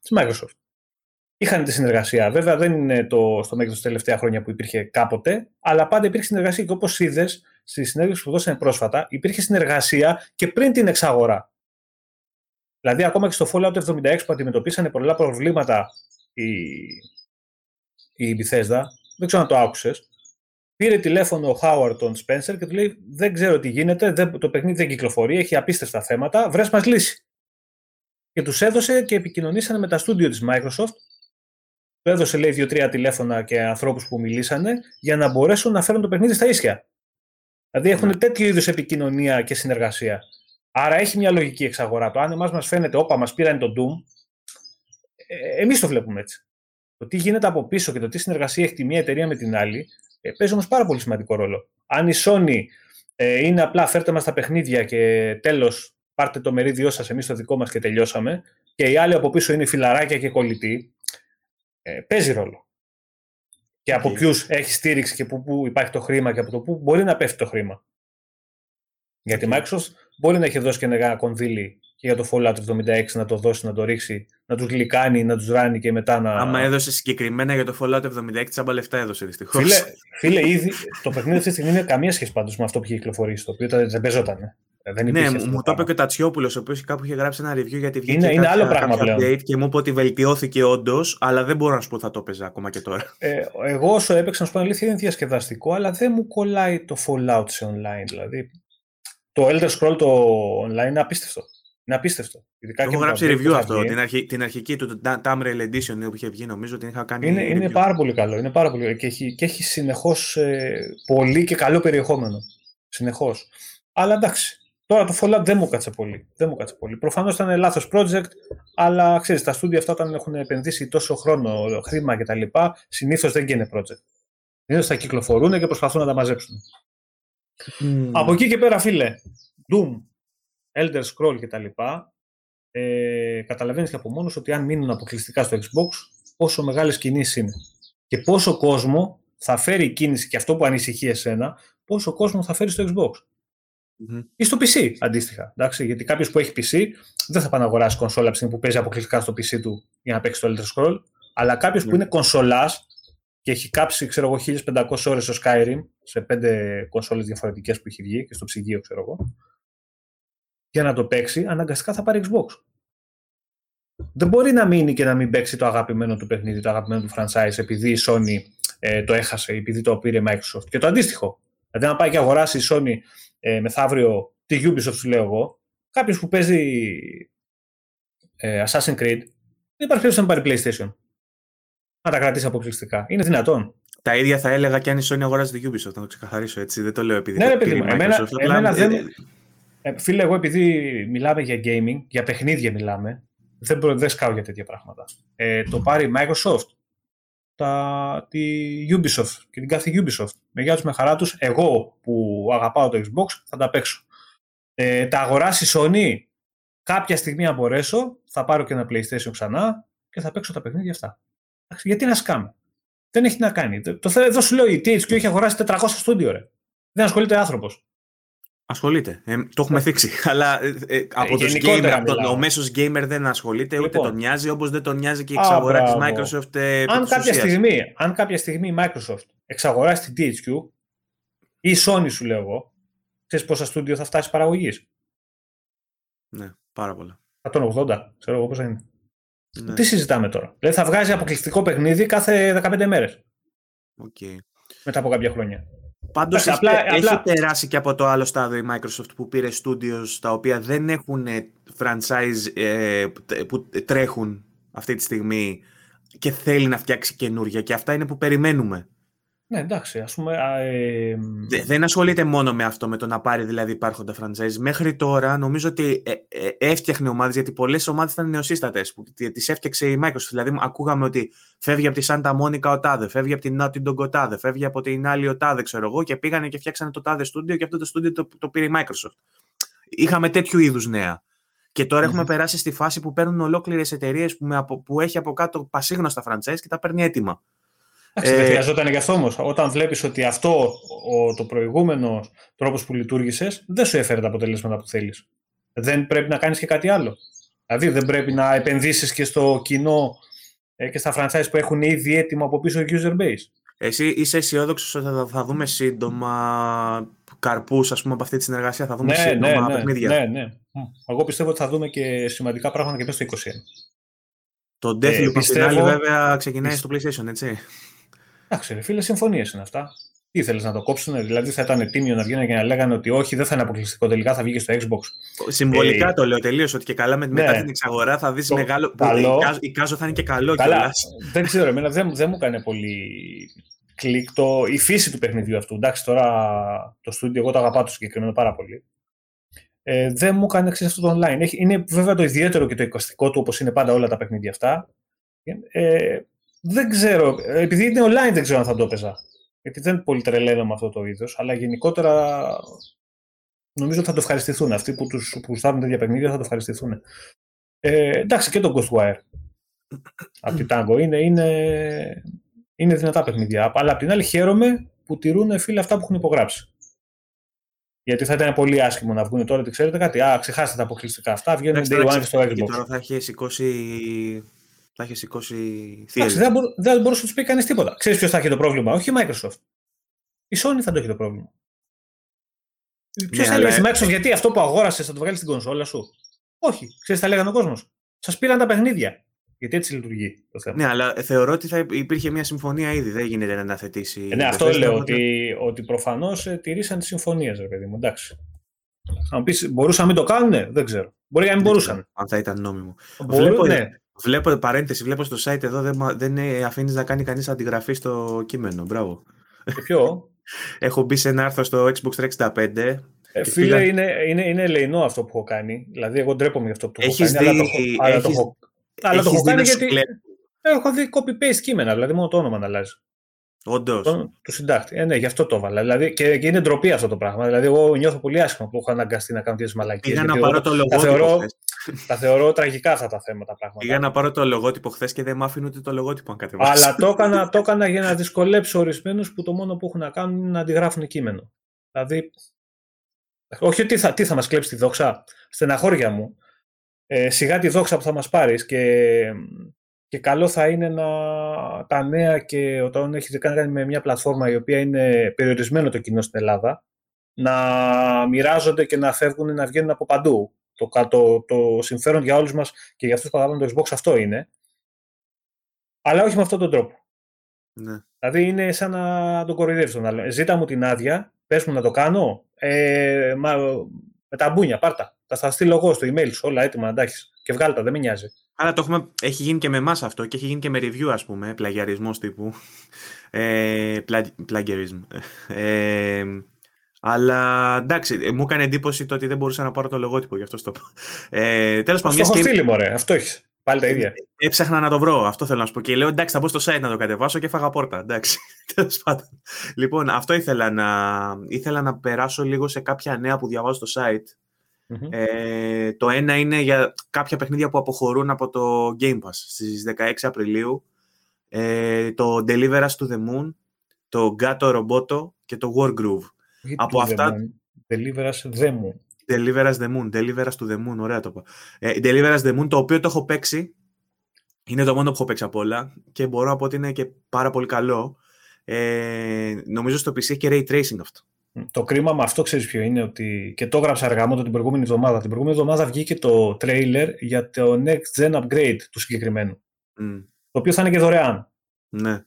της Microsoft. Είχαν τη συνεργασία. Βέβαια δεν είναι το, στο μέγεθος τα τελευταία χρόνια που υπήρχε κάποτε, αλλά πάντα υπήρχε συνεργασία. Και όπως είδες στη συνέντευξη που δώσανε πρόσφατα, υπήρχε συνεργασία και πριν την εξαγορά. Δηλαδή, ακόμα και στο Fallout 76 που αντιμετωπίσανε πολλά προβλήματα η, η Bethesda, δεν ξέρω αν το άκουσες, πήρε τηλέφωνο ο Howard τον Spencer και του λέει: Δεν ξέρω τι γίνεται, δεν, το παιχνίδι δεν κυκλοφορεί, έχει απίστευτα θέματα, βρες μας λύση. Και τους έδωσε και επικοινωνήσανε με τα στούντιο της Microsoft. Του έδωσε, λέει, δύο-τρία τηλέφωνα και ανθρώπους που μιλήσανε για να μπορέσουν να φέρουν το παιχνίδι στα ίσια. Δηλαδή έχουν Ναι. τέτοιο είδους επικοινωνία και συνεργασία. Άρα έχει μια λογική εξαγορά. Το αν εμάς μας φαίνεται, όπα, μας πήραν το Doom, ε, εμείς το βλέπουμε έτσι. Το τι γίνεται από πίσω και το τι συνεργασία έχει τη μία εταιρεία με την άλλη, ε, παίζει όμως πάρα πολύ σημαντικό ρόλο. Αν η Sony ε, είναι απλά φέρτε μας τα παιχνίδια και τέλος πάρτε το μερίδιό σας, εμείς το δικό μας και τελειώσαμε, και οι άλλοι από πίσω είναι φιλαράκια και κολλητοί, ε, παίζει ρόλο. Και από Οκ. ποιους έχει στήριξη και πού, πού υπάρχει το χρήμα και από το πού μπορεί να πέφτει το χρήμα. Γιατί η Microsoft μπορεί να έχει δώσει και ένα κονδύλι και για το Fallout 76 να το δώσει, να το ρίξει, να τους γλυκάνει, να τους ράνει και μετά να. Άμα έδωσε συγκεκριμένα για το Fallout 76, τσάμπα λεφτά έδωσε δυστυχώς. Φίλε, φίλε, ήδη το παιχνίδι αυτή τη στιγμή είναι καμία σχέση πάντως με αυτό που είχε κυκλοφορήσει, το οποίο ήταν- δεν παίζονταν. ε. Δεν Ναι, υπήρχε μου αυτό μου το το είπε πράγμα. και ο Τατσιόπουλος, ο οποίος κάπου είχε γράψει ένα review γιατί βγήκε Είναι- είναι κάποια- άλλο πράγμα κάποια πλέον. update και μου είπε ότι βελτιώθηκε όντως, αλλά δεν μπορώ να σου πω ότι θα το έπαιζα ακόμα και τώρα. Ε, εγώ όσο έπαιξα, να σου πω την αλήθεια, είναι διασκεδαστικό, αλλά δεν μου κολλάει το Fallout σε online. Δηλαδή, το Elder Scroll το online είναι απίστευτο. Είναι απίστευτο. Ειδικά Έχω και με γράψει τα update που review θα αυτό. βγει. Την, αρχή, την αρχική του Tam- Tamriel Edition που είχε βγει, νομίζω την είχα κάνει. Είναι, είναι review. πάρα πολύ καλό. Είναι πάρα πολύ... Και έχει, και έχει συνεχώς πολύ και καλό περιεχόμενο. Συνεχώς. Αλλά εντάξει. Τώρα το Fallout δεν μου κάτσε πολύ. Δεν μου κάτσε πολύ. Προφανώς ήταν λάθος project, αλλά ξέρεις, τα στούντια αυτά όταν έχουν επενδύσει τόσο χρόνο, χρήμα κτλ., συνήθως δεν γίνουν project. Συνήθως θα κυκλοφορούν και προσπαθούν να τα μαζέψουν. Μμμ. Από εκεί και πέρα, φίλε, Doom, Elder Scroll κτλ. Ε, Καταλαβαίνεις και από μόνος ότι αν μείνουν αποκλειστικά στο Xbox, πόσο μεγάλες κινήσεις είναι. Και πόσο κόσμο θα φέρει η κίνηση και αυτό που ανησυχεί εσένα, πόσο κόσμο θα φέρει στο Xbox. Μμμ. Ή στο PC αντίστοιχα. Εντάξει, γιατί κάποιος που έχει PC δεν θα πάει να αγοράσει κονσόλα από τη στιγμή που παίζει αποκλειστικά στο PC του για να παίξει το Elder Scroll. Αλλά κάποιος Ναι. που είναι κονσολάς και έχει κάψει ξέρω εγώ, 1500 ώρες στο Skyrim σε πέντε κονσόλες διαφορετικές που έχει βγει και στο ψυγείο, ξέρω εγώ, για να το παίξει, αναγκαστικά θα πάρει Xbox. Δεν μπορεί να μείνει και να μην παίξει το αγαπημένο του παιχνίδι, το αγαπημένο του franchise, επειδή η Sony ε, το έχασε, επειδή το πήρε η Microsoft. Και το αντίστοιχο. Δηλαδή, να πάει και αγοράσει η Sony ε, μεθαύριο τη Ubisoft, σου λέω εγώ, κάποιος που παίζει ε, Assassin's Creed, δεν υπάρχει περίπτωση να πάρει PlayStation. Να τα κρατήσει αποκλειστικά. Είναι δυνατόν. Τα ίδια θα έλεγα και αν η Sony αγοράζει τη Ubisoft, να το ξεκαθαρίσω έτσι. Δεν το λέω επειδή Ναι, το ρε, παιδί πήρε η μου, εμένα- Microsoft, απλά, εμένα δεν- ε, Ε, φίλε, εγώ επειδή μιλάμε για gaming, για παιχνίδια μιλάμε, δεν, προ- δεν σκάω για τέτοια πράγματα. Ε, το πάρει η Microsoft, τα, τη Ubisoft και την κάθε Ubisoft. Με γεια τους με χαρά τους, εγώ που αγαπάω το Xbox θα τα παίξω. Ε, τα αγοράσει η Sony, κάποια στιγμή αν μπορέσω, θα πάρω και ένα PlayStation ξανά και θα παίξω τα παιχνίδια αυτά. Εντάξει, Γιατί να σκάμε. Δεν έχει να κάνει. Το, το, εδώ σου λέω η THQ έχει αγοράσει 400 στούντιο, ρε. Δεν ασχολείται άνθρωπος. Ασχολείται. Ε, το έχουμε θίξει. Αλλά ε, ε από τους gamer, το, ο μέσος gamer δεν ασχολείται, ούτε λοιπόν. τον νοιάζει, όπως δεν τον νοιάζει και η εξαγορά τη Microsoft. Ε, αν, κάποια στιγμή, αν κάποια στιγμή η Microsoft εξαγοράσει την THQ ή η Sony, σου λέω εγώ, ξέρεις πόσα στούντιο θα φτάσει παραγωγής; Ναι, πάρα πολλά. 180, ξέρω εγώ πόσα είναι. Ναι. Τι συζητάμε τώρα; Δηλαδή θα βγάζει αποκλειστικό παιχνίδι κάθε 15 μέρες. Okay. Μετά από κάποια χρόνια. Πάντως έχει, απλά, έχει απλά... περάσει και από το άλλο στάδιο η Microsoft που πήρε studios τα οποία δεν έχουν franchise ε, που τρέχουν αυτή τη στιγμή και θέλει να φτιάξει καινούρια και αυτά είναι που περιμένουμε. Ναι, εντάξει, ας πούμε... Ε, δεν ασχολείται μόνο με αυτό, με το να πάρει δηλαδή υπάρχοντα franchise. Μέχρι τώρα νομίζω ότι ε, ε, έφτιαχνε ομάδες, γιατί πολλές ομάδες ήταν νεοσύστατες. Τις έφτιαξε η Microsoft. Δηλαδή, ακούγαμε ότι φεύγει από τη Santa Monica ο Τάδε, φεύγει από την Naughty Dog ο Τάδε, φεύγει από την άλλη ο Τάδε, ξέρω εγώ, και πήγανε και φτιάξανε το Τάδε Studio και αυτό το Studio το, το πήρε η Microsoft. Είχαμε τέτοιου είδους νέα. Και τώρα έχουμε περάσει στη φάση που παίρνουν ολόκληρες εταιρείες που, που έχει από κάτω πασίγνωστα franchise και τα παίρνει έτοιμα. Εντάξει, δεν ε, χρειαζόταν γι' αυτό όμω. Όταν βλέπεις ότι αυτό ο, το προηγούμενος τρόπος που λειτουργήσες δεν σου έφερε τα αποτελέσματα που θέλεις. Δεν πρέπει να κάνεις και κάτι άλλο. Δηλαδή δεν πρέπει να επενδύσεις και στο κοινό ε, και στα franchise που έχουν ήδη έτοιμο από πίσω user base. Εσύ είσαι αισιόδοξος ότι θα, θα δούμε σύντομα καρπούς από αυτή τη συνεργασία, θα δούμε ναι, σύντομα ναι, παιχνίδια; Ναι, ναι. Εγώ πιστεύω ότι θα δούμε και σημαντικά πράγματα και μέσα στο 2021. Το Deathloop ε, πιστεύω... βέβαια ξεκινάει στο PlayStation, έτσι. Εντάξει, ρε φίλε, συμφωνίες είναι αυτά. Τι ήθελε να το κόψουν, δηλαδή θα ήταν τίμιο να βγαίνουν και να λέγανε ότι όχι, δεν θα είναι αποκλειστικό τελικά, θα βγει στο Xbox. Συμβολικά ε, το λέω τελείως, ότι και καλά με, ναι, μετά την εξαγορά θα δεις μεγάλο. Καλό, η Κάζο θα είναι και καλό καλά, Δεν ξέρω, εμένα δεν, δεν μου έκανε πολύ κλικ το, η φύση του παιχνιδιού αυτού. Εντάξει, τώρα το στούντιο εγώ το αγαπάω το συγκεκριμένο πάρα πολύ. Ε, δεν μου έκανε εξή αυτό το online. Έχει, είναι βέβαια το ιδιαίτερο και το εικαστικό του, όπως είναι πάντα όλα τα παιχνίδια αυτά. Ε, δεν ξέρω. Επειδή είναι online, δεν ξέρω αν θα το έπαιζα. Γιατί δεν πολύ τρελαίνω με αυτό το είδος. Αλλά γενικότερα νομίζω ότι θα το ευχαριστηθούν. Αυτοί που τους που γουστάρουν τέτοια παιχνίδια θα το ευχαριστηθούν. Ε, εντάξει, και το Ghostwire από την Tango είναι, είναι, είναι δυνατά παιχνίδια. Αλλά απ' την άλλη χαίρομαι που τηρούν φίλοι αυτά που έχουν υπογράψει. Γιατί θα ήταν πολύ άσχημο να βγουν τώρα, τι ξέρετε κάτι. Α, ξεχάστε τα αποκλειστικά αυτά. Βγαίνουν day one στο Xbox. Τώρα θα έχει σηκώσει θα έχεις σηκώσει θύελα. Δεν, μπορού, δεν μπορούσε να τους πει κανείς τίποτα. Ξέρεις ποιος θα έχει το πρόβλημα, όχι η Microsoft. Η Sony θα το έχει το πρόβλημα. Ποιος ναι, θα έλεγε στη Microsoft, γιατί αυτό που αγόρασες θα το βγάλεις στην κονσόλα σου; Όχι. Ξέρεις, θα λέγανε ο κόσμος; Σας πήραν τα παιχνίδια. Γιατί έτσι λειτουργεί το θέμα. Ναι, αλλά θεωρώ ότι θα υπήρχε μια συμφωνία ήδη. Δεν γίνεται να αναθετήσει. Ε, ναι, αυτό λέω. Ότι, ότι προφανώς ε, τηρήσαν τις συμφωνίες, ρε παιδί μου. Εντάξει. Αν πεις, μπορούσαν να μην το κάνουν, δεν ξέρω. Μπορεί να μην μπορούσαν. Αν θα ήταν νόμιμο. Μπορεί, Βλέπω, ναι. Βλέπω, παρένθεση, βλέπω στο site εδώ δεν, δεν αφήνεις να κάνει κανείς αντιγραφή στο κείμενο. Μπράβο. Και ποιο; Έχω μπει σε ένα άρθρο στο Xbox 365. Ε, φίλε, είναι, είναι, είναι ελεηνό αυτό που έχω κάνει. Δηλαδή, εγώ ντρέπομαι για αυτό που έχω κάνει. Δει, αλλά το έχω, αλλά το έχω κάνει γιατί. Έχω δει copy-paste κείμενα, δηλαδή μόνο το όνομα να αλλάζει. Όντως. Του συντάκτη. Ε, ναι, γι' αυτό το έβαλα. Δηλαδή, και, και είναι ντροπή αυτό το πράγμα. Δηλαδή, εγώ νιώθω πολύ άσχημα που έχω αναγκαστεί να κάνω τέτοιες μαλακίες. Πήγα να πάρω το λογότυπο. Τα θεωρώ, τα θεωρώ τραγικά αυτά τα θέματα. Πράγματα. Πήγα να πάρω το λογότυπο χθες και δεν μ' άφηνε ούτε το λογότυπο αν κατεβάσω. Αλλά το έκανα, το έκανα για να δυσκολέψω ορισμένους που το μόνο που έχουν να κάνουν είναι να αντιγράφουν κείμενο. Δηλαδή, όχι τι θα, τι θα μας κλέψει τη δόξα. Στεναχώρια μου. Ε, σιγά τη δόξα που θα μας πάρεις και και καλό θα είναι να τα νέα και όταν έχεις κάνεις με μια πλατφόρμα η οποία είναι περιορισμένο το κοινό στην Ελλάδα, να μοιράζονται και να φεύγουν, να βγαίνουν από παντού. Το, το, το συμφέρον για όλους μας και για αυτούς που καταλάβουν το Xbox αυτό είναι. Αλλά όχι με αυτόν τον τρόπο. Ναι. Δηλαδή είναι σαν να τον κοροϊδεύεις τον άλλο. Ζήτα μου την άδεια, πες μου να το κάνω, ε, μα, με τα μπούνια, πάρτα. Θα στα στείλω εγώ στο email σου, όλα έτοιμα να και βγάλω τα, δεν με νοιάζει. Άρα το έχουμε, έχει γίνει και με εμάς αυτό και έχει γίνει και με review, ας πούμε, πλαγιαρισμός τύπου. Ε, πλαγιαρισμ. Ε, αλλά εντάξει, ε, μου έκανε εντύπωση το ότι δεν μπορούσα να πάρω το λογότυπο, γι' αυτό το πω. Ε, τέλος πάντων. Αυτό έχω στείλει, μωρέ. Αυτό έχεις. Πάλι τα ίδια. Έψαχνα να το βρω, αυτό θέλω να σου πω. Και λέω εντάξει, θα μπω στο site να το κατεβάσω και φάγα πόρτα. Εντάξει. Τέλος πάντων. Λοιπόν, αυτό ήθελα να, ήθελα να περάσω λίγο σε κάποια νέα που διαβάζω στο site ε, το ένα είναι για κάποια παιχνίδια που αποχωρούν από το Game Pass στις 16 Απριλίου. Ε, το Deliver Us to the Moon, το Gato Roboto και το War Groove. Από αυτά... Deliver us the moon. Deliver us the moon. Deliver us to the moon. Ωραία το πω. Ε, Deliver us the moon, το οποίο το έχω παίξει. Είναι το μόνο που έχω παίξει από όλα και μπορώ να πω ότι είναι και πάρα πολύ καλό. Ε, νομίζω στο PC έχει και ray tracing αυτό. Το κρίμα με αυτό ξέρεις ποιο είναι, ότι και το έγραψα αργά μου την προηγούμενη εβδομάδα. Την προηγούμενη εβδομάδα βγήκε το trailer για το next gen upgrade του συγκεκριμένου. Mm. Το οποίο θα είναι και δωρεάν. Ναι.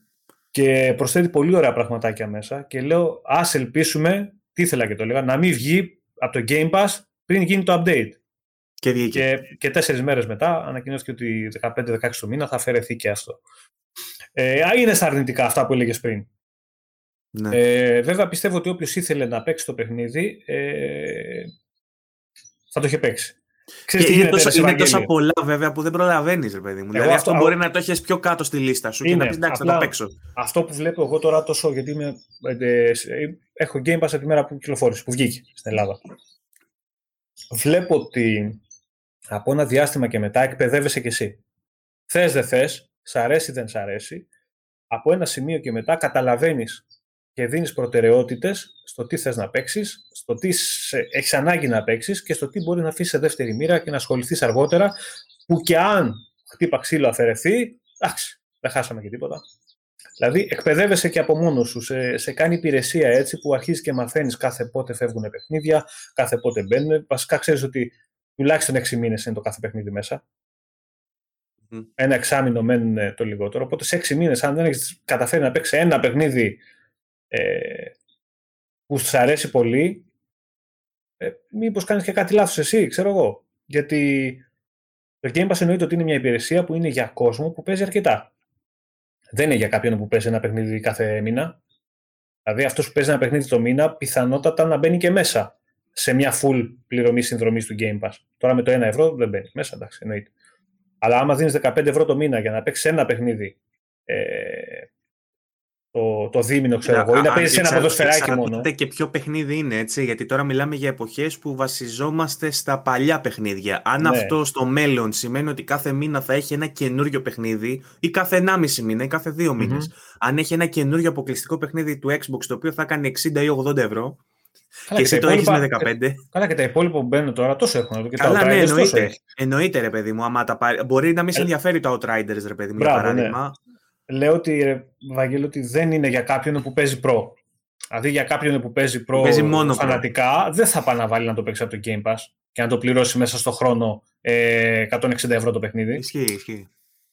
Και προσθέτει πολύ ωραία πραγματάκια μέσα. Και λέω, ας ελπίσουμε, τι ήθελα και το έλεγα, να μην βγει από το Game Pass πριν γίνει το update. Και βγήκε. Και, και τέσσερις μέρες μετά ανακοινώθηκε ότι 15-16 το μήνα θα αφαιρεθεί και αυτό. Ε, είναι στα αρνητικά αυτά που έλεγες πριν. Ναι. Ε, βέβαια πιστεύω ότι όποιος ήθελε να παίξει το παιχνίδι ε, θα το είχε παίξει. Ξέρεις και τι είναι, τόσα, είναι τόσα πολλά βέβαια που δεν προλαβαίνεις, ρε παιδί μου. Δηλαδή αυτό, αυτό μπορεί να το έχεις πιο κάτω στη λίστα σου είναι, και να πεις εντάξει, θα το παίξω. Αυτό που βλέπω εγώ τώρα τόσο, γιατί είμαι, ε, έχω Game Pass από τη μέρα που κυκλοφόρησε, που βγήκε στην Ελλάδα. Βλέπω ότι από ένα διάστημα και μετά εκπαιδεύεσαι κι εσύ. Θες δεν θες, σ' αρέσει δεν σ' αρέσει. Από ένα σημείο και μετά καταλαβαίνεις και δίνεις προτεραιότητες στο τι θες να παίξεις, στο τι έχεις ανάγκη να παίξεις και στο τι μπορεί να αφήσεις σε δεύτερη μοίρα και να ασχοληθείς αργότερα, που και αν χτύπα ξύλο αφαιρεθεί, εντάξει, δεν χάσαμε και τίποτα. Δηλαδή, εκπαιδεύεσαι και από μόνος σου, σε, σε κάνει υπηρεσία έτσι που αρχίζεις και μαθαίνεις κάθε πότε φεύγουν παιχνίδια, κάθε πότε μπαίνουν. Βασικά ξέρεις ότι τουλάχιστον 6 μήνες είναι το κάθε παιχνίδι μέσα. Ένα εξάμεινο μένουν το λιγότερο. Οπότε σε 6 μήνες, αν δεν έχεις καταφέρει να παίξεις ένα παιχνίδι ε, που σου αρέσει πολύ, ε, μήπως κάνεις και κάτι λάθος εσύ, ξέρω εγώ. Γιατί το Game Pass εννοείται ότι είναι μια υπηρεσία που είναι για κόσμο που παίζει αρκετά. Δεν είναι για κάποιον που παίζει ένα παιχνίδι κάθε μήνα. Δηλαδή αυτός που παίζει ένα παιχνίδι το μήνα πιθανότατα να μπαίνει και μέσα σε μια full πληρωμή συνδρομής του Game Pass. Τώρα με το 1 ευρώ δεν μπαίνει μέσα, εντάξει, εννοείται. Αλλά άμα δίνεις 15 ευρώ το μήνα για να παίξεις ένα παιχνίδι ε, το, το δίμηνο, ξέρω εγώ, ή να παίζεις ένα ποδοσφαιράκι μόνο. και ποιο παιχνίδι είναι, έτσι. Γιατί τώρα μιλάμε για εποχές που βασιζόμαστε στα παλιά παιχνίδια. Αν ναι. αυτό στο μέλλον σημαίνει ότι κάθε μήνα θα έχει ένα καινούριο παιχνίδι, ή κάθε 1,5 μήνα, ή κάθε δύο μήνες, αν έχει ένα καινούριο αποκλειστικό παιχνίδι του Xbox το οποίο θα κάνει 60 ή 80 ευρώ, Καλά, και, εσύ το έχεις με 15. Καλά, και τα υπόλοιπα που μπαίνουν τώρα τόσο έχουν. Και Καλά, ναι, εννοείται. Εννοείται, ρε παιδί μου. Άμα τα πάρει... Μπορεί να μην σε ε, ενδιαφέρει το Outriders, ρε παιδί μου, για ναι. παράδειγμα λέω ότι, Βαγγέλη, ότι δεν είναι για κάποιον που παίζει προ. Δηλαδή για κάποιον που παίζει προ παίζει μόνο φανατικά, δεν θα πάει να βάλει να το παίξει από το Game Pass και να το πληρώσει μέσα στο χρόνο ε, 160 ευρώ το παιχνίδι. Ισχύει, ισχύει.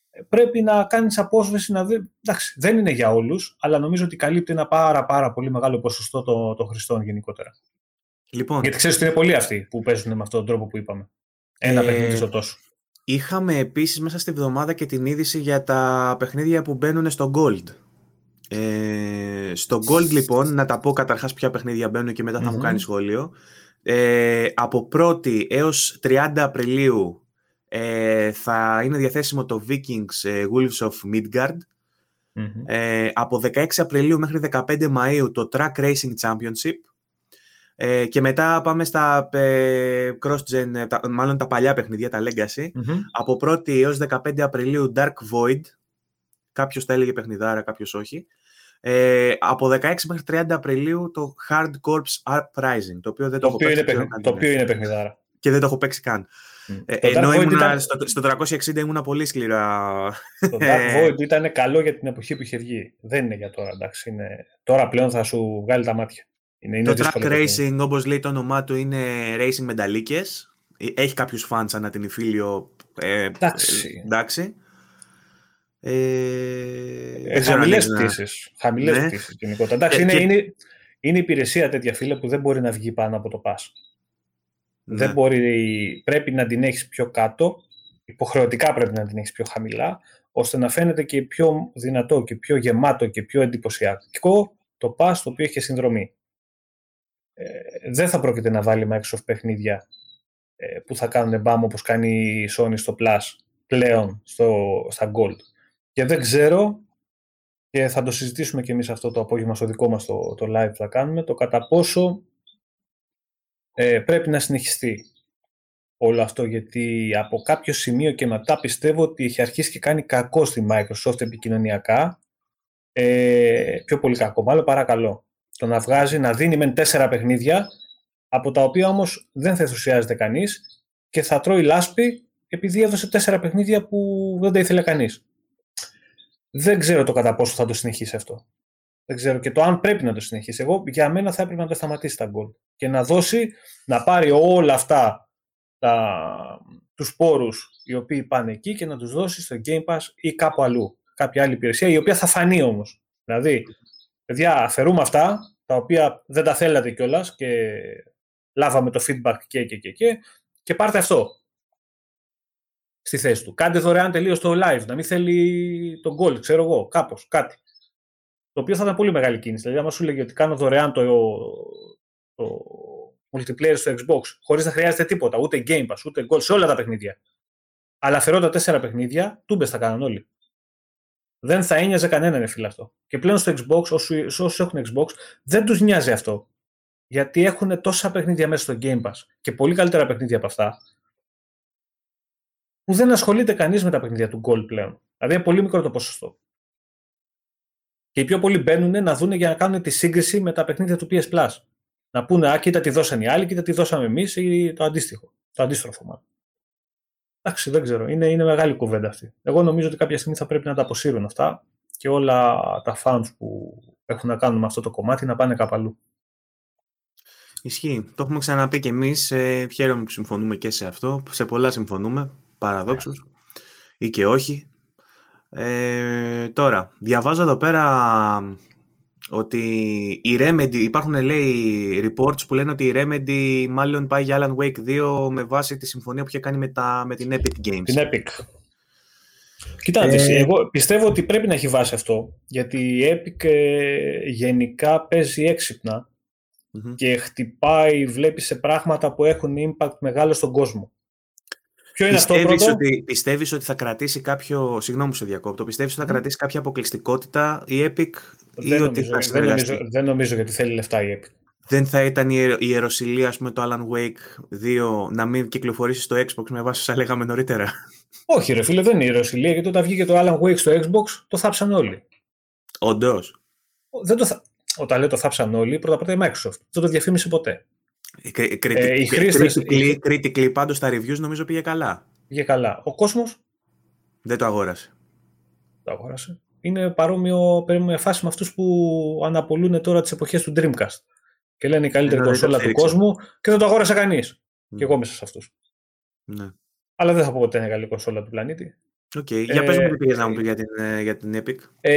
Ε, πρέπει να κάνεις απόσβεση να δει. Εντάξει, δεν είναι για όλους, αλλά νομίζω ότι καλύπτει ένα πάρα, πάρα πολύ μεγάλο ποσοστό των το χρηστών γενικότερα. Λοιπόν. Γιατί ξέρεις ότι είναι πολλοί αυτοί που παίζουν με αυτόν τον τρόπο που είπαμε. Ένα ε, παιχνίδι στο τόσο. Είχαμε επίσης μέσα στη βδομάδα και την είδηση για τα παιχνίδια που μπαίνουν στο Gold. Ε, στο Gold λοιπόν, να τα πω καταρχάς ποια παιχνίδια μπαίνουν και μετά θα μου κάνεις σχόλιο. Ε, από 1η έως 30 Απριλίου ε, θα είναι διαθέσιμο το Vikings ε, Wolves of Midgard. Ε, από 16 Απριλίου μέχρι 15 Μαΐου το Track Racing Championship. Ε, και μετά πάμε στα ε, cross-gen, ε, μάλλον τα παλιά παιχνίδια, τα Legacy. mm Από 1η έως 15 Απριλίου Dark Void. Κάποιος τα έλεγε παιχνιδάρα, κάποιος όχι. Ε, από 16 μέχρι 30 Απριλίου το Hard Corps Uprising, το οποίο δεν το, το έχω παίξει. Είναι το οποίο είναι παιχνιδάρα. Και δεν το έχω παίξει καν. Mm. Ε, ενώ ήμουνα, ήταν... στο, στο 360 ήμουν πολύ σκληρά. Το Dark Void ήταν καλό για την εποχή που είχε βγει. Δεν είναι για τώρα, εντάξει. Είναι... Τώρα πλέον θα σου βγάλει τα μάτια. Είναι, είναι το track racing, όπως λέει το όνομά του, είναι racing με νταλίκες. Ε, έχει κάποιους φαντς ανά την Ιφίλιο. Ε, εντάξει. εντάξει. Ε, ε, χαμηλές πτήσεις. Χαμηλές ναι. πτήσεις γενικότερα. Εντάξει, ε, είναι, και... είναι, είναι υπηρεσία τέτοια φίλε που δεν μπορεί να βγει πάνω από το pass. Ναι. Δεν μπορεί, πρέπει να την έχεις πιο κάτω, υποχρεωτικά πρέπει να την έχεις πιο χαμηλά, ώστε να φαίνεται και πιο δυνατό και πιο γεμάτο και πιο εντυπωσιακό το pass το οποίο έχει συνδρομή. Ε, δεν θα πρόκειται να βάλει Microsoft παιχνίδια ε, που θα κάνουν μπάμ όπως κάνει η Sony στο Plus πλέον στο, στα Gold. Και δεν ξέρω και θα το συζητήσουμε και εμείς αυτό το απόγευμα στο δικό μας το, το live που θα κάνουμε, το κατά πόσο ε, πρέπει να συνεχιστεί όλο αυτό, γιατί από κάποιο σημείο και μετά πιστεύω ότι έχει αρχίσει και κάνει κακό στη Microsoft επικοινωνιακά, ε, πιο πολύ κακό, μάλλον παρακαλώ το να βγάζει, να δίνει μεν τέσσερα παιχνίδια, από τα οποία όμως δεν θα ενθουσιάζεται κανείς και θα τρώει λάσπη επειδή έδωσε τέσσερα παιχνίδια που δεν τα ήθελε κανείς. Δεν ξέρω το κατά πόσο θα το συνεχίσει αυτό. Δεν ξέρω και το αν πρέπει να το συνεχίσει. Εγώ για μένα θα έπρεπε να το σταματήσει τα γκολ και να δώσει, να πάρει όλα αυτά τα, τους πόρους οι οποίοι πάνε εκεί και να τους δώσει στο Game Pass ή κάπου αλλού. Κάποια άλλη υπηρεσία η οποία θα φανεί όμως. Δηλαδή, παιδιά, αφαιρούμε αυτά τα οποία δεν τα θέλατε κιόλας και λάβαμε το feedback και και και και και πάρτε αυτό στη θέση του. Κάντε δωρεάν τελείως το live, να μην θέλει τον goal, ξέρω εγώ, κάπως, κάτι. Το οποίο θα ήταν πολύ μεγάλη κίνηση. Δηλαδή, άμα σου λέγει ότι κάνω δωρεάν το, το multiplayer στο Xbox, χωρίς να χρειάζεται τίποτα, ούτε Game Pass, ούτε goal, σε όλα τα παιχνίδια. Αλλά αφαιρώντα τέσσερα παιχνίδια, τούμπες θα κάνουν όλοι. Δεν θα ένοιαζε κανέναν, φίλε αυτό. Και πλέον στο Xbox, όσου, όσου έχουν Xbox, δεν τους νοιάζει αυτό. Γιατί έχουν τόσα παιχνίδια μέσα στο Game Pass και πολύ καλύτερα παιχνίδια από αυτά, που δεν ασχολείται κανείς με τα παιχνίδια του Gold πλέον. Δηλαδή είναι πολύ μικρό το ποσοστό. Και οι πιο πολλοί μπαίνουν να δουν για να κάνουν τη σύγκριση με τα παιχνίδια του PS Plus. Να πούνε, Α, κοίτα τι δώσαν οι άλλοι, κοίτα τι δώσαμε εμείς ή το αντίστοιχο. Το αντίστροφο μάλλον. Εντάξει, δεν ξέρω. Είναι, είναι μεγάλη κουβέντα αυτή. Εγώ νομίζω ότι κάποια στιγμή θα πρέπει να τα αποσύρουν αυτά και όλα τα fans που έχουν να κάνουν με αυτό το κομμάτι να πάνε κάπου αλλού. Ισχύει. Το έχουμε ξαναπεί και εμείς. Ε, χαίρομαι που συμφωνούμε και σε αυτό. Σε πολλά συμφωνούμε παραδόξως ή και όχι. Ε, τώρα, διαβάζω εδώ πέρα ότι η Remedy, υπάρχουν λέει reports που λένε ότι η Remedy μάλλον πάει για Alan Wake 2 με βάση τη συμφωνία που είχε κάνει με, τα, με την Epic Games. Την Epic. Κοιτάξτε, ε... εγώ πιστεύω ότι πρέπει να έχει βάση αυτό, γιατί η Epic ε, γενικά παίζει και χτυπάει, βλέπεις σε πράγματα που έχουν impact μεγάλο στον κόσμο. Ποιο είναι πιστεύεις αυτό Ότι, πιστεύεις ότι θα κρατήσει κάποιο, συγγνώμη σε διακόπτω, πιστεύεις ότι θα κρατήσει κάποια αποκλειστικότητα η Epic δεν ή ότι θα δεν νομίζω, δεν νομίζω γιατί θέλει λεφτά η Epic. Δεν θα ήταν η ιεροσιλία, με το Alan Wake 2 να μην κυκλοφορήσει στο Xbox με βάση όσα λέγαμε νωρίτερα; Όχι ρε φίλε, δεν είναι ιεροσιλία, γιατί όταν βγήκε το Alan Wake στο Xbox το θάψαν όλοι. Όντως. Δεν το θα... Όταν λέω το θάψαν όλοι, πρώτα πρώτα η Microsoft. Δεν το διαφήμισε ποτέ. Ε, οι χρήστες... Critically, πάντως τα reviews νομίζω πήγε καλά. Πήγε καλά. Ο κόσμος... Δεν το αγόρασε. Το αγόρασε. Είναι παρόμοιο με φάση με αυτούς που αναπολούν τώρα τις εποχές του Dreamcast. Και λένε η καλύτερη κονσόλα του κόσμου και δεν το αγόρασε κανείς. Mm. Και εγώ μέσα σε αυτούς. Ναι. Αλλά δεν θα πω ότι είναι η καλύτερη κονσόλα του πλανήτη. OK. Okay. Για πες μου τι πήγες να μου πεις για την, ε, για την Epic. Ε,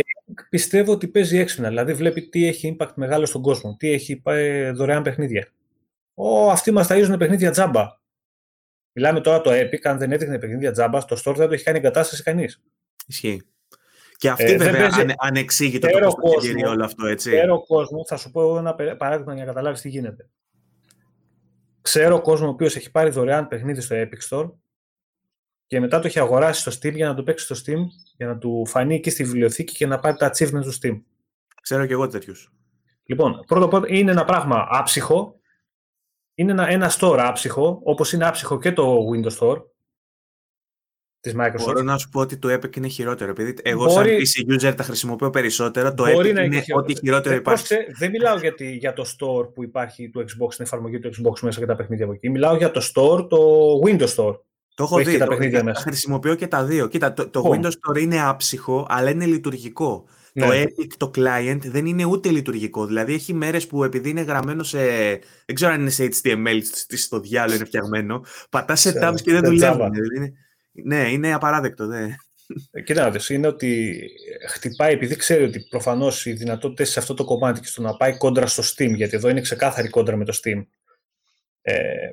πιστεύω ότι παίζει έξυπνα. Δηλαδή βλέπει τι έχει impact μεγάλο στον κόσμο. Τι έχει πάει δωρεάν παιχνίδια. Ω, αυτοί μας ταΐζουν παιχνίδια τζάμπα. Μιλάμε τώρα το Epic, αν δεν έδειχνε παιχνίδια τζάμπα, στο store δεν το έχει κάνει εγκατάσταση κανείς. Ισχύει. Και αυτή ε, βέβαια παίζει... ανε, ανεξήγητο το πώς το όλο αυτό, έτσι. Ξέρω κόσμο, θα σου πω ένα παράδειγμα για να καταλάβεις τι γίνεται. Ξέρω κόσμο ο οποίος έχει πάρει δωρεάν παιχνίδι στο Epic Store και μετά το έχει αγοράσει στο Steam για να το παίξει στο Steam, για να του φανεί εκεί στη βιβλιοθήκη και να πάρει τα achievements του Steam. Ξέρω και εγώ τέτοιους. Λοιπόν, πρώτο πρώτο είναι ένα πράγμα άψυχο, είναι ένα, ένα store άψυχο, όπως είναι άψυχο και το Windows Store της Microsoft. Μπορώ να σου πω ότι το Epic είναι χειρότερο, επειδή εγώ Μπορεί... σαν PC user τα χρησιμοποιώ περισσότερο, το Epic είναι, είναι ό,τι χειρότερο υπάρχει. δεν μιλάω για, τη, για το store που υπάρχει του Xbox, την εφαρμογή του Xbox μέσα και τα παιχνίδια από εκεί. Μιλάω για το store, το Windows Store. Το έχω δει, το, μέσα. χρησιμοποιώ και τα δύο. Κοίτα, το, το Windows Store είναι άψυχο, αλλά είναι λειτουργικό. Το ναι. Epic, το client, δεν είναι ούτε λειτουργικό. Δηλαδή έχει μέρες που επειδή είναι γραμμένο σε. Δεν ξέρω αν είναι σε HTML, στο διάλογο είναι φτιαγμένο. Πατάς σε tabs και δεν δουλεύουν. Δηλαδή ναι, είναι απαράδεκτο. Ναι. Κοίτα είναι ότι χτυπάει επειδή ξέρει ότι προφανώς οι δυνατότητες σε αυτό το κομμάτι και στο να πάει κόντρα στο Steam, γιατί εδώ είναι ξεκάθαρη κόντρα με το Steam, ε,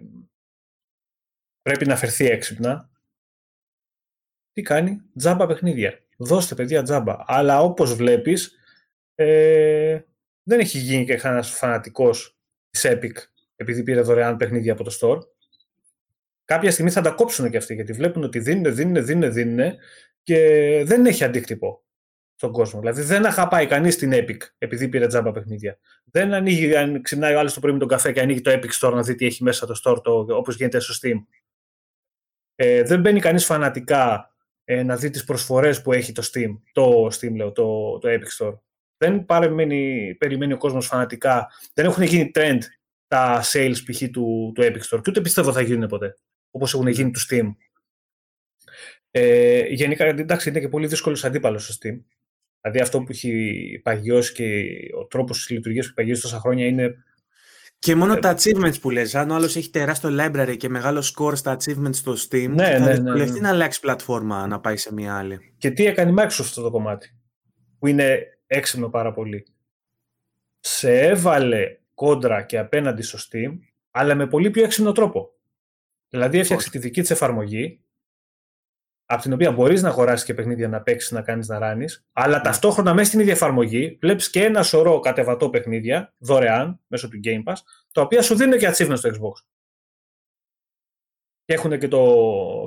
πρέπει να φερθεί έξυπνα. Τι κάνει, τζάμπα παιχνίδια. Δώστε παιδιά τζάμπα. Αλλά όπως βλέπεις, ε, δεν έχει γίνει και κανένας φανατικός της Epic επειδή πήρε δωρεάν παιχνίδια από το store. Κάποια στιγμή θα τα κόψουν και αυτοί γιατί βλέπουν ότι δίνουν, δίνουν, δίνουν, δίνουν και δεν έχει αντίκτυπο στον κόσμο. Δηλαδή δεν αγαπάει κανείς την Epic επειδή πήρε τζάμπα παιχνίδια. Δεν ανοίγει, αν ξυπνάει ο άλλος το πρωί με τον καφέ και ανοίγει το Epic Store να δει τι έχει μέσα το store, όπως γίνεται στο Steam. Ε, δεν μπαίνει κανείς φανατικά ε, να δει τις προσφορές που έχει το Steam, το Steam λέω, το, το Epic Store. Δεν περιμένει, περιμένει ο κόσμος φανατικά, δεν έχουν γίνει trend τα sales π.χ. Του, του Epic Store και ούτε πιστεύω θα γίνουν ποτέ, όπως έχουν γίνει του Steam. Ε, γενικά, εντάξει, είναι και πολύ δύσκολος αντίπαλος στο Steam. Δηλαδή αυτό που έχει παγιώσει και ο τρόπος της λειτουργίας που έχει παγιώσει τόσα χρόνια είναι. Και μόνο ε, τα achievements που λες, αν ο άλλος έχει τεράστιο library και μεγάλο score στα achievements στο Steam, ναι, θα ναι, δυσκολευτεί ναι, ναι. να αλλάξει πλατφόρμα να πάει σε μια άλλη; Και τι έκανε η Microsoft αυτό το κομμάτι, που είναι έξυπνο πάρα πολύ. Σε έβαλε κόντρα και απέναντι στο Steam, αλλά με πολύ πιο έξυπνο τρόπο. Δηλαδή έφτιαξε τη δική της εφαρμογή, από την οποία μπορείς να αγοράσεις και παιχνίδια να παίξεις, να κάνεις να ράνεις, αλλά ταυτόχρονα μέσα στην ίδια εφαρμογή βλέπεις και ένα σωρό κατεβατό παιχνίδια δωρεάν μέσω του Game Pass, τα οποία σου δίνουν και achievements στο Xbox. Και έχουν και το,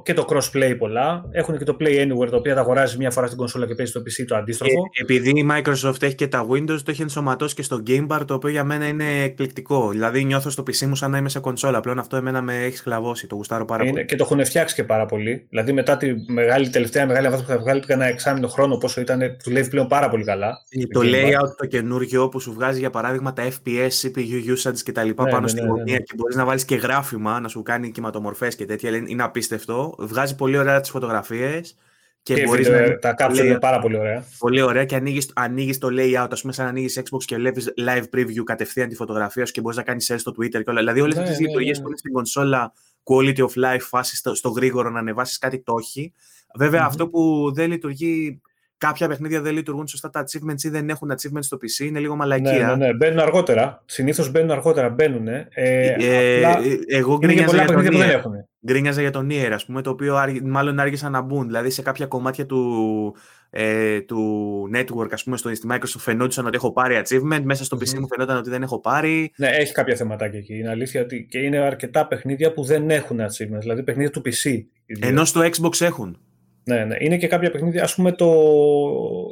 και το crossplay πολλά. Έχουν και το Play Anywhere, το οποίο θα αγοράζει μία φορά στην κονσόλα και παίζει στο PC το αντίστροφο. Ε, επειδή η Microsoft έχει και τα Windows, το έχει ενσωματώσει και στο Game Bar, το οποίο για μένα είναι εκπληκτικό. Δηλαδή νιώθω στο PC μου σαν να είμαι σε κονσόλα. Πλέον αυτό εμένα με έχει σκλαβώσει. Το γουστάρω πάρα είναι, πολύ. Και το έχουν φτιάξει και πάρα πολύ. Δηλαδή μετά τη μεγάλη, τελευταία μεγάλη αβάθμιση που θα βγάλει ένα εξάμεινο χρόνο, πόσο ήταν, δουλεύει πλέον πάρα πολύ καλά. Ε, το layout το καινούργιο που σου βγάζει για παράδειγμα τα FPS, CPU usage κτλ. Ναι, πάνω ναι, στη ναι, γωνία ναι, και μπορείς να βάλεις και γράφημα να σου κάνει κυματομορφές και τέτοια είναι απίστευτο. Βγάζει πολύ ωραία τις φωτογραφίες. Και, και μπορείς να... τα κάψω είναι πάρα πολύ ωραία. Πολύ ωραία και ανοίγεις, ανοίγεις το layout, ας πούμε, σαν να ανοίγεις Xbox και βλέπεις live preview κατευθείαν τη φωτογραφία σου και μπορείς να κάνεις share στο Twitter και όλα. Δηλαδή όλες ναι, αυτές τις ναι, λειτουργίες ναι. που είναι στην κονσόλα quality of life φάση στο, στο γρήγορο να ανεβάσεις κάτι το έχει. βεβαια αυτό που δεν λειτουργεί κάποια παιχνίδια δεν λειτουργούν σωστά τα achievements ή δεν έχουν achievements στο PC, είναι λίγο μαλακία. Ναι, ναι, ναι. μπαίνουν αργότερα. Συνήθως μπαίνουν αργότερα, μπαίνουν. Ε, ε, απλά εγώ γκρίνιαζα για, τον Nier. Γκρίνιαζα για τον Nier, ας πούμε, το οποίο μάλλον άργησαν να μπουν. Δηλαδή σε κάποια κομμάτια του, ε, του network, ας πούμε, στο, στη Microsoft φαινόντουσαν ότι έχω πάρει achievement, μέσα στο PC μου φαινόταν ότι δεν έχω πάρει. Ναι, έχει κάποια θεματάκια εκεί. Είναι αλήθεια ότι και είναι αρκετά παιχνίδια που δεν έχουν achievements, δηλαδή παιχνίδια του PC. Ενώ στο Xbox έχουν. Ναι, ναι. Είναι και κάποια παιχνίδια. Ας πούμε το,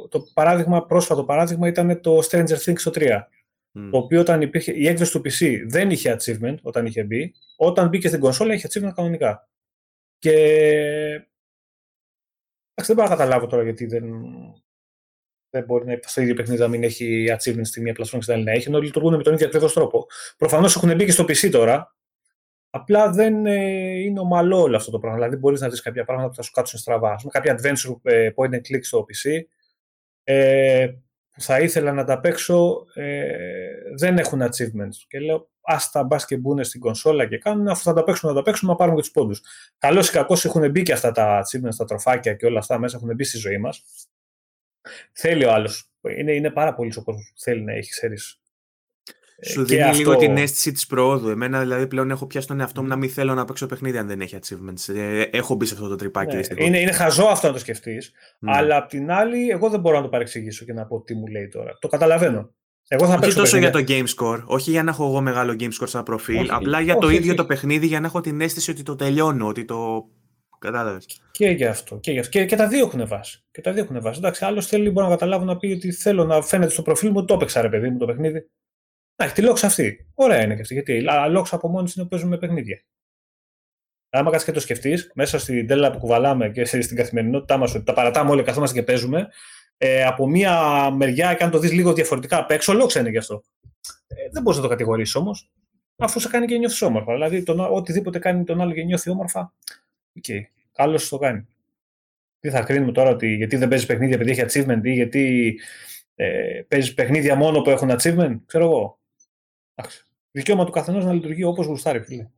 το παράδειγμα, πρόσφατο παράδειγμα ήταν το Stranger Things 3. Το οποίο όταν υπήρχε, η έκδοση του PC δεν είχε achievement όταν είχε μπει. Όταν μπήκε στην κονσόλα είχε achievement κανονικά. Και δεν μπορώ να καταλάβω τώρα γιατί δεν, δεν μπορεί να στο ίδιο παιχνίδι να μην έχει achievement στη μία πλατφόρμα και στην άλλη να έχει, ενώ λειτουργούν με τον ίδιο ακριβώς τρόπο. Προφανώς έχουν μπει και στο PC τώρα, Απλά δεν ε, είναι ομαλό όλο αυτό το πράγμα. Δηλαδή, μπορείς να δεις κάποια πράγματα που θα σου κάτσουν στραβά. Πούμε, κάποια adventure ε, point and click στο PC ε, που θα ήθελα να τα παίξω ε, δεν έχουν achievements. Και λέω, ας τα μπας και μπουν στην κονσόλα και κάνουν, αφού θα τα παίξουν, να τα παίξουν, να πάρουν και τους πόντους. Καλώς ή κακώς έχουν μπει και αυτά τα achievements, τα τροφάκια και όλα αυτά μέσα έχουν μπει στη ζωή μας. Θέλει ο άλλος. Είναι, είναι πάρα πολύς ο κόσμος που θέλει να έχει, ξέρεις, σου δίνει αυτό... λίγο την αίσθηση της προόδου. Εμένα δηλαδή πλέον έχω πιάσει τον εαυτό μου να μην θέλω να παίξω παιχνίδι αν δεν έχει achievements. Ε, έχω μπει σε αυτό το τρυπάκι. Ναι, είναι, είναι χαζό αυτό να το σκεφτείς. Ναι. Αλλά απ' την άλλη, εγώ δεν μπορώ να το παρεξηγήσω και να πω τι μου λέει τώρα. Το καταλαβαίνω. Εγώ θα όχι τόσο για το game score, όχι για να έχω εγώ μεγάλο game score σαν προφίλ, όχι, απλά για όχι, το ίδιο το παιχνίδι για να έχω την αίσθηση ότι το τελειώνω, ότι το. Κατάλαβες. Και για αυτό. Και, για αυτό. Και, και τα δύο έχουν βάσει. Και τα δύο έχουν βάσει. Εντάξει, άλλος θέλει μπορεί να καταλάβω να πει ότι θέλω να φαίνεται στο προφίλ μου, το έπαιξα ρε παιδί μου το παιχνίδι. Να έχει τη λόξα αυτή. Ωραία είναι και αυτή. Γιατί η λόξα από μόνη είναι που παίζουμε παιχνίδια. Άμα κάτσεις και το σκεφτείς, μέσα στην τρέλα που κουβαλάμε και στην καθημερινότητά μας, ότι τα παρατάμε όλοι, καθόμαστε και παίζουμε, ε, από μία μεριά, και αν το δεις λίγο διαφορετικά απ' έξω, λόξα είναι γι' αυτό. Ε, δεν μπορείς να το κατηγορήσεις όμως, αφού σε κάνει και νιώθεις όμορφα. Δηλαδή, τον, οτιδήποτε κάνει τον άλλο και νιώθει όμορφα, OK, okay, καλώς το κάνει. Τι θα κρίνουμε τώρα, ότι γιατί δεν παίζει παιχνίδια επειδή έχει achievement ή γιατί ε, παίζει παιχνίδια μόνο που έχουν achievement, ξέρω εγώ. Δικαίωμα του καθενός να λειτουργεί όπως γουστάρει, φίλε.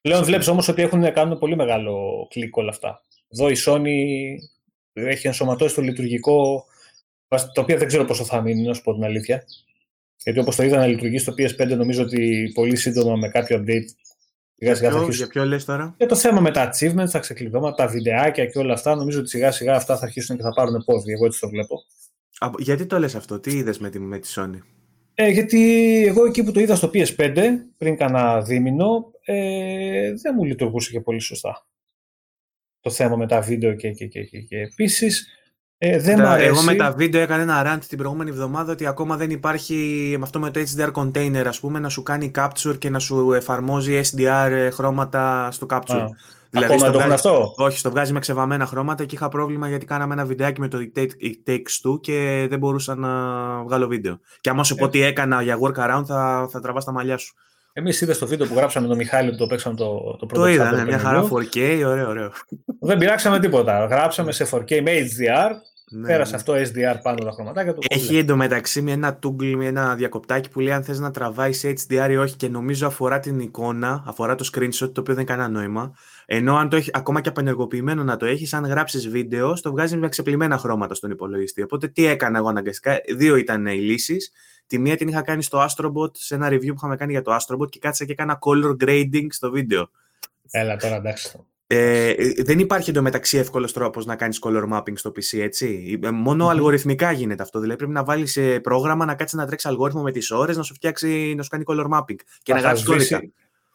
Πλέον βλέπεις όμως ότι έχουν κάνουν πολύ μεγάλο κλικ όλα αυτά. Εδώ η Sony έχει ενσωματώσει το λειτουργικό, το οποίο δεν ξέρω πόσο θα μείνει, να σου πω την αλήθεια. Γιατί όπως το είδα να λειτουργεί στο PS5, νομίζω ότι πολύ σύντομα με κάποιο update. Σιγά σιγά θα Για ποιο λες τώρα; Για το θέμα με τα achievements, τα ξεκλειδώματα, τα βιντεάκια και όλα αυτά. Νομίζω ότι σιγά σιγά αυτά θα αρχίσουν και θα πάρουν πόδι. Εγώ έτσι το βλέπω. γιατί το λες αυτό, τι είδες με τη, με τη Sony; Ε, γιατί εγώ εκεί που το είδα στο PS5 πριν κάνα δίμηνο ε, δεν μου λειτουργούσε και πολύ σωστά το θέμα με τα βίντεο και, και, και, και, και. επίσης ε, δεν τα, αρέσει. Εγώ με τα βίντεο έκανα ένα rant την προηγούμενη εβδομάδα ότι ακόμα δεν υπάρχει με αυτό με το HDR container ας πούμε να σου κάνει capture και να σου εφαρμόζει SDR χρώματα στο capture. Δηλαδή, Ακόμα το βγάζει... αυτό; Όχι, το βγάζει με ξεβαμμένα χρώματα και είχα πρόβλημα γιατί κάναμε ένα βιντεάκι με το It Takes Two και δεν μπορούσα να βγάλω βίντεο. Και άμα σου πω τι έκανα για workaround θα, θα τραβάς τα μαλλιά σου. Εμείς είδες το βίντεο που γράψαμε τον Μιχάλη που το παίξαμε το, το πρώτο Το είδα, ναι, μια χαρά 4K, ωραίο, ωραίο. Δεν πειράξαμε τίποτα. Γράψαμε σε 4K με HDR ναι, Πέρασε ναι. αυτό SDR πάνω τα χρωματάκια του. Έχει εντωμεταξύ με ένα toggle, με ένα διακοπτάκι που λέει αν θες να τραβάεις σε HDR ή όχι και νομίζω αφορά την εικόνα, αφορά το screenshot το οποίο δεν κάνει νόημα. Ενώ αν το έχει, ακόμα και απενεργοποιημένο να το έχεις, αν γράψεις βίντεο, το βγάζεις με ξεπλημμένα χρώματα στον υπολογιστή. Οπότε τι έκανα εγώ αναγκαστικά; Δύο ήταν οι λύσεις. Τη μία την είχα κάνει στο Astrobot, σε ένα review που είχαμε κάνει για το Astrobot και κάτσα και έκανα color grading στο βίντεο. Έλα τώρα εντάξει. Ε, δεν υπάρχει εντωμεταξύ εύκολος τρόπος να κάνεις color mapping στο PC, έτσι. Ε, μόνο αλγοριθμικά γίνεται αυτό. Δηλαδή πρέπει να βάλεις πρόγραμμα να κάτσεις να τρέξεις αλγόριθμο με τις ώρες, να σου φτιάξει, να σου κάνει color mapping και να γράψεις κώδικα.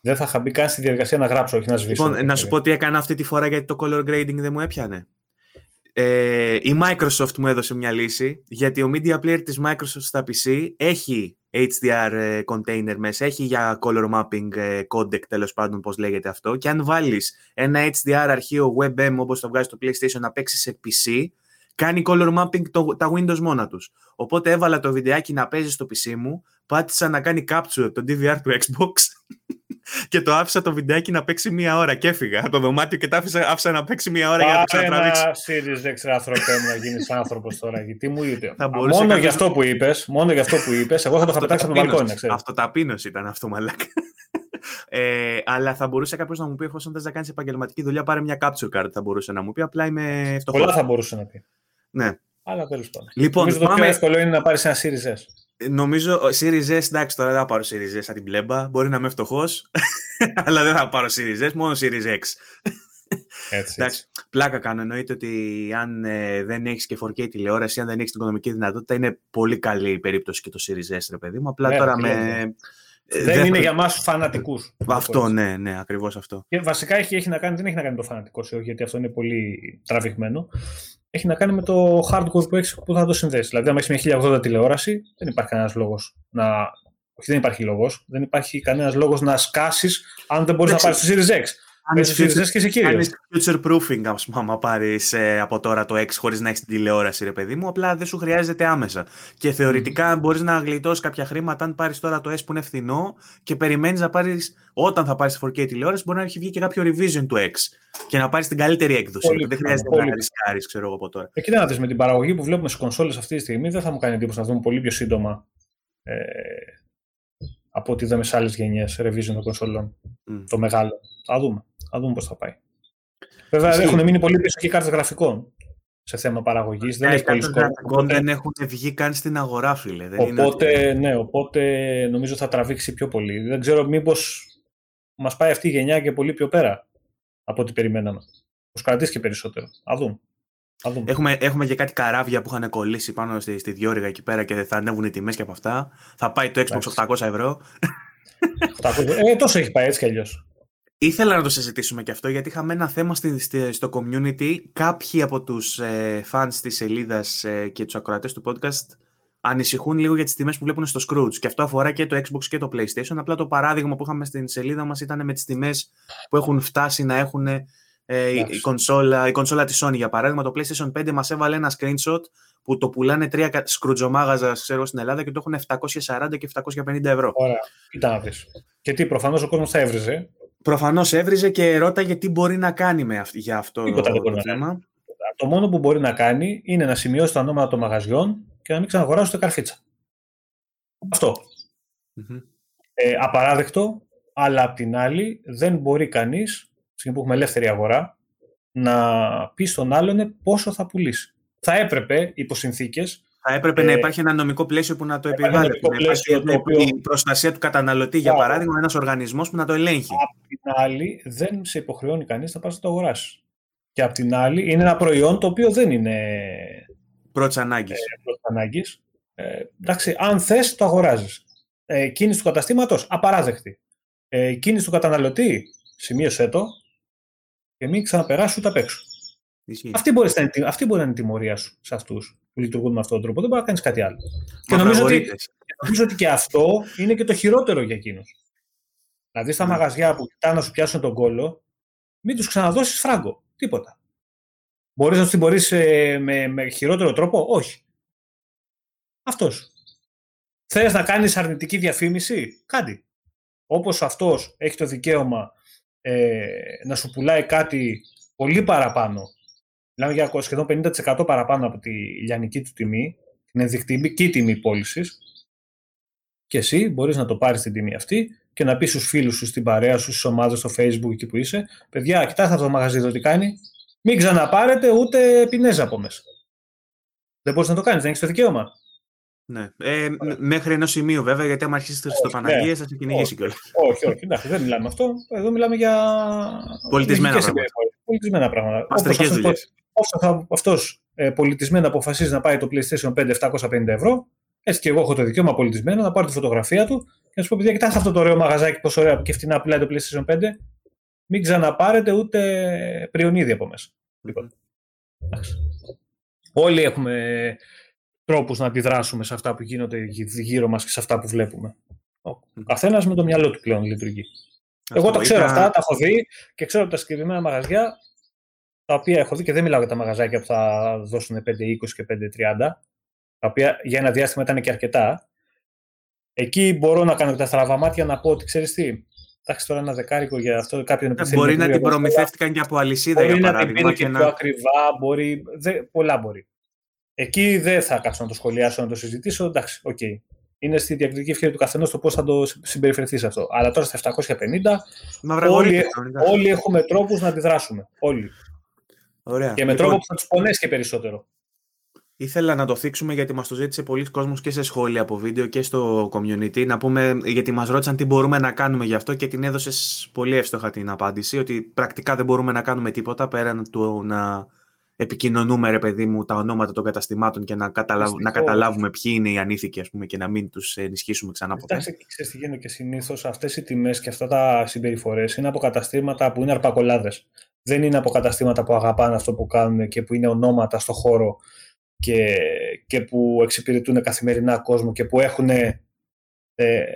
Δεν θα είχα μπει καν στη διαδικασία να γράψω, όχι να σβήσω. Λοιπόν, να σου πω τι έκανα αυτή τη φορά γιατί το color grading δεν μου έπιανε. Ε, η Microsoft μου έδωσε μια λύση, γιατί ο media player της Microsoft στα PC έχει HDR ε, container μέσα, έχει για color mapping ε, codec τέλος πάντων πώς λέγεται αυτό και αν βάλεις ένα HDR αρχείο WebM όπως το βγάζει στο PlayStation να παίξει σε PC, κάνει color mapping το, τα Windows μόνα τους. Οπότε έβαλα το βιντεάκι να παίζει στο PC μου, πάτησα να κάνει capture το DVR του Xbox και το άφησα το βιντεάκι να παίξει μία ώρα και έφυγα από το δωμάτιο και το άφησα, άφησα να παίξει μία ώρα για να το ξανατραβήξει. Ένα Series X άνθρωπε μου να γίνεις άνθρωπος τώρα. Γιατί μου είπε. μόνο για αυτό που είπες, μόνο για αυτό που είπες, εγώ θα το είχα πετάξει από το μπαλκόνι. Αυτοταπείνωση ήταν αυτό, μαλάκα. Ε, αλλά θα μπορούσε κάποιος να μου πει: Εφόσον θες να κάνεις επαγγελματική δουλειά, πάρε μια capture card. Θα μπορούσε να μου πει. Απλά είμαι φτωχός. Πολλά θα μπορούσε να πει. Ναι. Αλλά τέλος πάντων. Λοιπόν, Νομίζω πάμε... το πιο εύκολο είναι να πάρεις ένα Series S. Νομίζω, Series S, εντάξει, τώρα δεν θα πάρω Series S σαν την πλέμπα. Μπορεί να είμαι φτωχός, αλλά δεν θα πάρω Series S, μόνο Series X. Έτσι, εντάξει, πλάκα κάνω. Εννοείται ότι αν ε, δεν έχεις και 4K τηλεόραση, αν δεν έχεις την οικονομική δυνατότητα, είναι πολύ καλή η περίπτωση και το Series S, ρε παιδί μου. Απλά ναι, τώρα με. Ε, δεν, είναι για μας φανατικούς. Αυτό, ναι, ναι, ακριβώς αυτό. Και βασικά έχει, έχει να κάνει, δεν έχει να κάνει το φανατικό γιατί αυτό είναι πολύ τραβηγμένο έχει να κάνει με το hardcore που, έχεις, που θα το συνδέσεις. Δηλαδή, αν έχεις μια 1080 τηλεόραση, δεν υπάρχει κανένας λόγος να. Όχι, δεν υπάρχει λόγος. Δεν υπάρχει κανένας λόγος να σκάσεις αν δεν μπορείς να πάρεις το Series X. Αν είσαι future proofing, ας πούμε, άμα πάρεις ε, από τώρα το X χωρίς να έχεις την τηλεόραση, ρε παιδί μου, απλά δεν σου χρειάζεται άμεσα. Και θεωρητικά mm. μπορείς να γλιτώσεις κάποια χρήματα αν πάρεις τώρα το S που είναι φθηνό και περιμένεις να πάρεις, όταν θα πάρεις 4K τηλεόραση, μπορεί να έχει βγει και κάποιο revision του X και να πάρεις την καλύτερη έκδοση. Πολύ, δεν χρειάζεται πολύ. να ρισκάρεις, ξέρω εγώ από τώρα. Εκεί να δεις με την παραγωγή που βλέπουμε στις κονσόλες αυτή τη στιγμή, δεν θα μου κάνει εντύπωση να δούμε πολύ πιο σύντομα ε, από ότι είδαμε σε άλλες γενιές revision των κονσόλων. Mm. Το μεγάλο. Θα δούμε. Θα δούμε πώς θα πάει. Βέβαια, Εσύ... έχουν μείνει πολύ πίσω και οι κάρτες γραφικών σε θέμα παραγωγής. Δεν έχει πολύ σκοπό. Δεν έχουν βγει καν στην αγορά, φίλε. Δεν οπότε, είναι... ναι, οπότε νομίζω θα τραβήξει πιο πολύ. Δεν ξέρω μήπως μας πάει αυτή η γενιά και πολύ πιο πέρα από ό,τι περιμέναμε. Τους κρατήσει και περισσότερο. Α δούμε. Έχουμε, έχουμε και κάτι καράβια που είχαν κολλήσει πάνω στη, στη διόρυγα εκεί πέρα και θα ανέβουν οι τιμές και από αυτά. Θα πάει το Xbox 800 ευρώ. 800, ε, τόσο έχει πάει έτσι κι αλλιώς. Ήθελα να το συζητήσουμε και αυτό γιατί είχαμε ένα θέμα στη, στη, στο community. Κάποιοι από τους ε, fans της σελίδας ε, και τους ακροατές του podcast ανησυχούν λίγο για τις τιμές που βλέπουν στο Scrooge. Και αυτό αφορά και το Xbox και το PlayStation. Απλά το παράδειγμα που είχαμε στην σελίδα μας ήταν με τις τιμές που έχουν φτάσει να έχουν ε, η, κονσόλα, η κονσόλα της Sony. Για παράδειγμα, το PlayStation 5 μας έβαλε ένα screenshot που το πουλάνε τρία σκρουτζομάγαζας ξέρω, στην Ελλάδα και το έχουν 740 και 750 ευρώ. Ωραία, κοίτα να Και τι, προφανώς ο κόσμος θα έβριζε Προφανώς έβριζε και ρώταγε τι μπορεί να κάνει με αυτή, για αυτό Τίποτα το, το θέμα. Το μόνο που μπορεί να κάνει είναι να σημειώσει τα ονόματα των μαγαζιών και να μην ξαναγοράσει το καρφίτσα. Ε, απαράδεκτο, αλλά απ' την άλλη δεν μπορεί κανείς, στιγμή που έχουμε ελεύθερη αγορά, να πει στον άλλον πόσο θα πουλήσει. Θα έπρεπε, υπό συνθήκε, θα έπρεπε ε, να υπάρχει ένα νομικό πλαίσιο που να το επιβάλλει. Να υπάρχει οποίο... η προστασία του καταναλωτή, για παράδειγμα, ένας οργανισμός που να το ελέγχει. Απ' την άλλη, δεν σε υποχρεώνει κανείς να πας να το αγοράσεις. Και απ' την άλλη, είναι ένα προϊόν το οποίο δεν είναι. Πρώτης ανάγκης. Ε, Ε, εντάξει, αν θες, το αγοράζεις. Ε, κίνηση του καταστήματος, απαράδεκτη. Ε, κίνηση του καταναλωτή, σημείωσέ το και μην ξαναπεράσει ούτε απ' έξω. Αυτή μπορεί, να είναι, αυτή μπορεί να είναι η τιμωρία σου σε αυτούς που λειτουργούν με αυτόν τον τρόπο. Δεν μπορεί να κάνεις κάτι άλλο. και νομίζω ότι, νομίζω ότι και αυτό είναι και το χειρότερο για εκείνους. Δηλαδή στα μαγαζιά που κοιτάνε να σου πιάσουν τον κόλλο, μην τους ξαναδώσεις φράγκο. Τίποτα. Μπορείς να τους τιμωρήσει ε, με, με χειρότερο τρόπο, όχι. Αυτός. Θε να κάνεις αρνητική διαφήμιση, κάτι. Όπως αυτός έχει το δικαίωμα ε, να σου πουλάει κάτι πολύ παραπάνω, μιλάμε για σχεδόν 50% παραπάνω από τη λιανική του τιμή, την ενδεικτική τιμή πώλησης, και εσύ μπορείς να το πάρεις την τιμή αυτή και να πεις στους φίλους σου, στην παρέα σου, στις ομάδες στο Facebook εκεί που είσαι, παιδιά, κοιτάξτε αυτό το μαγαζί εδώ τι κάνει. Μην ξαναπάρετε ούτε πινέζα από μέσα. Δεν μπορείς να το κάνεις, δεν έχεις το δικαίωμα. Ναι. Ε, μέχρι ενός σημείου βέβαια, γιατί άμα αρχίσεις το Παναγία ναι. θα σε κυνηγήσει κιόλας. Όχι, όχι, εντάξει, δεν μιλάμε αυτό. Εδώ μιλάμε για. Πολιτισμένα πράγματα. Πολιτισμένα πράγματα. Όσο αυτός ε, πολιτισμένα αποφασίζει να πάει το PlayStation 5 750 ευρώ, έτσι και εγώ έχω το δικαίωμα πολιτισμένο να πάρω τη φωτογραφία του και να σου πω: Παιδιά, κοιτάξτε αυτό το ωραίο μαγαζάκι, πόσο ωραία και φτηνά πουλάει το PlayStation 5. Μην ξαναπάρετε ούτε πριονίδι από μέσα. Λοιπόν. Όλοι έχουμε τρόπους να αντιδράσουμε σε αυτά που γίνονται γύρω μας και σε αυτά που βλέπουμε. Ο καθένας με το μυαλό του πλέον λειτουργεί. Εγώ τα ξέρω αυτά, τα έχω δει και ξέρω τα συγκεκριμένα μαγαζιά τα οποία έχω δει και δεν μιλάω για τα μαγαζάκια που θα δώσουν 5-20 και 5-30, τα οποία για ένα διάστημα ήταν και αρκετά. Εκεί μπορώ να κάνω και τα στραβαμάτια να πω ότι ξέρεις τι. Εντάξει, τώρα ένα δεκάρικο για αυτό κάποιον που Μπορεί να την προμηθεύτηκαν και από αλυσίδα για παράδειγμα. Μπορεί να την πήρε και πιο ακριβά, μπορεί, δε, πολλά μπορεί. Εκεί δεν θα κάτσω να το σχολιάσω, να το συζητήσω. Εντάξει, OK. Okay. Είναι στη διακριτική ευχέρεια του καθενός το πώς θα το συμπεριφερθείς αυτό. Αλλά τώρα στα 750 όλοι, όλοι έχουμε τρόπους να αντιδράσουμε. Όλοι. Ωραία. Και με λοιπόν, τρόπο που θα τους πονέσει και περισσότερο. Ήθελα να το θίξουμε γιατί μας το ζήτησε πολύς κόσμος και σε σχόλια από βίντεο και στο community. Να πούμε, γιατί μας ρώτησαν τι μπορούμε να κάνουμε γι' αυτό και την έδωσες πολύ εύστοχα την απάντηση. Ότι πρακτικά δεν μπορούμε να κάνουμε τίποτα πέραν του να επικοινωνούμε, ρε παιδί μου, τα ονόματα των καταστημάτων και να, καταλάβ, να καταλάβουμε ποιοι είναι οι ανήθικοι, ας πούμε, και να μην τους ενισχύσουμε ξανά ποτέ. Εντάξει, ξέρεις τι γίνεται και συνήθως αυτές οι τιμές και αυτά τα συμπεριφορές είναι από καταστήματα που είναι αρπακολάδες. Δεν είναι από καταστήματα που αγαπάνε αυτό που κάνουν και που είναι ονόματα στο χώρο και, και που εξυπηρετούν καθημερινά κόσμο και που έχουν ε,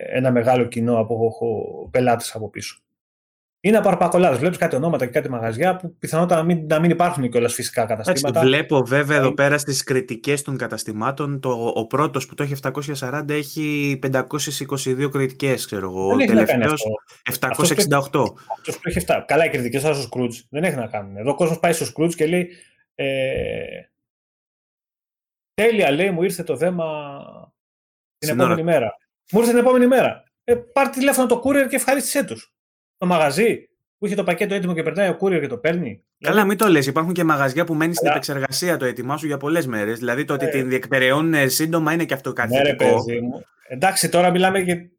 ένα μεγάλο κοινό από πελάτες από πίσω. Είναι απαρπακολάδες. Βλέπεις κάτι ονόματα και κάτι μαγαζιά που πιθανότατα να μην, να μην υπάρχουν κιόλας φυσικά καταστήματα. βλέπω βέβαια εδώ πέρα στις κριτικές των καταστημάτων. Το, ο πρώτος που το έχει 740 έχει 522 κριτικές, ξέρω εγώ. Ο τελευταίος 768. Αυτός που έχει 7. Καλά, οι κριτικές στο Σκρούτζ δεν έχει να κάνουν. Εδώ ο κόσμος πάει στο Σκρούτζ και λέει. Ε, τέλεια, λέει, μου ήρθε το δέμα την επόμενη μέρα. Μου ήρθε την επόμενη μέρα. Ε, πάρε τηλέφωνο το courier και ευχαρίστησέ τους το μαγαζί που είχε το πακέτο έτοιμο και περνάει ο courier και το παίρνει. Καλά, μην το λες. Υπάρχουν και μαγαζιά που μένεις στην επεξεργασία το έτοιμά σου για πολλές μέρες. Δηλαδή το ότι ε. την διεκπεραιώνουν σύντομα είναι και αυτό κάτι ναι, θετικό. Εντάξει, τώρα μιλάμε για.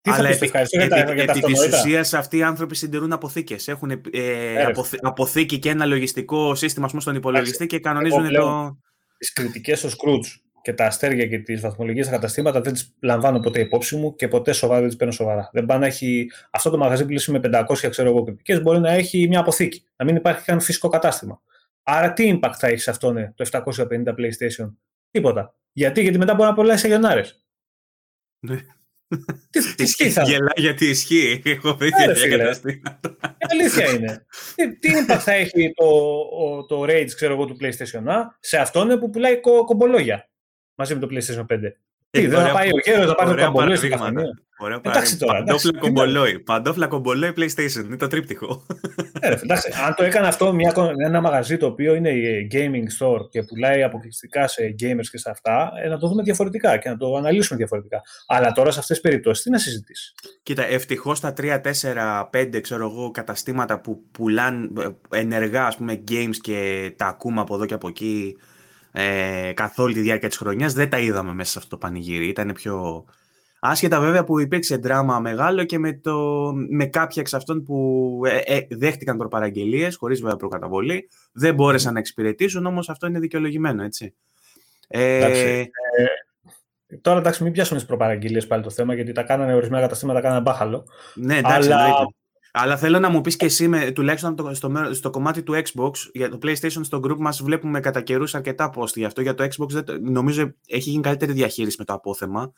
Τι Αλλά θα επί, επί, επί, επί της ουσίας αυτοί οι άνθρωποι συντηρούν αποθήκες. Έχουν ε, ε αποθήκη και ένα λογιστικό σύστημα πούμε, στον υπολογιστή και κανονίζουν το. Τις κριτικές στο Scrooge και τα αστέρια και τις βαθμολογίε στα καταστήματα δεν τις λαμβάνω ποτέ υπόψη μου και ποτέ σοβαρά δεν τις παίρνω σοβαρά. Δεν πάει να έχει αυτό το μαγαζί που λύσει με 500 ξέρω εγώ κριτικέ, μπορεί να έχει μια αποθήκη, να μην υπάρχει καν φυσικό κατάστημα. Άρα τι impact θα έχει σε αυτό ναι, το 750 PlayStation, Τίποτα. Γιατί, γιατί μετά μπορεί να πολλά σε γενάρες. Ναι. Τι, τι ισχύει θα Γελά γιατί ισχύει. Έχω δει τέτοια καταστήματα. αλήθεια είναι. τι, τι impact θα έχει το, το Rage ξέρω εγώ, του PlayStation A σε αυτόν που πουλάει κο, κομπολόγια μαζί με το PlayStation 5. Τι, δεν θα πάει ο γέρος να πάρει το κομπολόι στην καφενεία. Ωραία εντάξει τώρα. Παντόφλα κομπολόι. Παντόφλα κομπολόι PlayStation. Είναι το τρίπτυχο. Ε, εντάξει, αν το έκανε αυτό μια, ένα μαγαζί το οποίο είναι gaming store και πουλάει αποκλειστικά σε gamers και σε αυτά, ε, να το δούμε διαφορετικά και να το αναλύσουμε διαφορετικά. Αλλά τώρα σε αυτές τις περιπτώσεις τι να συζητήσεις; Κοίτα, ευτυχώς τα 3, 4, 5 ξέρω εγώ, καταστήματα που πουλάνε ενεργά ας πούμε, games και τα ακούμε από εδώ και από εκεί ε, καθ' όλη τη διάρκεια της χρονιάς. Δεν τα είδαμε μέσα σε αυτό το πανηγύρι. Ήταν πιο... Άσχετα βέβαια που υπήρξε δράμα μεγάλο και με, το, με κάποια εξ αυτών που ε, ε, δέχτηκαν προπαραγγελίες, χωρίς βέβαια προκαταβολή, δεν μπόρεσαν να εξυπηρετήσουν, όμως αυτό είναι δικαιολογημένο, έτσι. Ε, εντάξει, ε, τώρα εντάξει, μην πιάσουμε τις προπαραγγελίες πάλι το θέμα, γιατί τα κάνανε ορισμένα καταστήματα, κάνανε μπάχαλο. Ναι, εντάξει, αλλά, αλλά θέλω να μου πεις και εσύ, με, τουλάχιστον στο, στο, κομμάτι του Xbox, για το PlayStation στο group μας βλέπουμε κατά καιρούς αρκετά post γι' αυτό. Για το Xbox δεν, νομίζω έχει γίνει καλύτερη διαχείριση με το απόθεμα.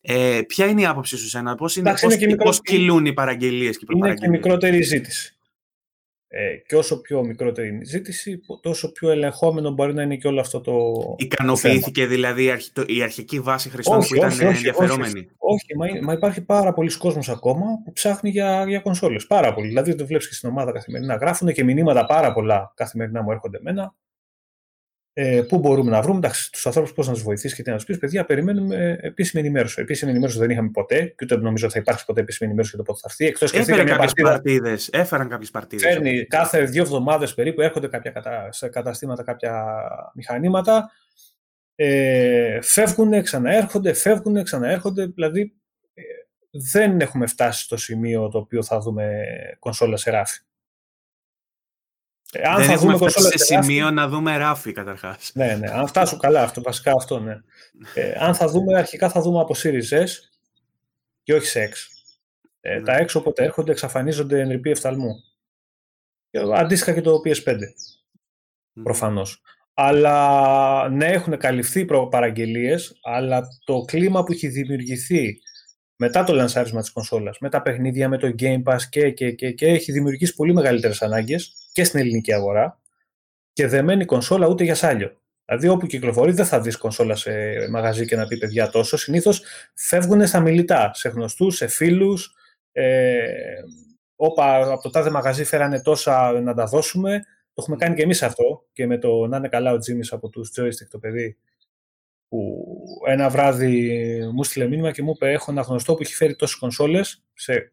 Ε, ποια είναι η άποψή σου σένα, πώς, είναι, πώς, είναι πώς κυλούν οι παραγγελίες και οι Είναι και μικρότερη ζήτηση. Ε, και όσο πιο μικρότερη είναι η ζήτηση, τόσο πιο ελεγχόμενο μπορεί να είναι και όλο αυτό το. Ικανοποιήθηκε δηλαδή η αρχική βάση χρηστών που ήταν όχι, ενδιαφερόμενη. Όχι, όχι μα, μα, υπάρχει πάρα πολλοί κόσμος ακόμα που ψάχνει για, για κονσόλες. Πάρα πολύ. Δηλαδή το βλέπεις και στην ομάδα καθημερινά. Γράφουν και μηνύματα πάρα πολλά καθημερινά μου έρχονται εμένα ε, πού μπορούμε να βρούμε, εντάξει, τους ανθρώπους πώς να τους βοηθήσεις και τι να τους πεις, παιδιά, περιμένουμε επίσημη ενημέρωση. Επίσημη ενημέρωση δεν είχαμε ποτέ και ούτε νομίζω ότι θα υπάρξει ποτέ επίσημη ενημέρωση για το πότε θα έρθει. Εκτός Έφερε κάποιες παρτίδες. Έφεραν κάποιες παρτίδες. Φέρνει κάθε δύο εβδομάδες περίπου έρχονται κάποια κατα... σε καταστήματα κάποια μηχανήματα. Ε, φεύγουν, ξαναέρχονται, φεύγουν, ξαναέρχονται. Δηλαδή ε, δεν έχουμε φτάσει στο σημείο το οποίο θα δούμε κονσόλα σε ράφη. Ε, αν δεν θα δούμε φτάσει σε σημείο να δούμε ράφι καταρχάς. Ναι, ναι. Αν φτάσουν καλά, αυτό, βασικά αυτό, ναι. ε, αν θα δούμε, αρχικά θα δούμε από Series S και όχι σε X. Ε, ναι. Τα X όποτε έρχονται εξαφανίζονται εν ρηπή εφταλμού. Αντίστοιχα και το PS5. Mm. Προφανώς. Αλλά ναι, έχουν καλυφθεί παραγγελίες, αλλά το κλίμα που έχει δημιουργηθεί μετά το λανσάρισμα της κονσόλας, με τα παιχνίδια, με το Game Pass και, και, και, και έχει δημιουργήσει πολύ μεγαλύτερες ανάγκες και στην ελληνική αγορά και δεν μένει κονσόλα ούτε για σάλιο. Δηλαδή, όπου κυκλοφορεί, δεν θα δεις κονσόλα σε μαγαζί και να πει παιδιά τόσο. Συνήθως φεύγουν στα μιλητά, σε γνωστούς, σε φίλους. Ε, όπα, από το τάδε μαγαζί φέρανε τόσα να τα δώσουμε. Το έχουμε κάνει και εμείς αυτό. Και με το να είναι καλά ο Τζίμις από τους Joystick το παιδί, που ένα βράδυ μου στείλε μήνυμα και μου είπε: Έχω ένα γνωστό που έχει φέρει τόσες κονσόλες σε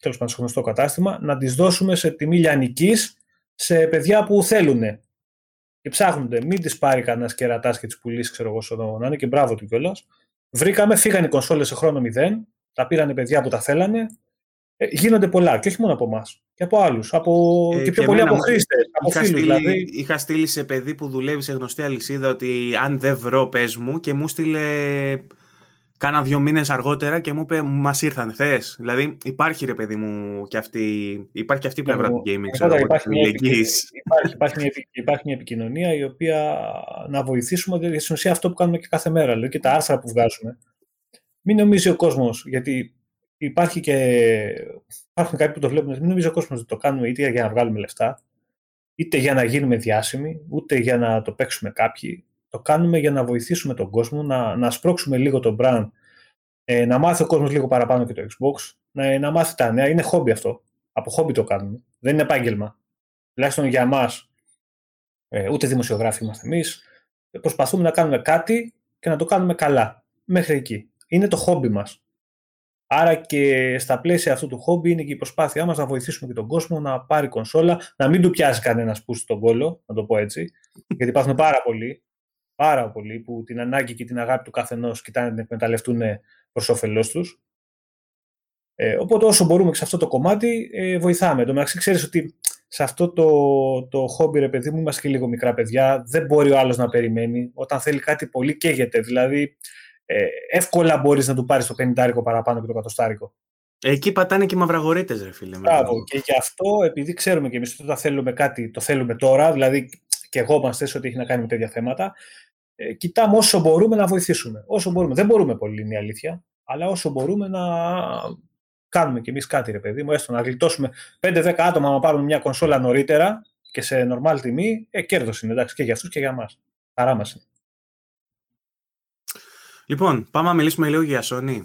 τέλος πάντων σε γνωστό κατάστημα, να τις δώσουμε σε τιμή λιανικής σε παιδιά που θέλουν και ψάχνονται. Μην τις πάρει κανένας κερατάς και τις πουλήσεις, ξέρω εγώ, στον να είναι και μπράβο του κιόλας. Βρήκαμε, φύγανε οι κονσόλες σε χρόνο μηδέν, τα πήρανε παιδιά που τα θέλανε. Ε, γίνονται πολλά και όχι μόνο από εμάς. Και από άλλους. Από... Ε, και πιο και πολλοί από χρήστες. Από φίλους δηλαδή. Είχα στείλει σε παιδί που δουλεύει σε γνωστή αλυσίδα ότι αν δεν βρω, πες μου και μου στείλε κάνα δύο μήνες αργότερα και μου είπε Μας ήρθαν, θες. Δηλαδή υπάρχει ρε παιδί μου και αυτή, υπάρχει και αυτή η πλευρά του gaming. Ξέρω, υπάρχει, μια υπάρχει, υπάρχει, μια, υπάρχει μια επικοινωνία η οποία να βοηθήσουμε γιατί στην ουσία αυτό που κάνουμε και κάθε μέρα. Δηλαδή και τα άρθρα που βγάζουμε. Μην νομίζει ο κόσμος, γιατί υπάρχει και. Υπάρχουν κάποιοι που το βλέπουν, μην νομίζει ο κόσμος ότι το κάνουμε είτε για να βγάλουμε λεφτά, είτε για να γίνουμε διάσημοι, ούτε για να το παίξουμε κάποιοι. Το κάνουμε για να βοηθήσουμε τον κόσμο, να, να σπρώξουμε λίγο τον brand, ε, να μάθει ο κόσμος λίγο παραπάνω και το Xbox, να, να μάθει τα νέα. Είναι χόμπι αυτό. Από χόμπι το κάνουμε. Δεν είναι επάγγελμα. Τουλάχιστον για εμά, ε, ούτε δημοσιογράφοι είμαστε εμείς. Προσπαθούμε να κάνουμε κάτι και να το κάνουμε καλά. Μέχρι εκεί. Είναι το χόμπι μας. Άρα και στα πλαίσια αυτού του χόμπι είναι και η προσπάθειά μας να βοηθήσουμε και τον κόσμο να πάρει κονσόλα, να μην του πιάσει κανένας που στον κόλλο, να το πω έτσι. Γιατί υπάρχουν πάρα πολλοί πάρα πολύ που την ανάγκη και την αγάπη του καθενός κοιτάνε να την εκμεταλλευτούν προς όφελός τους. Ε, οπότε όσο μπορούμε και σε αυτό το κομμάτι ε, βοηθάμε. Το μεταξύ ξέρεις ότι σε αυτό το, το χόμπι, ρε παιδί μου, είμαστε και λίγο μικρά παιδιά. Δεν μπορεί ο άλλος να περιμένει. Όταν θέλει κάτι πολύ, καίγεται. Δηλαδή, ε, εύκολα μπορείς να του πάρεις το 50 παραπάνω και το κατοστάρικο. Εκεί πατάνε και οι μαυραγωρίτε, ρε φίλε. Μπράβο. Και γι' αυτό, επειδή ξέρουμε και εμείς ότι όταν θέλουμε κάτι, το θέλουμε τώρα, δηλαδή και εγώ μας θέσει ότι έχει να κάνει με τέτοια θέματα, ε, κοιτάμε όσο μπορούμε να βοηθήσουμε. Όσο μπορούμε. Δεν μπορούμε πολύ, είναι η αλήθεια, αλλά όσο μπορούμε να κάνουμε κι εμείς κάτι, ρε παιδί μου, έστω να γλιτώσουμε 5-10 άτομα να πάρουν μια κονσόλα νωρίτερα και σε νορμάλ τιμή, ε, κέρδος είναι εντάξει και για αυτούς και για εμά. Χαρά μας είναι. Λοιπόν, πάμε να μιλήσουμε λίγο για Sony.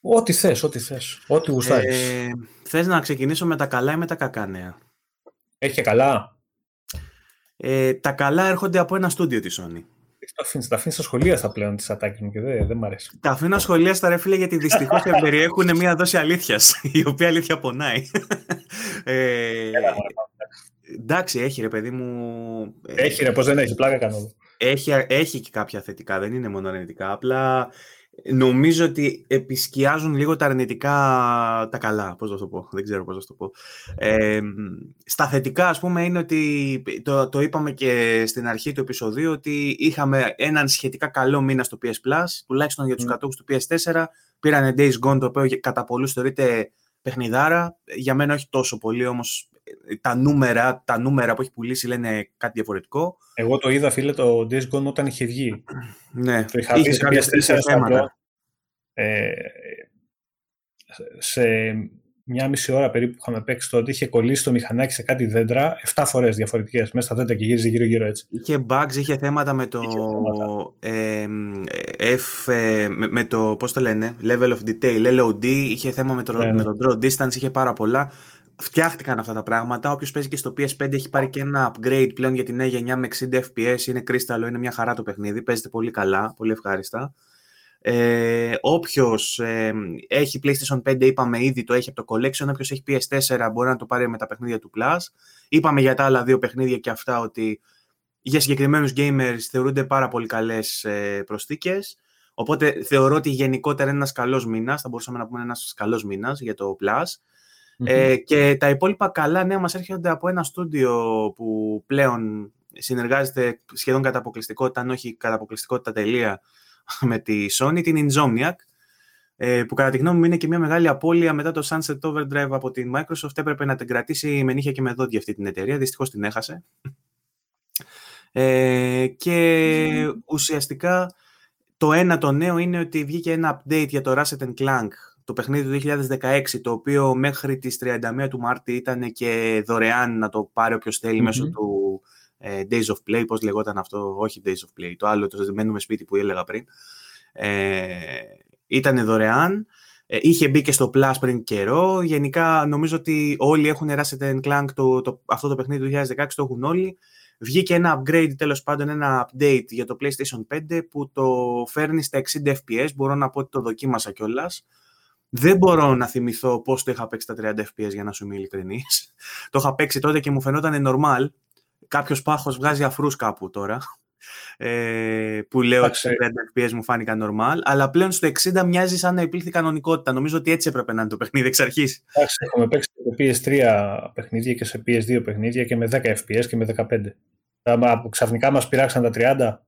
Ό,τι θες, ό,τι θες. Ό,τι γουστάρεις. Ε, θες να ξεκινήσω με τα καλά ή με τα κακά νέα; Έχει και καλά. Ε, τα καλά έρχονται από ένα στούντιο της Sony. Τα αφήνεις, τα στα σχολεία στα πλέον της ατάκης μου και δεν, δεν μ' αρέσει. Τα αφήνω σχολεία στα ρε φίλε γιατί δυστυχώς περιέχουν μια δόση αλήθειας, η οποία αλήθεια πονάει. ε, εντάξει, έχει ρε παιδί μου. Έχει ρε, πώς δεν έχει, πλάκα κάνω. Έχει, έχει και κάποια θετικά, δεν είναι μόνο αρνητικά. Απλά νομίζω ότι επισκιάζουν λίγο τα αρνητικά τα καλά, πώς θα το πω, δεν ξέρω πώς θα το πω. Ε, στα θετικά, ας πούμε, είναι ότι, το, το είπαμε και στην αρχή του επεισοδίου, ότι είχαμε έναν σχετικά καλό μήνα στο PS Plus, τουλάχιστον για τους mm. κατόχους του PS4, πήρανε Days Gone, το οποίο κατά πολλούς θεωρείται παιχνιδάρα, για μένα όχι τόσο πολύ, όμως τα νούμερα, τα νούμερα που έχει πουλήσει λένε κάτι διαφορετικό. Εγώ το είδα, φίλε, το Days Gone όταν είχε βγει. Ναι, το είχα δει σε PS4 θέματα. Ε, σε μια μισή ώρα περίπου που είχαμε παίξει τότε, είχε κολλήσει το μηχανάκι σε κάτι δέντρα 7 φορές διαφορετικές μέσα στα δέντρα και γύριζε γύρω-γύρω έτσι. Είχε bugs, είχε θέματα με το. Ε, F, ε, με, με, το. Πώς το λένε, level of detail, LOD, είχε θέμα με το, ναι, με ναι. το draw distance, είχε πάρα πολλά. Φτιάχτηκαν αυτά τα πράγματα. Όποιος παίζει και στο PS5 έχει πάρει και ένα upgrade πλέον για την νέα γενιά με 60 FPS. Είναι κρίσταλο, είναι μια χαρά το παιχνίδι. Παίζεται πολύ καλά, πολύ ευχάριστα. Ε, Όποιος ε, έχει PlayStation 5, είπαμε ήδη, το έχει από το Collection. Όποιος έχει PS4 μπορεί να το πάρει με τα παιχνίδια του Plus. Είπαμε για τα άλλα δύο παιχνίδια και αυτά ότι για συγκεκριμένους gamers θεωρούνται πάρα πολύ καλές ε, προσθήκες. Οπότε θεωρώ ότι γενικότερα είναι ένας καλός μήνας, θα μπορούσαμε να πούμε ένας καλός μήνας για το Plus. Ε, και τα υπόλοιπα καλά νέα μας έρχονται από ένα στούντιο που πλέον συνεργάζεται σχεδόν κατά αποκλειστικότητα, αν όχι κατά αποκλειστικότητα τελεία, με τη Sony, την Insomniac, ε, που κατά τη γνώμη μου είναι και μια μεγάλη απώλεια μετά το Sunset Overdrive από την Microsoft. Έπρεπε να την κρατήσει με νύχια και με δόντια αυτή την εταιρεία. Δυστυχώς την έχασε. Ε, και ουσιαστικά το ένα το νέο είναι ότι βγήκε ένα update για το Ratchet Clank, το παιχνίδι του 2016, το οποίο μέχρι τις 31 του Μάρτη ήταν και δωρεάν να το πάρει όποιος μέσω του ε, Days of Play, πώς λεγόταν αυτό, όχι Days of Play, το άλλο, το μένουμε σπίτι που έλεγα πριν. Ε, ήταν δωρεάν. Ε, είχε μπει και στο Plus πριν καιρό. Γενικά νομίζω ότι όλοι έχουν Ratchet Clank, το, το, αυτό το παιχνίδι του 2016 το έχουν όλοι. Βγήκε ένα upgrade, τέλος πάντων ένα update για το PlayStation 5 που το φέρνει στα 60 FPS. Μπορώ να πω ότι το δοκίμασα κιόλας. Δεν μπορώ να θυμηθώ πώς το είχα παίξει στα 30 FPS για να σου είμαι ειλικρινής. το είχα παίξει τότε και μου φαινόταν normal. Κάποιος πάχος βγάζει αφρούς κάπου τώρα ε, που λέω ότι στα 30 FPS μου φάνηκαν normal, αλλά πλέον στο 60 μοιάζει σαν να υπήρχε κανονικότητα. Νομίζω ότι έτσι έπρεπε να είναι το παιχνίδι εξ αρχής. Εντάξει, έχουμε παίξει σε PS3 παιχνίδια και σε PS2 παιχνίδια και με 10 FPS και με 15. Που ξαφνικά μας πειράξαν τα 30.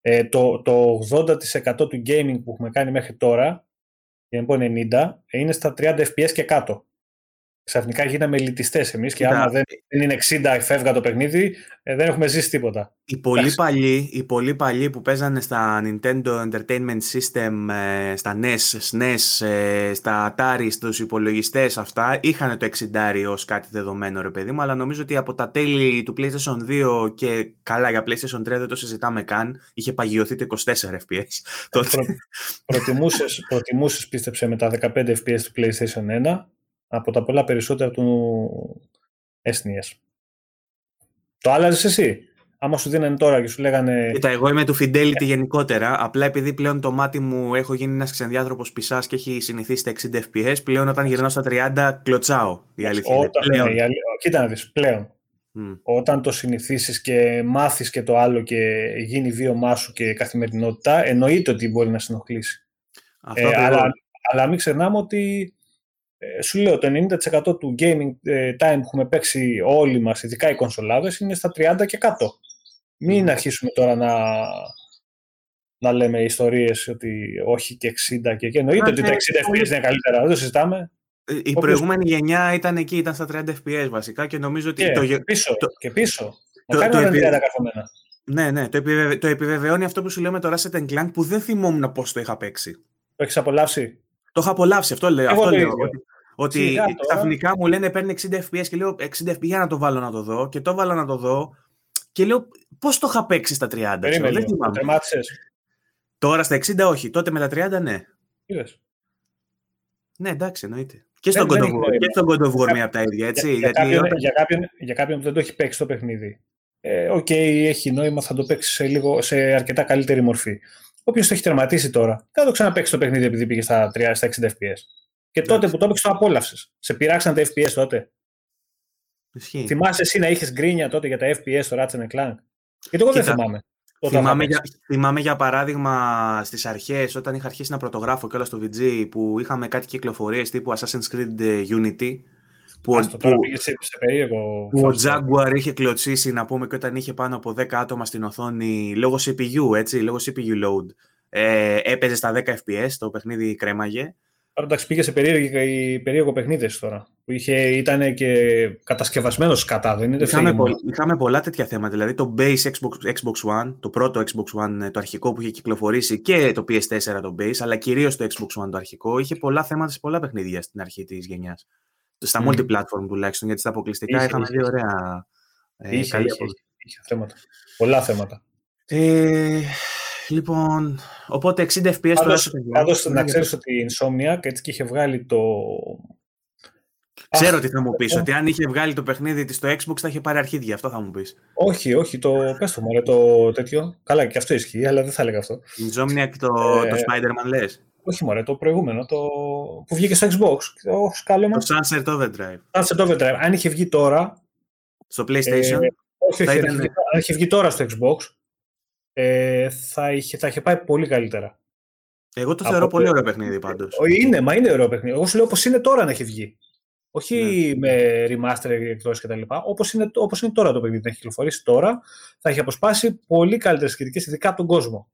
Ε, το, το 80% του gaming που έχουμε κάνει μέχρι τώρα, για να πω 90, είναι στα 30 FPS και κάτω ξαφνικά γίναμε ελιτιστές εμείς και άμα δεν είναι 60 φεύγα το παιχνίδι, ε, δεν έχουμε ζήσει τίποτα. Οι πολύ, παλιοί, οι πολύ παλιοί που παίζανε στα Nintendo Entertainment System, ε, στα NES, SNES, ε, στα Atari, στους υπολογιστές αυτά, είχαν το 60 ως κάτι δεδομένο ρε παιδί μου, αλλά νομίζω ότι από τα τέλη του PlayStation 2 και καλά για PlayStation 3 δεν το συζητάμε καν, είχε παγιωθεί το 24 FPS. Προ, προτιμούσες, προτιμούσες πίστεψε με τα 15 FPS του PlayStation 1 από τα πολλά περισσότερα του SNES. Το άλλαζες εσύ; Άμα σου δίνανε τώρα και σου λέγανε. Κοίτα, εγώ είμαι του Fidelity γενικότερα. Απλά επειδή πλέον το μάτι μου έχω γίνει ένας ξενδιάνθρωπος πισάς και έχει συνηθίσει τα 60 FPS, πλέον όταν γυρνάω στα 30, κλωτσάω. Η αλήθεια. Όταν, πλέον. Ναι, κοίτα να δεις, πλέον. Όταν το συνηθίσεις και μάθεις και το άλλο και γίνει βίωμά σου και καθημερινότητα, εννοείται ότι μπορεί να συνοχλήσει. Ε, αλλά, αλλά μην ξεχνάμε ότι ε, σου λέω, το 90% του gaming ε, time που έχουμε παίξει όλοι μας, ειδικά οι κονσολάδες, είναι στα 30 και κάτω. Μην αρχίσουμε τώρα να, να λέμε ιστορίες ότι όχι και 60 και εκεί. Εννοείται ότι τα 60 FPS είναι καλύτερα, δεν το συζητάμε. Ε, η προηγούμενη γενιά ήταν εκεί, ήταν στα 30 FPS βασικά και νομίζω ότι... Και το... πίσω, το... και πίσω. Το, το, το, επι... Ναι, ναι, το, επιβεβαι... το επιβεβαιώνει αυτό που σου λέω με το Ratchet Clank που δεν θυμόμουν πώς το είχα παίξει. Το έχεις απολαύσει; Το έχω απολαύσει, αυτό λέω. Αυτό λέω ότι, ότι ξαφνικά μου λένε παίρνει 60 FPS και λέω 60 FPS για να το βάλω να το δω και το βάλω να το δω και λέω πώς το είχα παίξει στα 30. Περίμενε, δεν θυμάμαι. Τώρα στα 60 όχι, τότε με τα 30 ναι. Είδες. Ναι, εντάξει, εννοείται. Και στον God of War μία από τα ίδια, έτσι. Για, γιατί κάποιον, για, κάποιον, για κάποιον που δεν το έχει παίξει το παιχνίδι. Ε, OK, okay, έχει νόημα, θα το παίξει σε, λίγο, σε αρκετά καλύτερη μορφή. Όποιος το έχει τερματίσει τώρα, θα το ξαναπέξει το παιχνίδι επειδή πήγε στα, 3, στα 60 FPS. Και τότε που το έπαιξε το απόλαυσες. Σε πειράξαν τα FPS τότε. Ισχύει. Θυμάσαι εσύ να είχες γκρίνια τότε για τα FPS στο Ratchet Clank; Γιατί εγώ δεν θυμάμαι. Θυμάμαι για, θυμάμαι για παράδειγμα στις αρχές, όταν είχα αρχίσει να πρωτογράφω και όλα στο VG που είχαμε κάτι κυκλοφορίες τύπου Assassin's Creed Unity που, Άστο, που, σε, σε περίεργο που ο Jaguar είχε κλωτσίσει να πούμε και όταν είχε πάνω από 10 άτομα στην οθόνη λόγω CPU, έτσι, λόγω CPU load. Ε, έπαιζε στα 10 FPS, το παιχνίδι κρέμαγε. Άρα εντάξει, πήγε σε περίεργο, περίεργο παιχνίδι τώρα. Που είχε, ήταν και κατασκευασμένος κατά, δεν είναι είχαμε, πο, είχαμε πολλά τέτοια θέματα. Δηλαδή το base Xbox, Xbox One, το πρώτο Xbox One, το αρχικό που είχε κυκλοφορήσει και το PS4 το base, αλλά κυρίως το Xbox One το αρχικό, είχε πολλά θέματα σε πολλά παιχνίδια στην αρχή της γενιάς. Στα mm. multi-platform τουλάχιστον, γιατί στα αποκλειστικά είχε, είχαμε δει ωραία. Ε, είχε, είχε, είχε, είχε, θέματα. Πολλά θέματα. Ε, λοιπόν, οπότε 60 FPS πάντως, τώρα. Πάντως, να ξέρεις ότι η Insomniac έτσι και είχε βγάλει το... Ξέρω τι θα μου πεις, ότι αν είχε βγάλει το παιχνίδι της στο Xbox θα είχε πάρει αρχίδια, αυτό θα μου πεις. Όχι, όχι, το πες το μωρέ, το τέτοιο. Καλά, και αυτό ισχύει, αλλά δεν θα έλεγα αυτό. Insomniac το, ε, το Spider-Man λες. Όχι μωρέ, το προηγούμενο, το που βγήκε στο Xbox. Το, σκάλεμα. το Sunset Overdrive. Sunset Overdrive. Αν είχε βγει τώρα... Στο PlayStation. Ε, όχι, όχι, ήταν... αν είχε βγει τώρα στο Xbox, ε, θα, είχε, θα είχε πάει πολύ καλύτερα. Εγώ το θεωρώ πολύ ωραίο παιχνίδι πάντως. Είναι, μα είναι ωραίο παιχνίδι. Εγώ σου λέω όπως είναι τώρα να έχει βγει. Όχι ναι. με remaster εκτός κτλ. Όπως είναι, όπως είναι τώρα το παιχνίδι, να έχει κυκλοφορήσει τώρα, θα έχει αποσπάσει πολύ καλύτερες κριτικές, ειδικά από τον κόσμο.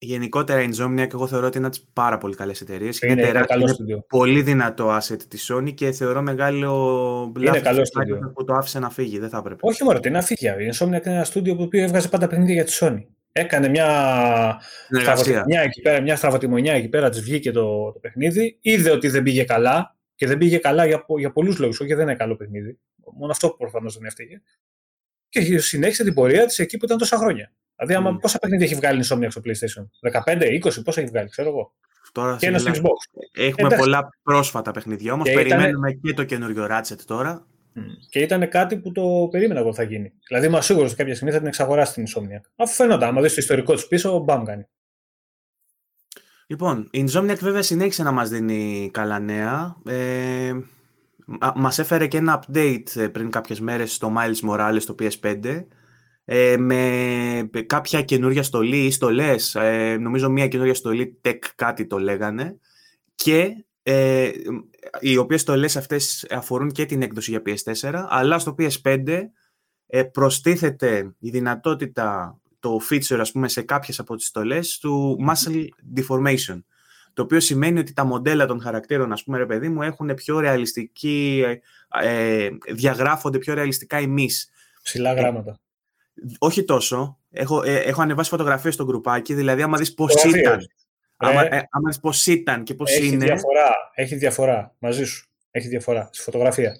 Γενικότερα η Insomniac εγώ θεωρώ ότι είναι από πάρα πολύ καλές εταιρείες. Είναι, είναι, είναι πολύ δυνατό asset της Sony και θεωρώ μεγάλο λάθος που το άφησε να φύγει. Δεν θα έπρεπε. Όχι μόνο, τι να φύγει. Η Insomniac είναι ένα στούντιο που έβγαζε πάντα παιχνίδια για τη Sony. Έκανε μια, στραβοτιμονιά εκεί πέρα, μια στραβοτιμονιά εκεί πέρα, της βγήκε το, το παιχνίδι. Είδε ότι δεν πήγε καλά και δεν πήγε καλά για, για πολλούς λόγους. Όχι, δεν είναι καλό παιχνίδι. Μόνο αυτό προφανώς δεν έφταιγε. Και συνέχισε την πορεία της εκεί που ήταν τόσα χρόνια. Δηλαδή, άμα, mm. πόσα παιχνίδια έχει βγάλει η Insomniac στο PlayStation, 15, 20, πόσα έχει βγάλει, ξέρω εγώ. Τώρα και ένα στο Xbox. Έχουμε πολλά πρόσφατα παιχνίδια όμως. Περιμένουμε ήταν... και το καινούριο Ratchet τώρα. Και ήταν κάτι που το περίμενα εγώ θα γίνει. Δηλαδή, είμαι σίγουρο ότι κάποια στιγμή θα την εξαγοράσει την Insomniac. Αφού φαίνονταν, άμα δεις το ιστορικό της πίσω, μπαμ κάνει. Λοιπόν, η Insomniac βέβαια συνέχισε να μας δίνει καλά νέα. Ε, μας έφερε και ένα update ε, πριν κάποιες μέρες στο Miles Morales στο PS5 ε, με κάποια καινούργια στολή ή στολές, ε, νομίζω μια καινούργια στολή tech κάτι το λέγανε. Και ε, οι οποίες στολές αυτές αφορούν και την έκδοση για PS4 αλλά στο PS5 ες, προστίθεται η δυνατότητα το feature ας πούμε σε κάποιες από τις στολές του muscle deformation. Το οποίο σημαίνει ότι τα μοντέλα των χαρακτήρων ας πούμε ρε παιδί μου έχουν πιο ρεαλιστική ε, διαγράφονται πιο ρεαλιστικά εμείς. Ψηλά γράμματα όχι τόσο. Έχω, ε, έχω ανεβάσει φωτογραφίες στο γκρουπάκι, δηλαδή άμα δεις πώς ήταν. Άμα, ε, άμα δεις πώς ήταν και πώς έχει είναι. Διαφορά, έχει διαφορά μαζί σου. Έχει διαφορά στη φωτογραφία.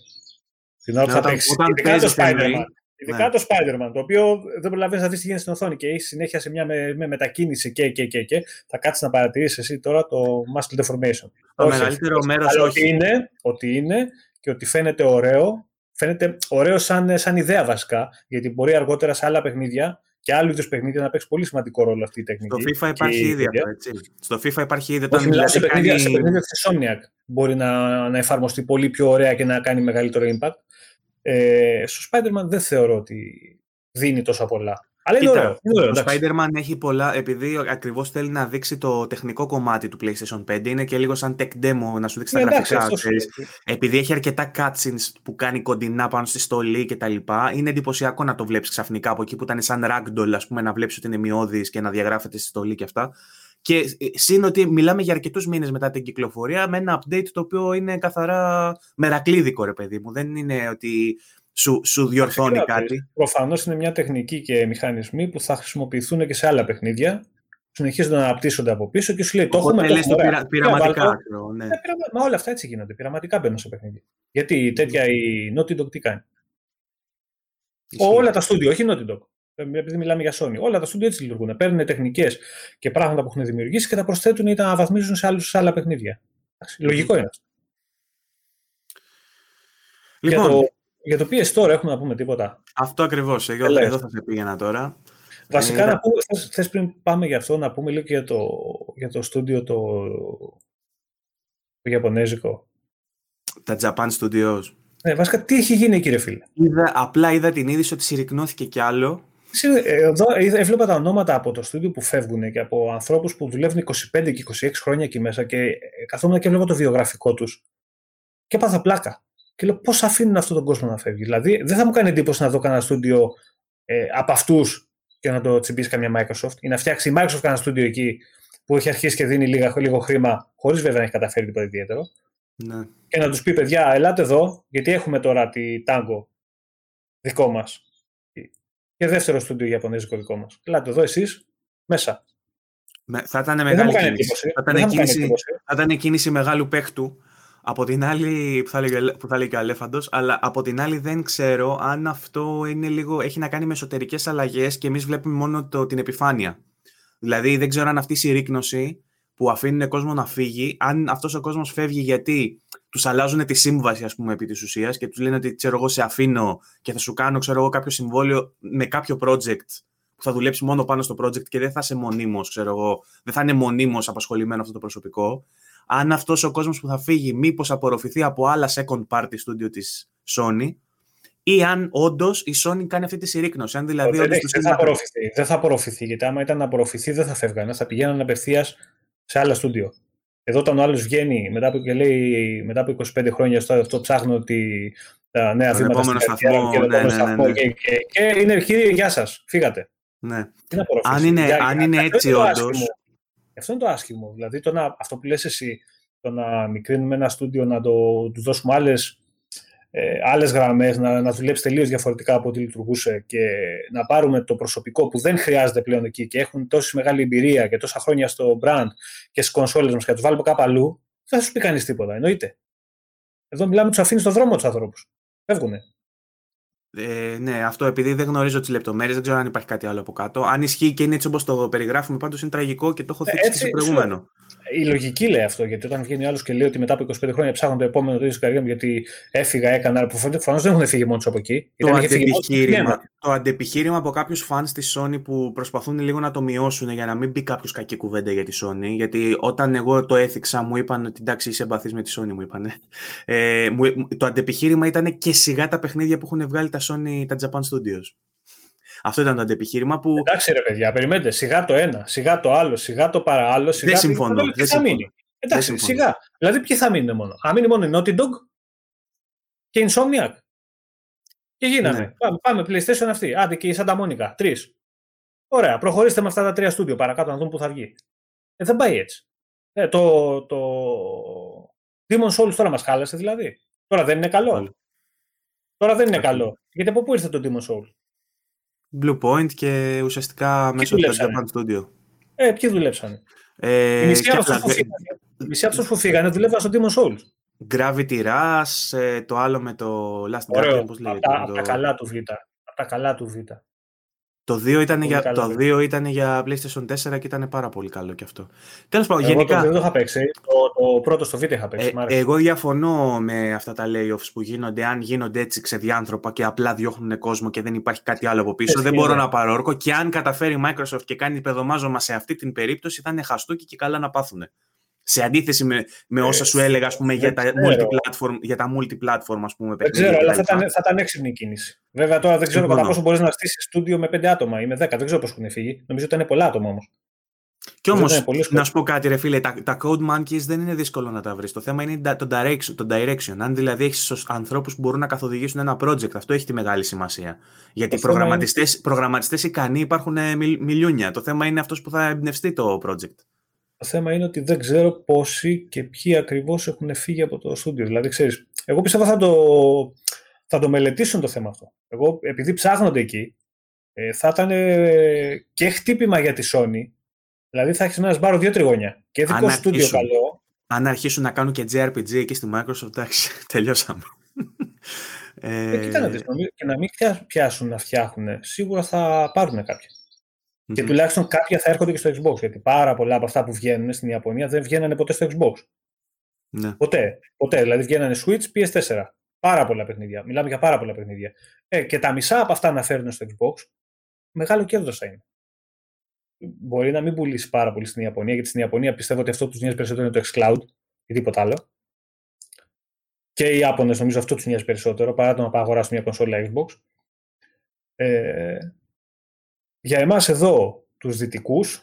Την ώρα που θα παίξεις. Ειδικά το Spider-Man. Ειδικά ναι. το Spider-Man, το οποίο δεν προλαβαίνεις να δεις τι γίνεται στην οθόνη και έχει συνέχεια σε μια με, με μετακίνηση και, και, και, και θα κάτσεις να παρατηρήσεις εσύ τώρα το muscle deformation. Το όχι, μεγαλύτερο μέρος όχι. Ότι είναι, ότι είναι και ότι φαίνεται ωραίο φαίνεται ωραίο σαν, σαν ιδέα βασικά, γιατί μπορεί αργότερα σε άλλα παιχνίδια και άλλου είδους παιχνίδια να παίξει πολύ σημαντικό ρόλο αυτή η τεχνική. Στο FIFA υπάρχει ήδη αυτό, έτσι. Στο FIFA υπάρχει ήδη. Όχι, μιλάω σε παιχνίδια, κάνει... σε παιχνίδια της Insomniac. Μπορεί να, να εφαρμοστεί πολύ πιο ωραία και να κάνει μεγαλύτερο impact. Ε, στο Spider-Man δεν θεωρώ ότι δίνει τόσο πολλά. Αλλά είναι ωραίο. το Spider-Man έχει πολλά, επειδή ακριβώς θέλει να δείξει το τεχνικό κομμάτι του PlayStation 5, είναι και λίγο σαν tech demo να σου δείξει τα ναι, γραφικά. επειδή έχει αρκετά cutscenes που κάνει κοντινά πάνω στη στολή κτλ. Είναι εντυπωσιακό να το βλέπεις ξαφνικά από εκεί που ήταν σαν ragdoll, ας πούμε, να βλέπεις ότι είναι μειώδης και να διαγράφεται στη στολή και αυτά. Και ε, σύν ότι μιλάμε για αρκετούς μήνες μετά την κυκλοφορία με ένα update το οποίο είναι καθαρά μερακλείδικο, ρε παιδί μου. Δεν είναι ότι σου, σου διορθώνει κάτι; Προφανώς είναι μια τεχνική και μηχανισμοί που θα χρησιμοποιηθούν και σε άλλα παιχνίδια. Συνεχίζονται να αναπτύσσονται από πίσω και σου λέει: Το έχουμε. το πειρα, πειραματικά. Ναι. Ναι, μα όλα αυτά έτσι γίνονται. Πειραματικά μπαίνουν σε παιχνίδι. Γιατί τέτοια η Naughty Dog τι κάνει; Όλα τα στούντιο, όχι η Naughty Dog. Επειδή μιλάμε για Sony. Όλα τα στούντιο έτσι λειτουργούν. Παίρνουν τεχνικές και πράγματα που έχουν δημιουργήσει και τα προσθέτουν ή τα αναβαθμίζουν σε, άλλους, σε άλλα παιχνίδια. Λογικό είναι αυτό. Λοιπόν, για το PS τώρα έχουμε να πούμε τίποτα. Αυτό ακριβώς. Εδώ, εδώ θα σε πήγαινα τώρα. Βασικά, ε, να πούμε, θες, πριν πάμε για αυτό, να πούμε λίγο και για το, για το στούντιο το, το Ιαπωνέζικο. Τα Japan Studios. Ναι, βασικά, τι έχει γίνει κύριε φίλε; Είδα, απλά είδα την είδηση ότι συρρυκνώθηκε κι άλλο. Εδώ έβλεπα τα ονόματα από το στούντιο που φεύγουν και από ανθρώπους που δουλεύουν 25 και 26 χρόνια εκεί μέσα και καθόμουν και έβλεπα το βιογραφικό τους και έπαθα πλάκα. Και λέω πώς αφήνουν αυτόν τον κόσμο να φεύγει; Δηλαδή, δεν θα μου κάνει εντύπωση να δω κανένα στούντιο ε, από αυτούς και να το τσιμπήσει καμιά Microsoft ή να φτιάξει η Microsoft κανένα στούντιο εκεί που έχει αρχίσει και δίνει λίγα, λίγο χρήμα, χωρίς βέβαια να έχει καταφέρει τίποτα ιδιαίτερο. Ναι. Και να τους πει, παιδιά, ελάτε εδώ, γιατί έχουμε τώρα τη Tango δικό μας. Και δεύτερο στούντιο Ιαπωνέζικο δικό μας. Ελάτε εδώ εσείς, μέσα. Με, θα ήταν μεγάλη κίνηση. Θα ήταν, κίνηση, θα ήταν κίνηση μεγάλου παίχτου Από την άλλη, που θα λέει, που θα λέει και ο Αλέφαντος, αλλά από την άλλη δεν ξέρω αν αυτό είναι λίγο, έχει να κάνει με εσωτερικές αλλαγές και εμείς βλέπουμε μόνο το, την επιφάνεια. Δηλαδή δεν ξέρω αν αυτή η συρρήκνωση που αφήνουν κόσμο να φύγει, αν αυτός ο κόσμος φεύγει γιατί τους αλλάζουν τη σύμβαση ας πούμε επί της ουσίας και τους λένε ότι ξέρω εγώ σε αφήνω και θα σου κάνω ξέρω εγώ κάποιο συμβόλαιο με κάποιο project που θα δουλέψει μόνο πάνω στο project και δεν θα είσαι μονίμως, ξέρω εγώ, δεν θα είναι μονίμως απασχολημένο αυτό το προσωπικό αν αυτός ο κόσμος που θα φύγει μήπως απορροφηθεί από άλλα second party studio της Sony ή αν όντως η Sony κάνει αυτή τη συρρήκνωση. Αν δηλαδή δεν, δεν, θα απορροφηθεί, δεν θα απορροφηθεί, γιατί άμα ήταν να απορροφηθεί δεν θα φεύγανε, θα πηγαίνανε απευθείας σε άλλα στούντιο. Εδώ όταν ο άλλος βγαίνει μετά από, και λέει, μετά από 25 χρόνια στο αυτό ψάχνω τη, τα νέα βήματα στην σταθμό, και, ναι, ναι, ναι, ναι. Και, και, και, είναι κύριε, γεια σας, φύγατε. Ναι. Αν είναι, αν είναι έτσι όντω. Αυτό είναι το άσχημο. Δηλαδή, το να, αυτό που λες εσύ, το να μικρύνουμε ένα στούντιο, να το, του δώσουμε άλλες ε, άλλες γραμμές, να, να δουλέψει τελείως διαφορετικά από ό,τι λειτουργούσε και να πάρουμε το προσωπικό που δεν χρειάζεται πλέον εκεί και έχουν τόση μεγάλη εμπειρία και τόσα χρόνια στο brand και στις κονσόλες μας και να τους βάλουμε κάπου αλλού, δεν θα σου πει κανείς τίποτα. Εννοείται. Εδώ μιλάμε, τους αφήνεις στον δρόμο τους ανθρώπους. Φεύγουνε. Ε, ναι, αυτό επειδή δεν γνωρίζω τις λεπτομέρειες, δεν ξέρω αν υπάρχει κάτι άλλο από κάτω. Αν ισχύει και είναι έτσι όπως το περιγράφουμε, πάντως είναι τραγικό και το έχω θίξει και στο προηγούμενο. Η λογική λέει αυτό, γιατί όταν βγαίνει άλλος και λέει ότι μετά από 25 χρόνια ψάχνω το επόμενο τέτοιο καριέρα μου γιατί έφυγα, έκανα, που προφανώς δεν έχουν φύγει μόνο από εκεί. Το αντεπιχείρημα, το αντεπιχείρημα από κάποιους φαν της Sony που προσπαθούν λίγο να το μειώσουν για να μην μπει κάποιος κακή κουβέντα για τη Sony. Γιατί όταν εγώ το έθιξα, μου είπαν ότι εντάξει, είσαι εμπαθής με τη Sony, μου είπαν. Ε, το αντεπιχείρημα ήταν και σιγά τα παιχνίδια που έχουν βγάλει τα Sony, τα Japan Studios. Αυτό ήταν το αντεπιχείρημα που. Εντάξει, ρε παιδιά, περιμένετε. Σιγά το ένα, σιγά το άλλο, σιγά το παραάλλο. Σιγά δεν συμφωνώ. Δεν θα μείνει. Εντάξει, σιγά. Δηλαδή, ποιοι θα μείνουν μόνο. Αν μείνει μόνο η Naughty Dog και η Insomniac; Και γίνανε; Ναι. Πάμε, πάμε, PlayStation αυτή. Άντε και η Santa Monica. Τρεις. Ωραία, προχωρήστε με αυτά τα τρία στούντιο παρακάτω να δούμε πού θα βγει. Ε, δεν πάει έτσι. Ε, το, το Demon Souls τώρα μας χάλασε δηλαδή. Τώρα δεν είναι καλό. Τώρα δεν είναι καλό. Γιατί από πού ήρθε το Demon Souls; Blue Point και ουσιαστικά μέσω του Japan Studio. Ε, ποιοι δουλέψανε; Ε, οι μισοί από που φύγανε δουλεύαν στο Demon Souls. Gravity Rush, ε, το άλλο με το Last Guardian, πώς λέγεται. Από τα, καλά του Β. Από τα καλά του Β. Το 2 ήταν, για, το 2 ήταν για PlayStation 4 και ήταν πάρα πολύ καλό και αυτό. Τέλος πάντων, γενικά. Εγώ το είχα παίξει. Το, το πρώτο στο βίντεο είχα παίξει. Ε, εγώ διαφωνώ με αυτά τα layoffs που γίνονται. Αν γίνονται έτσι ξεδιάνθρωπα και απλά διώχνουν κόσμο και δεν υπάρχει κάτι άλλο από πίσω, δεν μπορώ να πάρω όρκο. Και αν καταφέρει η Microsoft και κάνει παιδομάζωμα σε αυτή την περίπτωση, θα είναι χαστούκι και καλά να πάθουν. Σε αντίθεση με, με όσα σου έλεγα ας πούμε, για, τα multi-platform, για τα multi-platform, ας πούμε, Δεν ξέρω, αλλά θα ήταν, θα ήταν έξυπνη κίνηση. Βέβαια, τώρα δεν ξέρω κατά πόσο μπορείς να στήσεις στούντιο με πέντε άτομα ή με δέκα. Δεν ξέρω πώς έχουν φύγει. Νομίζω ότι ήταν πολλά άτομα όμως. Κι όμως, να σου πω κάτι, ρε φίλε, τα, τα code monkeys δεν είναι δύσκολο να τα βρεις. Το θέμα είναι το direction. Το direction. Αν δηλαδή έχεις ανθρώπους που μπορούν να καθοδηγήσουν ένα project, αυτό έχει τη μεγάλη σημασία. Γιατί προγραμματιστέ είναι... προγραμματιστές ικανοί υπάρχουν ε, μιλιούνια. Το θέμα είναι αυτός που θα εμπνευστεί το project. Το θέμα είναι ότι δεν ξέρω πόσοι και ποιοι ακριβώς έχουν φύγει από το στούντιο. Δηλαδή, ξέρεις, εγώ πιστεύω θα το, θα το μελετήσουν το θέμα αυτό. Εγώ, επειδή ψάχνονται εκεί, ε, θα ήταν και χτύπημα για τη Sony. Δηλαδή, θα έχεις ένας σπάρο δύο τριγωνιά. Και δικό στούντιο καλό. Αν αρχίσουν να κάνουν και JRPG εκεί στη Microsoft, εντάξει, τελειώσαμε. Ε, ε, κοίτα να δεις, και να μην πιάσουν να φτιάχνουν, σίγουρα θα πάρουν κάποια. Mm-hmm. Και τουλάχιστον κάποια θα έρχονται και στο Xbox. Γιατί πάρα πολλά από αυτά που βγαίνουν στην Ιαπωνία δεν βγαίνανε ποτέ στο Xbox. Ναι. Ποτέ. Ποτέ. Δηλαδή βγαίνανε Switch, PS4. Πάρα πολλά παιχνίδια. Μιλάμε για πάρα πολλά παιχνίδια. Ε, και τα μισά από αυτά να φέρουν στο Xbox, μεγάλο κέρδος θα είναι. Μπορεί να μην πουλήσει πάρα πολύ στην Ιαπωνία, γιατί στην Ιαπωνία πιστεύω ότι αυτό τους νοιάζει περισσότερο είναι το xCloud ή τίποτα άλλο. Και οι Ιάπωνες νομίζω αυτό τους νοιάζει περισσότερο παρά το να πάω αγοράσουν μια κονσόλα Xbox. Ε, για εμάς εδώ, τους δυτικούς,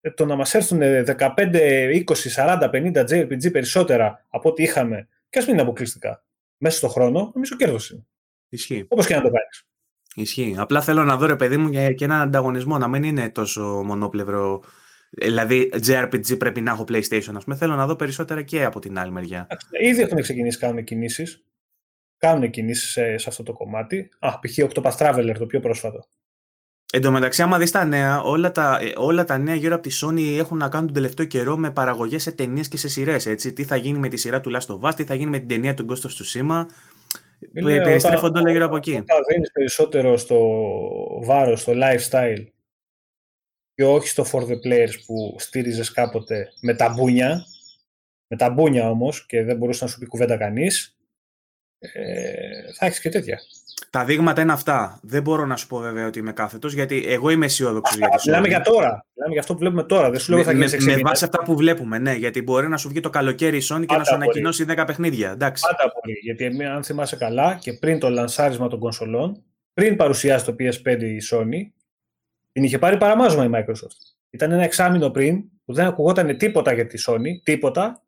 ε, το να μας έρθουν 15, 20, 40, 50 JRPG περισσότερα από ό,τι είχαμε, και ας μην είναι αποκλειστικά, μέσα στον χρόνο, νομίζω κέρδος είναι. Ισχύει. Όπως και να το κάνεις. Ισχύει. Απλά θέλω να δω, ρε παιδί μου, και έναν ανταγωνισμό, να μην είναι τόσο μονόπλευρο. Δηλαδή, JRPG πρέπει να έχω PlayStation, ας πούμε. Θέλω να δω περισσότερα και από την άλλη μεριά. Ήδη έχουν ξεκινήσει, κάνουν κινήσεις. Κάνουν κινήσεις σε, σε αυτό το κομμάτι. Α, π.χ. Octopath Traveler, το πιο πρόσφατο. Εν τω μεταξύ, άμα δεις τα νέα, όλα τα, ε, όλα τα νέα γύρω από τη Sony έχουν να κάνουν τον τελευταίο καιρό με παραγωγές σε ταινίες και σε σειρές. Τι θα γίνει με τη σειρά του Last of Us, τι θα γίνει με την ταινία του Ghost of Tsushima. Περιστρέφονται όλα γύρω από εκεί. Όταν δίνεις περισσότερο στο βάρος, στο lifestyle και όχι στο for the players που στήριζες κάποτε με τα μπούνια, με τα μπούνια όμως και δεν μπορούσες να σου πει κουβέντα κανείς, ε, θα έχεις και τέτοια. Τα δείγματα είναι αυτά. Δεν μπορώ να σου πω βέβαια ότι είμαι κάθετος, γιατί εγώ είμαι αισιόδοξος για τη Μιλάμε για τώρα. Μιλάμε για αυτό που βλέπουμε τώρα. Δεν σου λέω με, θα γίνει με, με βάση αυτά που βλέπουμε, ναι. Γιατί μπορεί να σου βγει το καλοκαίρι η Sony και να σου ανακοινώσει 10 παιχνίδια. Εντάξει. Πάντα μπορεί. Γιατί αν θυμάσαι καλά και πριν το λανσάρισμα των κονσολών, πριν παρουσιάσει το PS5 η Sony, την είχε πάρει παραμάζωμα η Microsoft. Ήταν ένα εξάμεινο πριν που δεν ακουγόταν τίποτα για τη Sony, τίποτα,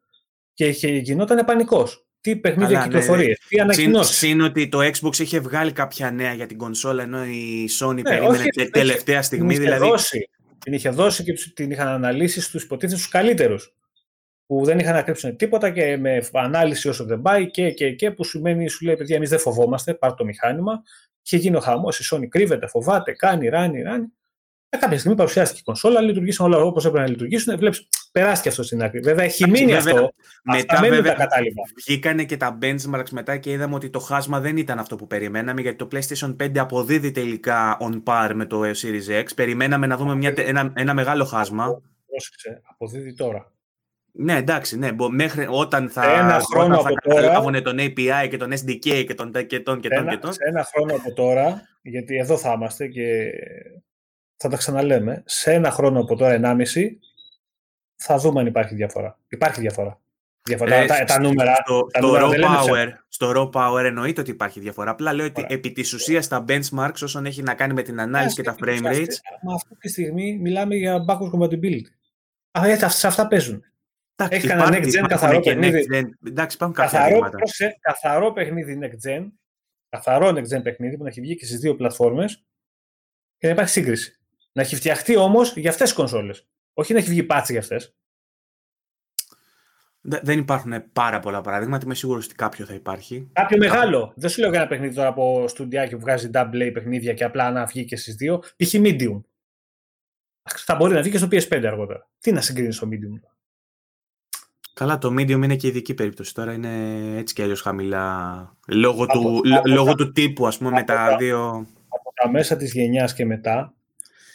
και γινόταν πανικός τι παιχνίδια κυκλοφορίε, ναι. τι ανακοινώσεις. Συν ότι το Xbox είχε βγάλει κάποια νέα για την κονσόλα, ενώ η Sony ναι, περίμενε όχι, τελευταία στιγμή. Την δηλαδή... Δώσει, την είχε δώσει και την είχαν αναλύσει στους υποτίθεται τους καλύτερους. Που δεν είχαν να κρύψουν τίποτα και με ανάλυση όσο δεν πάει και, και, και που σημαίνει, σου λέει, παιδιά, εμείς δεν φοβόμαστε, πάρ το μηχάνημα. Είχε γίνει ο χαμός, η Sony κρύβεται, φοβάται, κάνει, ράνει, ράνει. Ε, κάποια στιγμή παρουσιάστηκε η κονσόλα, λειτουργήσαν όλα όπως έπρεπε να λειτουργήσουν. Βλέπεις, περάσει αυτός στην άκρη. Βέβαια, έχει μείνει βέβαια, αυτό. Μετά, Αυτά βέβαια, τα κατάλοιπα. Βγήκανε και τα benchmarks μετά και είδαμε ότι το χάσμα δεν ήταν αυτό που περιμέναμε, γιατί το PlayStation 5 αποδίδει τελικά on par με το Series X. Περιμέναμε να δούμε μια, ένα, ένα μεγάλο χάσμα. Πρόσεξε, αποδίδει τώρα. Ναι, εντάξει, ναι. Μέχρι όταν θα, ένα χρόνο όταν θα καταλάβουν τον API και τον SDK και τον και τον και τον. Και τον. Σε ένα χρόνο από τώρα, γιατί εδώ θα είμαστε και θα τα ξαναλέμε, σε ένα χρόνο από τώρα, 1,5, θα δούμε αν υπάρχει διαφορά. Υπάρχει διαφορά. διαφορά. Ε, τα, τα, νούμερα, στο, τα νούμερα raw power, στο raw power εννοείται ότι υπάρχει διαφορά. Απλά λέω ότι επί της ουσίας τα benchmarks όσον έχει να κάνει με την ανάλυση και τα frame rates. Μα αυτή τη στιγμή μιλάμε για backwards compatibility. Α, σε αυτά παίζουν. Έχει κανένα next gen καθαρό παιχνίδι; Εντάξει, υπάρχουν κάποια καθαρό, καθαρό παιχνίδι next gen. Καθαρό next gen παιχνίδι που να έχει βγει και στις δύο πλατφόρμες και να υπάρχει σύγκριση. Να έχει φτιαχτεί όμως για αυτές τις κονσόλες. Όχι να έχει βγει πάτσι για αυτές. Δεν υπάρχουν πάρα πολλά παραδείγματα. Είμαι σίγουρος ότι κάποιο θα υπάρχει. Κάποιο μεγάλο. Δεν σου λέω για ένα παιχνίδι τώρα από στουντιάκι που βγάζει double A παιχνίδια και απλά να βγει και στις δύο. Π.χ. medium. Θα μπορεί να βγει και στο PS5 αργότερα. Τι να συγκρίνεις στο medium. Καλά, το medium είναι και ειδική περίπτωση. Τώρα είναι έτσι και αλλιώς χαμηλά. Λόγω, του, λόγω του τύπου, ας πούμε, με τα δύο. Από τα μέσα της γενιάς και μετά,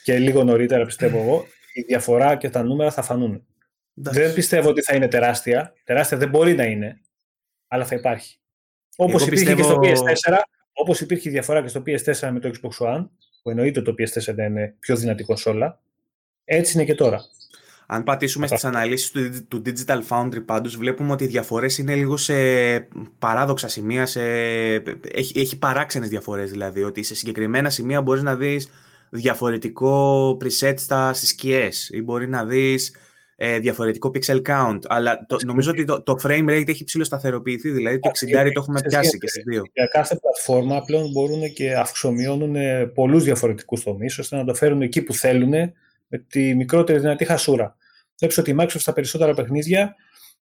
και λίγο νωρίτερα πιστεύω εγώ, η διαφορά και τα νούμερα θα φανούν. Δεν πιστεύω ότι θα είναι τεράστια. Τεράστια δεν μπορεί να είναι, αλλά θα υπάρχει. Όπως υπήρχε πιστεύω... και στο PS4, όπως υπήρχε η διαφορά και στο PS4 με το Xbox One, που εννοείται ότι το PS4 δεν είναι πιο δυνατή κονσόλα, έτσι είναι και τώρα. Αν πατήσουμε στις αναλύσεις του, του Digital Foundry πάντως, βλέπουμε ότι οι διαφορές είναι λίγο σε παράδοξα σημεία, σε... έχει, έχει παράξενες διαφορές δηλαδή, ότι σε συγκεκριμένα σημεία μπορείς να δεις διαφορετικό preset στα, στις σκιές ή μπορεί να δεις ε, διαφορετικό pixel count. Αλλά το, νομίζω ότι το, το frame rate έχει ψηλό σταθεροποιηθεί, δηλαδή το 60 το έχουμε πιάσει και στις δύο. Για κάθε πλατφόρμα πλέον μπορούν και αυξομειώνουν πολλούς διαφορετικούς τομείς, ώστε να το φέρουν εκεί που θέλουν με τη μικρότερη δυνατή χασούρα. Βλέπεις ότι η Microsoft στα περισσότερα παιχνίδια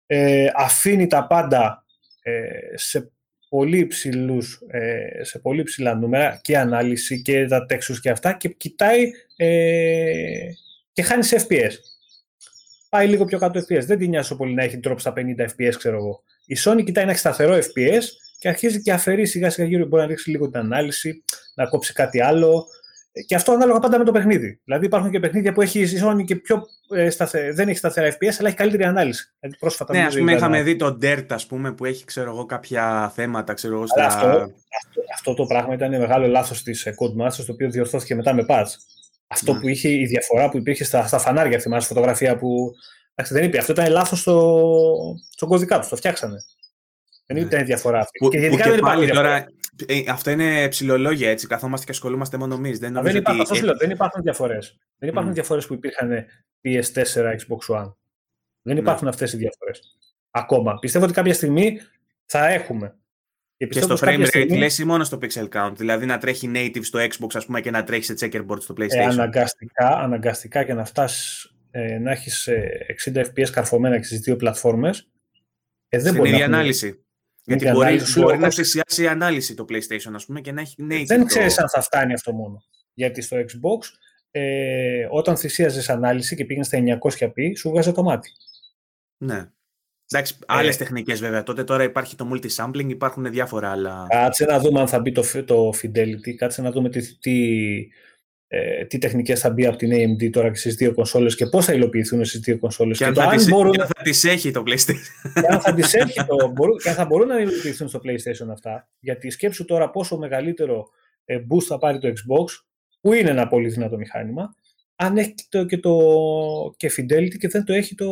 ε, αφήνει τα πάντα ε, σε πολύ ψηλούς, ε, σε πολύ ψηλά νούμερα και ανάλυση και τα textures και αυτά και κοιτάει ε, και χάνει σε FPS. Πάει λίγο πιο κάτω FPS. Δεν την νοιάζει πολύ να έχει τρόπο στα 50 FPS, ξέρω εγώ. Η Sony κοιτάει να έχει σταθερό FPS και αρχίζει και αφαιρεί σιγά σιγά γύρω. Μπορεί να ρίξει λίγο την ανάλυση, να κόψει κάτι άλλο, και αυτό ανάλογα πάντα με το παιχνίδι. Δηλαδή υπάρχουν και παιχνίδια που έχει η Sony και πιο ε, σταθε... δεν έχει σταθερά FPS, αλλά έχει καλύτερη ανάλυση. Δηλαδή πρόσφατα ναι, ας πούμε, είχαμε δει το Dirt, ας πούμε, που έχει ξέρω εγώ, κάποια θέματα. Ξέρω εγώ, στα... αυτό, αυτό, αυτό, το πράγμα ήταν μεγάλο λάθος της ε, Codemasters, το οποίο διορθώθηκε μετά με patch. Αυτό ναι. που είχε, η διαφορά που υπήρχε στα, στα φανάρια, θυμάσαι, φωτογραφία που. Εντάξει, δεν είπε. Αυτό ήταν λάθος στο, στον κωδικά τους. Το φτιάξανε. Δεν ναι. ήταν η διαφορά αυτή. Που, και γενικά που και δεν πάλι τώρα, ε, αυτό είναι ψηλολόγια έτσι. Καθόμαστε και ασχολούμαστε μόνο εμείς. Δεν, δεν, υπάρχουν, ότι... λέω, δεν υπάρχουν διαφορές. Δεν υπάρχουν mm. διαφορές που υπήρχαν PS4, Xbox One. Δεν ναι. υπάρχουν mm. αυτές οι διαφορές. Ακόμα. Πιστεύω ότι κάποια στιγμή θα έχουμε. Και, και στο frame rate στιγμή... λες ή μόνο στο pixel count, δηλαδή να τρέχει native στο Xbox ας πούμε, και να τρέχει σε checkerboard στο PlayStation. Ε, αναγκαστικά, αναγκαστικά και να φτάσεις ε, να έχεις 60 FPS καρφωμένα και στις δύο πλατφόρμες. Ε, δεν Στην ίδια ανάλυση. Γιατί μπορεί, μπορεί να θυσιάσει η ανάλυση το PlayStation, ας πούμε, και να έχει native. Δεν ξέρεις αν θα φτάνει αυτό μόνο. Γιατί στο Xbox, ε, όταν θυσίαζες ανάλυση και πήγαινε στα 900p, σου βγάζει το μάτι. Ναι. Εντάξει, άλλες ε, τεχνικές βέβαια. Τότε τώρα υπάρχει το multi-sampling, υπάρχουν διάφορα άλλα. Κάτσε να δούμε αν θα μπει το, το Fidelity, κάτσε να δούμε τι, τι, ε, τι τεχνικές θα μπει από την AMD τώρα και στις δύο κονσόλες και πώς θα υλοποιηθούν στις δύο κονσόλες. Και, και, αν θα, τις, μπορούν... και αν θα τις έχει το PlayStation. Και αν θα τις έχει το, και αν θα μπορούν να υλοποιηθούν στο PlayStation αυτά. Γιατί σκέψου τώρα πόσο μεγαλύτερο ε, boost θα πάρει το Xbox, που είναι ένα πολύ δυνατό μηχάνημα, αν έχει το, και, το, και Fidelity και δεν το έχει το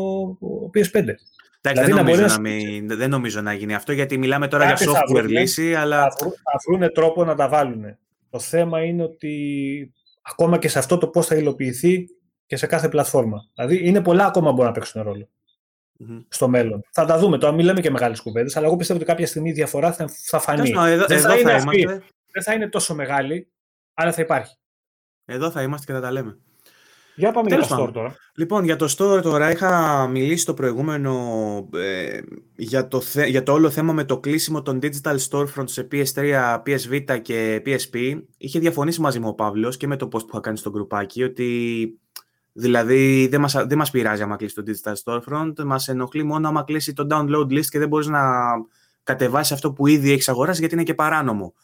PS5. Εντάξει, δηλαδή, δεν, νομίζω να μην, δεν νομίζω να γίνει αυτό, γιατί μιλάμε τώρα για software λύση, αλλά... Θα, βρουν τρόπο να τα βάλουν. Το θέμα είναι ότι ακόμα και σε αυτό το πώς θα υλοποιηθεί και σε κάθε πλατφόρμα. Δηλαδή, είναι πολλά ακόμα που μπορούν να παίξουν ρόλο mm-hmm. στο μέλλον. Θα τα δούμε. Τώρα μιλάμε και μεγάλες κουβέντες, αλλά εγώ πιστεύω ότι κάποια στιγμή η διαφορά θα, θα φανεί. εδώ, δεν, θα, είναι αυτή, δεν θα είναι τόσο μεγάλη, αλλά θα υπάρχει. Εδώ θα είμαστε και θα τα λέμε. Για πάμε για το store τώρα. Λοιπόν, για το store τώρα είχα μιλήσει το προηγούμενο ε, για, το για το όλο θέμα με το κλείσιμο των digital storefronts σε PS3, PS Vita και PSP. Είχε διαφωνήσει μαζί μου ο Παύλος και με το post που είχα κάνει στο γκρουπάκι ότι δηλαδή δεν μας, δεν μας πειράζει άμα κλείσει το digital storefront, μας ενοχλεί μόνο άμα κλείσει το download list και δεν μπορείς να κατεβάσεις αυτό που ήδη έχεις αγοράσει γιατί είναι και παράνομο.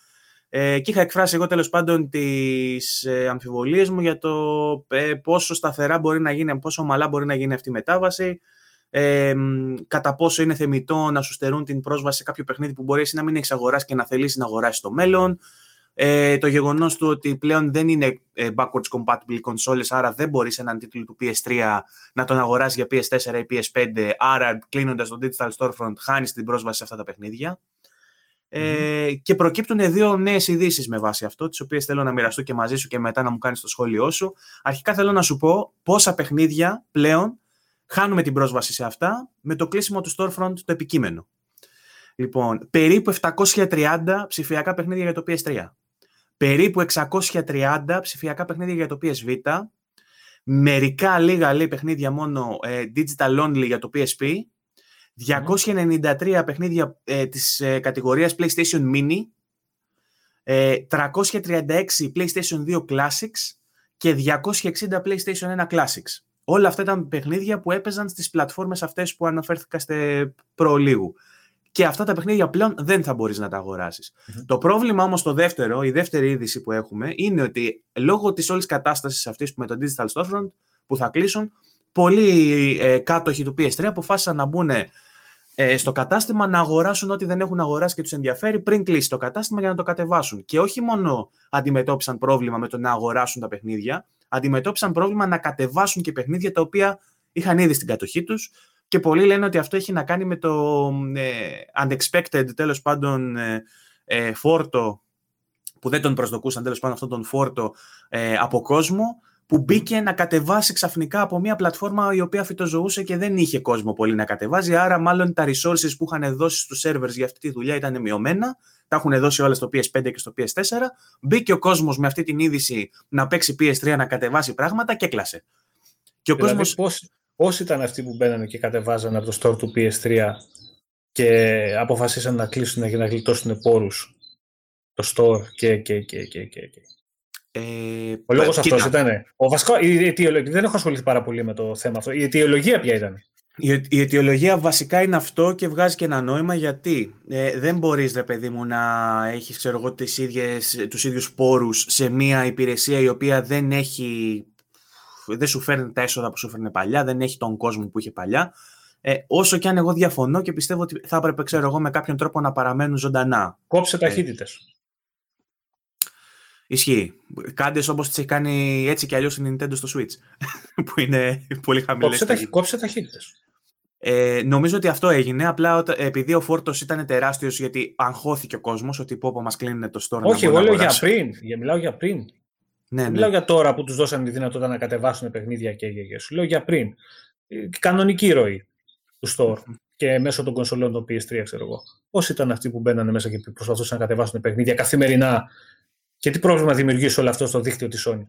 Ε, και είχα εκφράσει εγώ τέλος πάντων τις ε, αμφιβολίες μου για το ε, πόσο σταθερά μπορεί να γίνει, πόσο ομαλά μπορεί να γίνει αυτή η μετάβαση, ε, κατά πόσο είναι θεμητό να σου στερούν την πρόσβαση σε κάποιο παιχνίδι που μπορείς εσύ να μην έχεις αγοράσει και να θελήσεις να αγοράσεις στο μέλλον. Ε, το γεγονός του ότι πλέον δεν είναι ε, backwards compatible consoles, άρα δεν μπορείς έναν τίτλο του PS3 να τον αγοράσει για PS4 ή PS5, άρα κλείνοντας το digital storefront χάνεις την πρόσβαση σε αυτά τα παιχνίδια. Ε, και προκύπτουν δύο νέες ειδήσεις με βάση αυτό, τις οποίες θέλω να μοιραστώ και μαζί σου και μετά να μου κάνεις το σχόλιο σου. Αρχικά θέλω να σου πω πόσα παιχνίδια πλέον χάνουμε την πρόσβαση σε αυτά με το κλείσιμο του storefront το επικείμενο. Λοιπόν, περίπου 730 ψηφιακά παιχνίδια για το PS3. Περίπου 630 ψηφιακά παιχνίδια για το PS Vita. Μερικά λίγα λέει παιχνίδια μόνο ε, digital only για το PSP 293 παιχνίδια ε, της ε, κατηγορίας PlayStation Mini, ε, 336 PlayStation 2 Classics και 260 PlayStation 1 Classics. Όλα αυτά ήταν παιχνίδια που έπαιζαν στις πλατφόρμες αυτές που αναφέρθηκα στε προλίγου. Και αυτά τα παιχνίδια πλέον δεν θα μπορείς να τα αγορασεις Το πρόβλημα όμως το δεύτερο, η δεύτερη είδηση που έχουμε, είναι ότι λόγω της όλης κατάστασης αυτής που με το Digital Storefront που θα κλείσουν, πολλοί ε, κάτοχοι του PS3 αποφάσισαν να μπουν ε, στο κατάστημα να αγοράσουν ό,τι δεν έχουν αγοράσει και τους ενδιαφέρει πριν κλείσει το κατάστημα για να το κατεβάσουν. Και όχι μόνο αντιμετώπισαν πρόβλημα με το να αγοράσουν τα παιχνίδια, αντιμετώπισαν πρόβλημα να κατεβάσουν και παιχνίδια τα οποία είχαν ήδη στην κατοχή τους. Και πολλοί λένε ότι αυτό έχει να κάνει με το ε, unexpected τέλος πάντων ε, ε, φόρτο που δεν τον προσδοκούσαν τέλος πάντων αυτόν τον φόρτο ε, από κόσμο που μπήκε να κατεβάσει ξαφνικά από μια πλατφόρμα η οποία φυτοζωούσε και δεν είχε κόσμο πολύ να κατεβάζει. Άρα, μάλλον τα resources που είχαν δώσει στους servers για αυτή τη δουλειά ήταν μειωμένα. Τα έχουν δώσει όλα στο PS5 και στο PS4. Μπήκε ο κόσμος με αυτή την είδηση να παίξει PS3, να κατεβάσει πράγματα και κλάσε. Και ο δηλαδή, κόσμος... πώς, πώς ήταν αυτοί που μπαίνανε και κατεβάζανε από το store του PS3 και αποφασίσαν να κλείσουν για να γλιτώσουν πόρους το store και, και, και, και, και. Ε, ο λόγος αυτός ήταν. Ο βασικό, η αιτιολογία, δεν έχω ασχοληθεί πάρα πολύ με το θέμα αυτό. Η αιτιολογία ποια ήταν; Η, η αιτιολογία βασικά είναι αυτό και βγάζει και ένα νόημα γιατί ε, δεν μπορείς, ρε παιδί μου, να έχεις τους ίδιους πόρους σε μια υπηρεσία η οποία δεν έχει. Δεν σου φέρνει τα έσοδα που σου φέρνει παλιά, δεν έχει τον κόσμο που είχε παλιά. Ε, όσο και αν εγώ διαφωνώ και πιστεύω ότι θα έπρεπε, ξέρω εγώ, με κάποιον τρόπο να παραμένουν ζωντανά. Κόψε ταχύτητες. Ισχύει. Κάντε όπως τις έχει κάνει έτσι κι αλλιώς η Nintendo στο Switch. που είναι πολύ χαμηλές. Κόψε, ταχύτητες. Ε, νομίζω ότι αυτό έγινε. Απλά επειδή ο φόρτος ήταν τεράστιος, γιατί αγχώθηκε ο κόσμος ότι πω, πω μας κλείνουν το store. Όχι, εγώ λέω για πριν. Για, μιλάω για πριν. Ναι, ναι. Μιλάω για τώρα που τους δώσαν τη δυνατότητα να κατεβάσουν παιχνίδια και για Σου λέω για πριν. Ε, κανονική ροή του store και μέσω των κονσολών των PS3, ξέρω εγώ. Πώς ήταν αυτοί που μπαίνανε μέσα και προσπαθούσαν να κατεβάσουν παιχνίδια καθημερινά και τι πρόβλημα δημιουργείς όλο αυτό στο δίκτυο της Sony;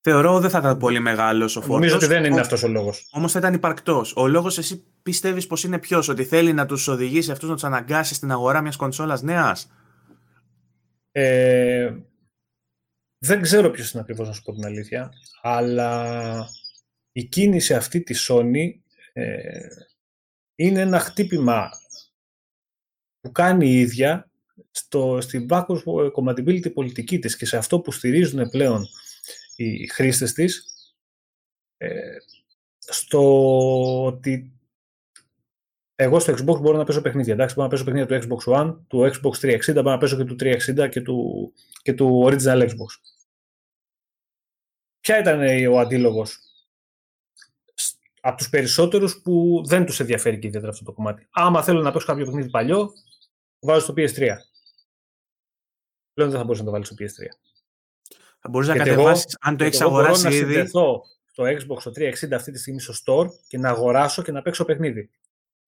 Θεωρώ δεν θα ήταν πολύ μεγάλος ο φόρτο. Νομίζω ότι δεν είναι αυτός ο λόγος. Όμως θα ήταν υπαρκτός. Ο λόγος εσύ πιστεύεις πως είναι ποιος, ότι θέλει να τους οδηγήσει αυτούς να τους αναγκάσει στην αγορά μιας κονσόλας νέας; Ε, δεν ξέρω ποιος είναι ακριβώς να σου πω την αλήθεια, αλλά η κίνηση αυτή της Sony ε, είναι ένα χτύπημα που κάνει η ίδια στο, στην backwards compatibility πολιτική της και σε αυτό που στηρίζουν πλέον οι χρήστες της ε, στο ότι εγώ στο Xbox μπορώ να παίζω παιχνίδια. Εντάξει, μπορώ να παίζω παιχνίδια του Xbox One, του Xbox 360, μπορώ να παίζω και του 360 και του, και του Original Xbox. Ποια ήταν ο αντίλογος; Από τους περισσότερους που δεν τους ενδιαφέρει και ιδιαίτερα αυτό το κομμάτι. Άμα θέλω να παίξω κάποιο παιχνίδι παλιό, το βάζω στο PS3. Πλέον δεν θα μπορούσα να το βάλεις στο PS3. Θα μπορούσες να κατεβάσεις, αν το έχεις αγοράσει μπορώ ήδη. να συνδεθώ στο Xbox το 360 αυτή τη στιγμή στο store και να αγοράσω και να παίξω παιχνίδι.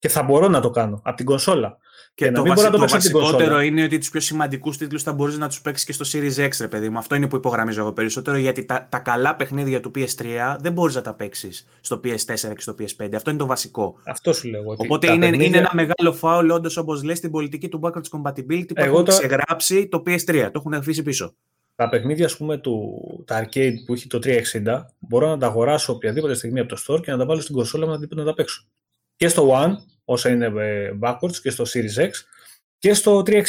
Και θα μπορώ να το κάνω από την κονσόλα. Και, το, βασι... το, το βασικότερο είναι ότι τους πιο σημαντικούς τίτλους θα μπορείς να τους παίξεις και στο Series X, ρε παιδί μου. Αυτό είναι που υπογραμμίζω εγώ περισσότερο, γιατί τα, τα καλά παιχνίδια του PS3 δεν μπορείς να τα παίξεις στο PS4 και στο PS5. Αυτό είναι το βασικό. Αυτό σου λέω. Οπότε είναι, παιχνίδια... είναι ένα μεγάλο φάουλ, όντως, όπως λες, στην πολιτική του backwards compatibility που εγώ έχουν το... ξεγράψει το PS3. Το έχουν αφήσει πίσω. Τα παιχνίδια, ας πούμε, του, τα arcade που έχει το 360, μπορώ να τα αγοράσω οποιαδήποτε στιγμή από το store και να τα βάλω στην κονσόλα μου να τα παίξω. Και στο One, όσα είναι ε, backwards και στο Series X και στο 360.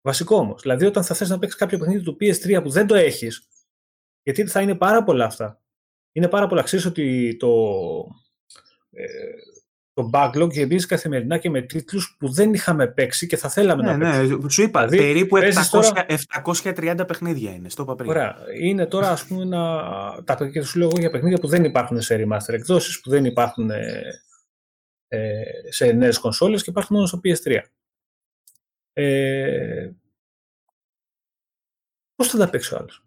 Βασικό όμως. Δηλαδή, όταν θα θες να παίξεις κάποιο παιχνίδι του PS3 που δεν το έχεις, γιατί θα είναι πάρα πολλά αυτά. Είναι πάρα πολλά. Ξέρεις ότι το, ε, το backlog γεμίζει καθημερινά και με τίτλους που δεν είχαμε παίξει και θα θέλαμε ναι, να παίξουμε. Ναι, σου είπα, δηλαδή, περίπου 700, τώρα... 730 παιχνίδια είναι. Στο είπα Ωραία. Είναι τώρα, ας πούμε, να... τα και σου λέω για παιχνίδια που δεν υπάρχουν σε remaster εκδόσεις, που δεν υπάρχουν ε, ε, σε νέες κονσόλες και υπάρχουν μόνο στο PS3. Ε, πώς θα τα παίξει ο άλλος;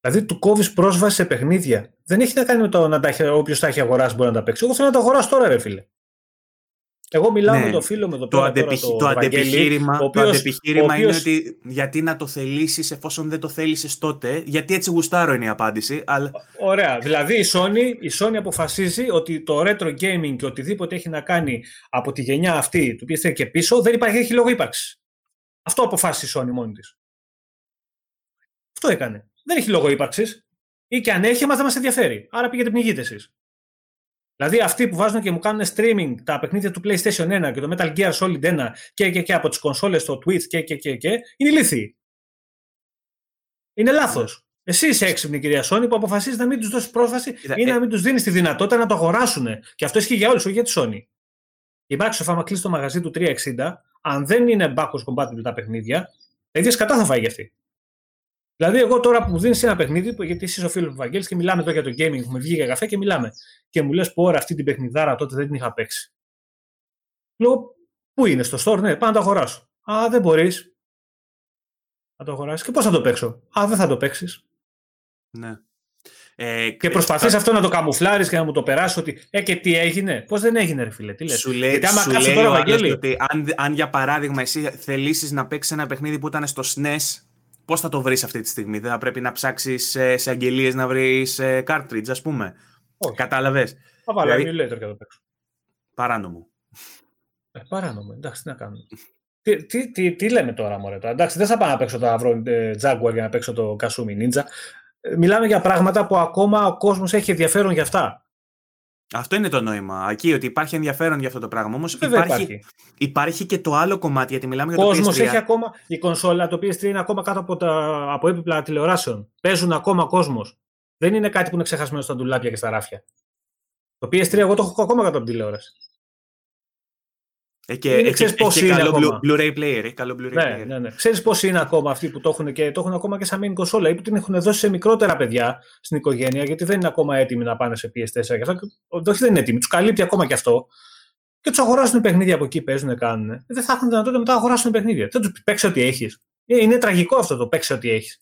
Δηλαδή του κόβεις πρόσβαση σε παιχνίδια. Δεν έχει να κάνει με το να τα όποιος τα έχει αγοράσει μπορεί να τα παίξει. Εγώ θέλω να τα αγοράσω τώρα, ρε φίλε. Εγώ μιλάω ναι. με τον φίλο με το, το, αντεπιχ... το, το αντεπιχείρημα, οποίος, το αντεπιχείρημα οποίος... είναι ότι γιατί να το θελήσεις εφόσον δεν το θέλησες τότε, γιατί έτσι γουστάρω είναι η απάντηση. Αλλά... Ωραία. Δηλαδή η Sony, η Sony αποφασίζει ότι το retro gaming και οτιδήποτε έχει να κάνει από τη γενιά αυτή του PS3 και πίσω δεν υπάρχει, έχει λόγο ύπαρξη. Αυτό αποφάσισε η Sony μόνη της. Αυτό έκανε. Δεν έχει λόγο ύπαρξη. Ή και αν έχει, μα δεν μας ενδιαφέρει. Άρα πήγαινε πνιγείτε εσείς. Δηλαδή αυτοί που βάζουν και μου κάνουν streaming τα παιχνίδια του PlayStation 1 και το Metal Gear Solid 1 και, και, και από τις κονσόλες στο Twitch και, και, και, και είναι ηλίθιοι. Είναι λάθος. Ναι. Εσύ είσαι έξυπνη, κυρία Sony, που αποφασίζεις να μην τους δώσεις πρόσβαση ή να ε- μην τους δίνεις τη δυνατότητα να το αγοράσουν. Και αυτό ισχύει για όλους, όχι για τη Sony. Η Microsoft, άμα κλείσει το μαγαζί του 360, αν δεν είναι backwards compatible τα παιχνίδια, ίδια κατά θα φάει για αυτή. Δηλαδή, εγώ τώρα που μου δίνεις ένα παιχνίδι, γιατί είσαι ο φίλος μου Βαγγέλης και μιλάμε εδώ για το gaming, έχουμε βγει για καφέ και μιλάμε. Και μου λες, πω ώρα αυτή την παιχνιδάρα τότε δεν την είχα παίξει. Λέω, πού είναι, στο store, ναι, πάω να το αγοράσω. Α, δεν μπορείς. Να το αγοράσεις. Και πώς θα το παίξω. Α, δεν θα το παίξεις. Ναι. Ε, και προσπαθείς αυτό να το καμουφλάρεις και να μου το περάσεις ότι Ε, και τι έγινε. Πώς δεν έγινε, ρε φίλε. Τι λες. Σου λέει, Γιατί άμα σου λέει τώρα, Βαγγέλη, ότι αν, αν για παράδειγμα εσύ θελήσεις να παίξεις ένα παιχνίδι που ήταν στο SNES Πώς θα το βρεις αυτή τη στιγμή, Δεν θα πρέπει να ψάξεις σε αγγελίες να βρεις cartridge, ας πούμε. Όχι. Κατάλαβες; Θα βάλω δηλαδή... emulator και το παίξω. Παράνομο. Ε, παράνομο, εντάξει, τι να κάνουμε. τι, τι, τι, τι, λέμε τώρα, Μωρέ, τώρα; Εντάξει, δεν θα πάω να παίξω το Avro ε, Jaguar για να παίξω το Kasumi Ninja. Ε, μιλάμε για πράγματα που ακόμα ο κόσμος έχει ενδιαφέρον για αυτά. Αυτό είναι το νόημα. Εκεί ότι υπάρχει ενδιαφέρον για αυτό το πράγμα. Όμως υπάρχει, υπάρχει. υπάρχει και το άλλο κομμάτι, γιατί μιλάμε για το PS3. έχει ακόμα η κονσόλα, το PS3 είναι ακόμα κάτω από, τα, από έπιπλα τηλεοράσεων. Παίζουν ακόμα κόσμος. Δεν είναι κάτι που είναι ξεχασμένο στα ντουλάπια και στα ράφια. Το PS3 εγώ το έχω ακόμα κάτω από την τηλεόραση. Έχει, είναι, έχει, έχει, είναι καλό ακόμα. Blu-ray player. Έχει καλό Blu-ray ναι, player. Ναι, ναι. Ξέρεις πώς είναι ακόμα αυτοί που το έχουν και το έχουν ακόμα και σαν main κονσόλα ή που την έχουν δώσει σε μικρότερα παιδιά στην οικογένεια γιατί δεν είναι ακόμα έτοιμοι να πάνε σε PS4 και αυτό. Όχι δεν είναι έτοιμοι, τους καλύπτει ακόμα και αυτό. Και τους αγοράσουν παιχνίδια από εκεί, παίζουν, κάνουν. Δεν θα έχουν δυνατότητα μετά να αγοράσουν παιχνίδια. Δεν τους παίξει ό,τι έχεις. Ε, είναι τραγικό αυτό το παίξει ό,τι έχεις.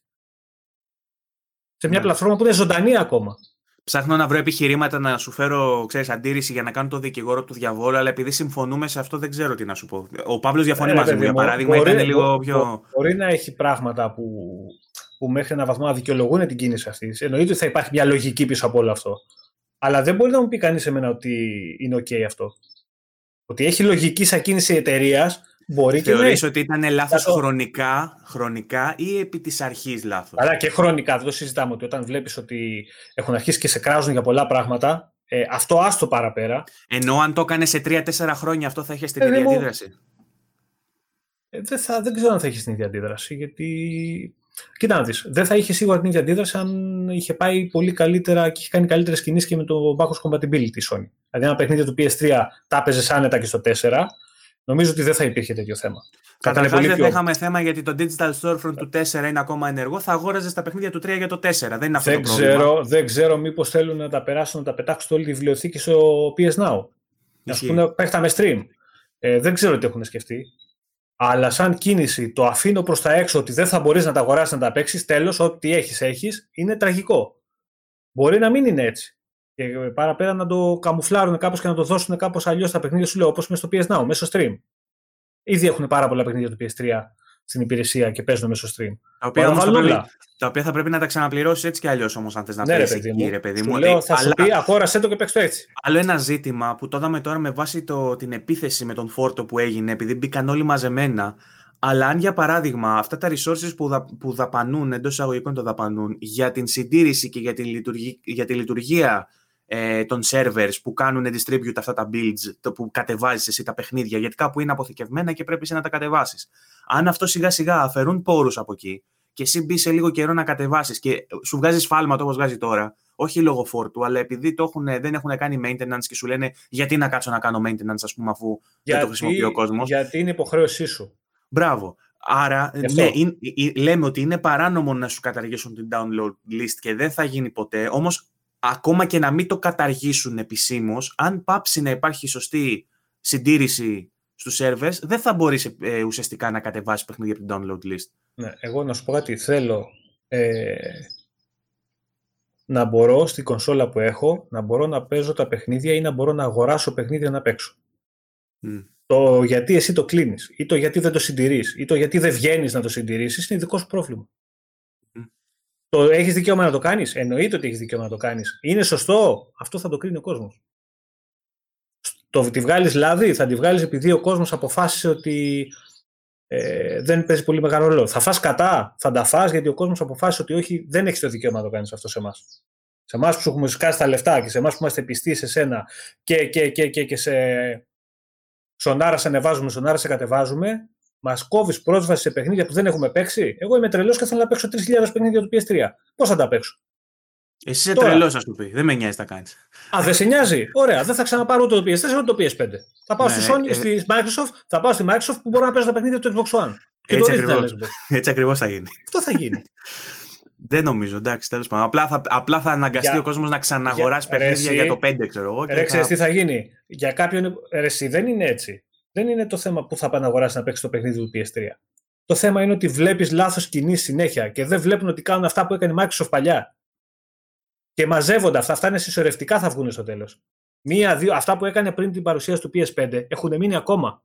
Σε μια ναι. πλατφόρμα που είναι ζωντανή ακόμα. Ψάχνω να βρω επιχειρήματα να σου φέρω ξέρεις, αντίρρηση για να κάνω το δικηγόρο του διαβόλου, αλλά επειδή συμφωνούμε σε αυτό δεν ξέρω τι να σου πω. Ο Παύλος διαφωνεί ε, μαζί μου, για παράδειγμα, μπορεί, ήταν λίγο πιο. Μπορεί να έχει πράγματα που, που μέχρι έναν βαθμό αδικαιολογούν την κίνηση αυτή. Εννοείται ότι θα υπάρχει μια λογική πίσω από όλο αυτό. Αλλά δεν μπορεί να μου πει κανείς σε μένα ότι είναι OK αυτό. Ότι έχει λογική σαν κίνηση εταιρείας Μπορεί Θεωρείς και ότι ήταν λάθος χρονικά, χρονικά ή επί της αρχής λάθος; Αλλά και χρονικά, δεν το συζητάμε ότι όταν βλέπεις ότι έχουν αρχίσει και σε κράζουν για πολλά πράγματα, ε, αυτό άστο παραπέρα. Ενώ αν το έκανες σε 3-4 χρόνια αυτό θα είχε την ίδια αντίδραση; Ε, δεν, θα, δεν ξέρω αν θα έχεις την ίδια αντίδραση, γιατί Κοίτα να δεις, δεν θα είχες σίγουρα την ίδια αντίδραση αν είχε πάει πολύ καλύτερα και είχε κάνει καλύτερες κινήσεις και με το backwards compatibility η Sony. Δηλαδή, ένα παιχνίδι του PS3 τα έπαιζες άνετα και στο 4, νομίζω ότι δεν θα υπήρχε τέτοιο θέμα. Καταρχάς, δεν θα είχαμε θέμα γιατί το digital storefront του 4 είναι ακόμα ενεργό. Θα αγόραζες τα παιχνίδια του 3 για το 4. Δεν είναι αυτό δεν το πρόβλημα. Ξέρω, δεν ξέρω μήπως θέλουν να τα περάσουν, να τα πετάξουν όλη τη βιβλιοθήκη στο PS Now. Α πούμε, παίχταμε stream. Ε, δεν ξέρω τι έχουν σκεφτεί. Αλλά σαν κίνηση το αφήνω προς τα έξω ότι δεν θα μπορείς να τα αγοράσεις να τα παίξεις. Τέλος, ό,τι έχεις, έχεις, είναι τραγικό. Μπορεί να μην είναι έτσι. Και παραπέρα να το καμουφλάρουν κάπως και να το δώσουν κάπως αλλιώς τα παιχνίδια σου λέω, όπως μες στο PS Now, μέσω stream. Ήδη έχουν πάρα πολλά παιχνίδια του PS3 στην υπηρεσία και παίζουν μέσω stream. Τα οποία, όμως θα πρέπει, τα οποία θα πρέπει να τα ξαναπληρώσεις έτσι κι αλλιώς όμως, αν θες να ναι, παίξει. Ρε, παιδί μου. Ρε, παιδί μου. Λέω, θα σου πει, αγόρασε το και παίξει το έτσι. Άλλο ένα ζήτημα που το είδαμε τώρα με βάση το, την επίθεση με τον φόρτο που έγινε, επειδή μπήκαν όλοι μαζεμένα. Αλλά αν για παράδειγμα αυτά τα resources που, δα, που δαπανούν, εντός εισαγωγικών το δαπανούν, για την συντήρηση και για τη, λειτουργία, για τη λειτουργία ε, των servers που κάνουν distribute αυτά τα builds, το που κατεβάζεις εσύ τα παιχνίδια, γιατί κάπου είναι αποθηκευμένα και πρέπει εσύ να τα κατεβάσεις. Αν αυτό σιγά σιγά αφαιρούν πόρους από εκεί και εσύ μπει σε λίγο καιρό να κατεβάσεις και σου βγάζεις φάλμα όπως βγάζει τώρα, όχι λόγω φόρτου, αλλά επειδή το έχουν, δεν έχουν κάνει maintenance και σου λένε γιατί να κάτσω να κάνω maintenance, ας πούμε, αφού γιατί, δεν το χρησιμοποιεί ο κόσμος. Γιατί είναι υποχρέωσή σου. Μπράβο. Άρα, ναι, είναι, λέμε ότι είναι παράνομο να σου καταργήσουν την download list και δεν θα γίνει ποτέ. Όμως, ακόμα και να μην το καταργήσουν επισήμως, αν πάψει να υπάρχει σωστή συντήρηση στους servers, δεν θα μπορείς ε, ουσιαστικά να κατεβάσεις παιχνίδια από την download list. Ναι, εγώ να σου πω κάτι, θέλω ε, να μπορώ στην κονσόλα που έχω, να μπορώ να παίζω τα παιχνίδια ή να μπορώ να αγοράσω παιχνίδια να παίξω. Mm. Το γιατί εσύ το κλείνεις, ή το γιατί δεν το συντηρείς, ή το γιατί δεν βγαίνεις να το συντηρήσεις, είναι δικό σου πρόβλημα. Mm. Το έχεις δικαίωμα να το κάνεις; Εννοείται ότι έχεις δικαίωμα να το κάνεις. Είναι σωστό; Αυτό θα το κρίνει ο κόσμος το, τη βγάλεις λάδι, θα τη βγάλεις επειδή ο κόσμος αποφάσισε ότι ε, δεν παίζει πολύ μεγάλο ρόλο. Θα φας κατά, θα τα φας γιατί ο κόσμος αποφάσισε ότι όχι, δεν έχεις το δικαίωμα να το κάνεις αυτό σε εμάς. Σε εμάς που σου έχουμε σκάσει τα λεφτά και σε εμάς που είμαστε πιστοί σε σένα και, και, και, και, και σε σονάρα σε ανεβάζουμε, σονάρα σε κατεβάζουμε, μας κόβεις πρόσβαση σε παιχνίδια που δεν έχουμε παίξει; Εγώ είμαι τρελός και θέλω να παίξω 3.000 παιχνίδια του PS3. Πώς θα τα παίξω; Εσύ είσαι τρελός, α του πει. Δεν με νοιάζει τα κάνεις. Α, δεν σε νοιάζει; Ωραία, δεν θα ξαναπάρω ούτε το PS4 ούτε το PS5. Θα πάω ναι, στη Sony, ε... στη Microsoft, θα πάω στη Microsoft που μπορώ να παίζω τα παιχνίδια του Xbox One. Και έτσι, ακριβώς, έτσι ακριβώς θα γίνει. Αυτό θα γίνει. Δεν νομίζω, εντάξει, τέλος πάντων. Απλά θα, απλά θα αναγκαστεί για, ο κόσμος να ξαναγοράσει για, παιχνίδια για το 5, ξέρω εγώ. Ρε, θα... τι θα γίνει. Για κάποιον. Ρε, εσύ, δεν είναι έτσι. Δεν είναι το θέμα που θα πάει να αγοράσει να παίξει το παιχνίδι του PS3. Το θέμα είναι ότι βλέπεις λάθος κινήσεις συνέχεια και δεν βλέπουν ότι κάνουν αυτά που έκανε η Microsoft παλιά. Και μαζεύονται αυτά. Αυτά είναι συσσωρευτικά, θα βγουν στο τέλος. Μία, δύο, αυτά που έκανε πριν την παρουσίαση του PS5 έχουν μείνει ακόμα.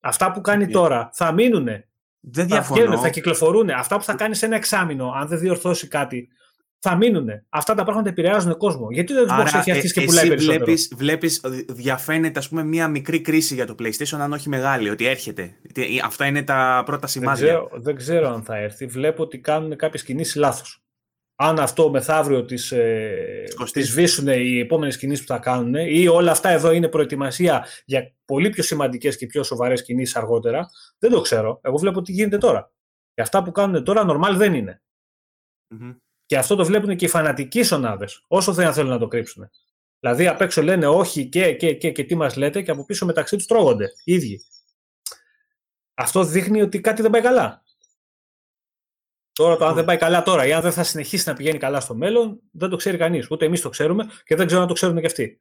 Αυτά που κάνει τώρα θα μείνουν. Δεν διαφωνώ. Θα, βγαίνουν, θα κυκλοφορούν. Αυτά που θα κάνει σε ένα εξάμεινο, αν δεν διορθώσει κάτι, θα μείνουν. Αυτά τα πράγματα επηρεάζουν κόσμο. Γιατί το Xbox έχει αρχίσει και πουλάει περισσότερο; Βλέπεις, βλέπεις, διαφαίνεται ας πούμε, μια μικρή κρίση για το PlayStation, αν όχι μεγάλη, ότι έρχεται. Αυτά είναι τα πρώτα σημάδια. Δεν ξέρω, δεν ξέρω αν θα έρθει. Βλέπω ότι κάνουν κάποιες κινήσεις λάθος αν αυτό μεθαύριο τις, ε, τις σβήσουν οι επόμενες κινήσεις που θα κάνουν ή όλα αυτά εδώ είναι προετοιμασία για πολύ πιο σημαντικές και πιο σοβαρές κινήσεις αργότερα, δεν το ξέρω. Εγώ βλέπω τι γίνεται τώρα. Και αυτά που κάνουν τώρα normal δεν είναι. Και αυτό το βλέπουν και οι φανατικοί σονάδες, όσο δεν θέλουν να το κρύψουν. Δηλαδή απ' έξω λένε όχι και, και, και, και τι μας λέτε και από πίσω μεταξύ τους τρώγονται οι ίδιοι. Αυτό δείχνει ότι κάτι δεν πάει καλά. Τώρα το αν δεν πάει καλά τώρα ή αν δεν θα συνεχίσει να πηγαίνει καλά στο μέλλον, δεν το ξέρει κανείς. Ούτε εμείς το ξέρουμε και δεν ξέρω αν το ξέρουν και αυτοί.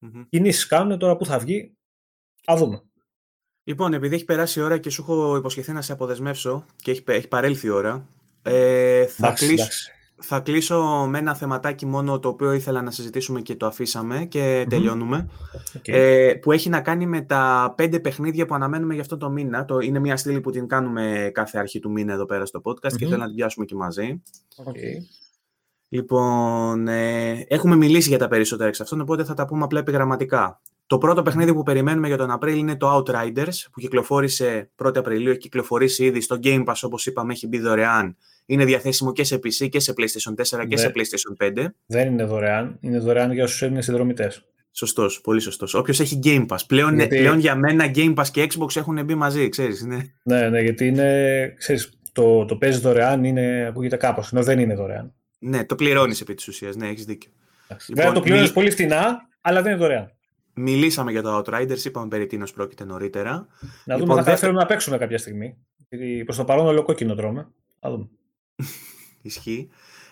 Mm-hmm. Κινήσεις κάνουν τώρα που θα βγει. Α δούμε. Λοιπόν, επειδή έχει περάσει η ώρα και σου έχω υποσχεθεί να σε αποδεσμεύσω και έχει, έχει παρέλθει η ώρα, ε, θα, κλείσω, θα κλείσω με ένα θεματάκι μόνο το οποίο ήθελα να συζητήσουμε και το αφήσαμε και τελειώνουμε. Ε, που έχει να κάνει με τα πέντε παιχνίδια που αναμένουμε για αυτό το μήνα. Το, είναι μια στήλη που την κάνουμε κάθε αρχή του μήνα εδώ πέρα στο podcast και θέλω να την πιάσουμε και μαζί. Okay. Λοιπόν, ε, έχουμε μιλήσει για τα περισσότερα εξ αυτών, οπότε θα τα πούμε απλά επιγραμματικά. Το πρώτο παιχνίδι που περιμένουμε για τον Απρίλιο είναι το Outriders, που κυκλοφόρησε 1η Απριλίου, έχει κυκλοφορήσει ήδη στο Game Pass, όπως είπαμε, έχει μπει δωρεάν. Είναι διαθέσιμο και σε PC και σε PlayStation 4 και σε PlayStation 5. Δεν είναι δωρεάν, είναι δωρεάν για όσους είναι συνδρομητές. Σωστός, πολύ σωστός. Όποιος έχει Game Pass. Πλέον, γιατί... πλέον για μένα Game Pass και Xbox έχουν μπει μαζί, ξέρεις. Είναι... Ναι, ναι, γιατί είναι, ξέρεις, το, το παίζεις δωρεάν είναι, ακούγεται κάπως, ενώ δεν είναι δωρεάν. Ναι, το πληρώνεις επί της ουσίας, ναι, έχεις δίκιο. Λοιπόν, το πληρώνεις μη... πολύ φτηνά, αλλά δεν είναι δωρεάν. Μιλήσαμε για το Outriders, είπαμε περί τίνος πρόκειται νωρίτερα. Να δούμε λοιπόν, αν θα δεύτερο... να παίξουμε κάποια στιγμή. Γιατί προς το παρόν όλο κόκκινο τρώμε. Θα δούμε. Ισχύει.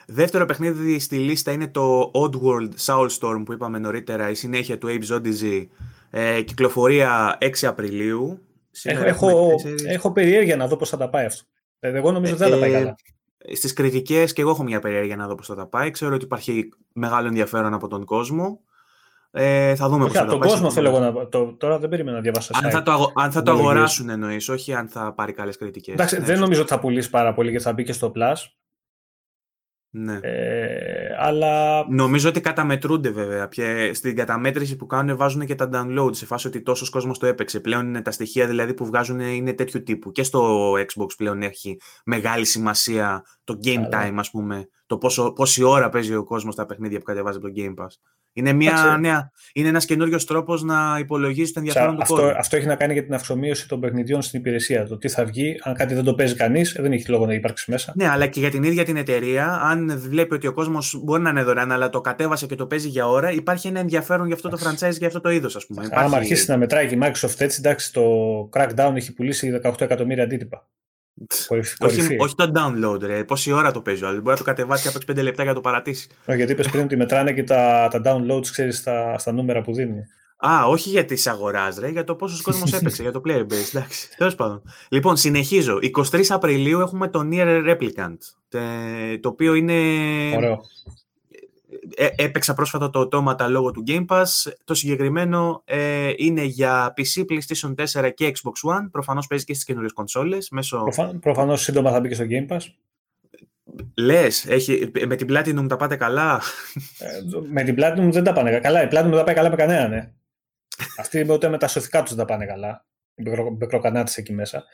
Δεύτερο παιχνίδι στη λίστα είναι το Oddworld Soulstorm που είπαμε νωρίτερα, η συνέχεια του Abe's Odyssey, ε, κυκλοφορία 6 Απριλίου. Έχω, έχω, έχω περιέργεια να δω πώς θα τα πάει αυτό. Ε, εγώ νομίζω ότι δεν θα τα πάει ε, καλά. Στις κριτικές και εγώ έχω μια περιέργεια να δω πώς θα τα πάει. Ξέρω ότι υπάρχει μεγάλο ενδιαφέρον από τον κόσμο. Ε, θα δούμε πώς θα τον κόσμο θέλω εγώ να. Το, τώρα δεν περίμενα να διαβάσω. Αν θα το, αν θα το αγοράσουν εννοείς, όχι αν θα πάρει καλές κριτικές. Εντάξει, ναι, δεν νομίζω ότι θα πουλήσει πάρα πολύ γιατί θα μπει και στο Plus. Ναι. Ε, αλλά... Νομίζω ότι καταμετρούνται βέβαια. στην καταμέτρηση που κάνουν βάζουν και τα download σε φάση ότι τόσος κόσμος το έπαιξε. Πλέον είναι τα στοιχεία δηλαδή που βγάζουν είναι τέτοιου τύπου. Και στο Xbox πλέον έχει μεγάλη σημασία το game time, ας πούμε. Το πόσο, πόση ώρα παίζει ο κόσμος τα παιχνίδια που κατεβάζει από το Game Pass. Είναι, μια, νέα, είναι ένας καινούριος τρόπος να υπολογίσει το ενδιαφέρον αυτό, του κόσμου. Αυτό έχει να κάνει για την αυξομοίωση των παιχνιδιών στην υπηρεσία. Το τι θα βγει, αν κάτι δεν το παίζει κανείς, δεν έχει λόγο να υπάρξει μέσα. Ναι, αλλά και για την ίδια την εταιρεία, αν βλέπει ότι ο κόσμος μπορεί να είναι δωρεάν, αλλά το κατέβασε και το παίζει για ώρα, υπάρχει ένα ενδιαφέρον για αυτό το franchise, για αυτό το είδος, ας πούμε. Αν υπάρχει... αρχίσει να μετράει και η Microsoft έτσι, εντάξει, το Crackdown έχει πουλήσει 18 εκατομμύρια αντίτυπα. όχι, όχι το download, ρε. Πόση ώρα το παίζει, αλλά μπορεί να το κατεβάσει από 5 λεπτά για να το παρατήσει. Όχι, γιατί είπες πριν ότι μετράνε και τα, τα downloads, ξέρεις, στα, στα νούμερα που δίνει. Α, όχι για τη αγοράς, ρε, για το πόσος κόσμος έπαιξε, για το player base. Εντάξει, τέλος πάντων. Λοιπόν, συνεχίζω. 23 Απριλίου έχουμε το Near Replicant. Το οποίο είναι. Ωραίο. Ε, έπαιξα πρόσφατα το οτόματα λόγω του Game Pass. Το συγκεκριμένο ε, είναι για PC, PlayStation 4 και Xbox One. Προφανώς παίζει και στις καινούριες κονσόλες. Μέσω... Προφανώ προφανώς σύντομα θα μπει και στο Game Pass. Λες, έχει, με την Platinum τα πάτε καλά; Ε, με την Platinum δεν τα πάνε καλά. Η Platinum δεν τα πάει καλά με κανέναν, ναι. Αυτοί ούτε με τα σωθικά τους δεν τα πάνε καλά. Οι μπεκροκανάτες εκεί μέσα.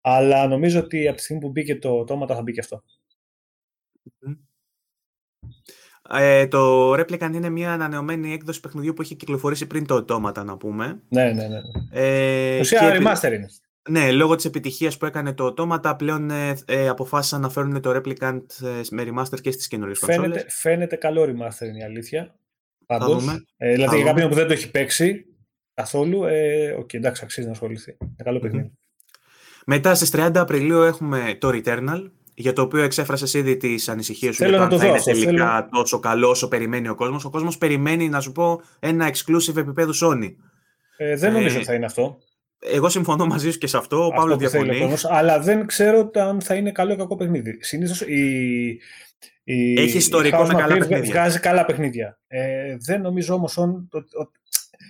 Αλλά νομίζω ότι από τη στιγμή που μπήκε το οτόματα θα μπει και αυτό. Ε, το Replicant είναι μια ανανεωμένη έκδοση παιχνιδιού που έχει κυκλοφορήσει πριν το οτόματα, να πούμε. Ναι, ναι, ναι. Ε, Ουσία remaster είναι. Ναι, λόγω της επιτυχίας που έκανε το οτόματα, πλέον ε, ε, αποφάσισαν να φέρουν το Replicant ε, με remaster και στις καινούριες φαίνεται, κονσόλες. Φαίνεται καλό remaster είναι η αλήθεια. Πάντως, ε, δηλαδή για κάποιον που δεν το έχει παίξει καθόλου, ε, okay, εντάξει, αξίζει να ασχοληθεί. Είναι καλό παιχνίδι. Μετά στις 30 Απριλίου έχουμε το Returnal, για το οποίο εξέφρασες ήδη τις ανησυχίες σου για το αν θα είναι τελικά θέλω... τόσο καλό όσο περιμένει ο κόσμος. Ο κόσμος περιμένει, να σου πω, ένα exclusive επίπεδο Sony. Ε, δεν νομίζω ε, ότι θα είναι αυτό. Εγώ συμφωνώ μαζί σου και σε αυτό. Ο Παύλος διαφωνεί. Όμως, αλλά δεν ξέρω αν θα είναι καλό ή κακό παιχνίδι. Συνήθως η, η, Έχει ιστορικό με καλά παιχνίδια. Βγάζει καλά παιχνίδια. Ε, δεν νομίζω όμως.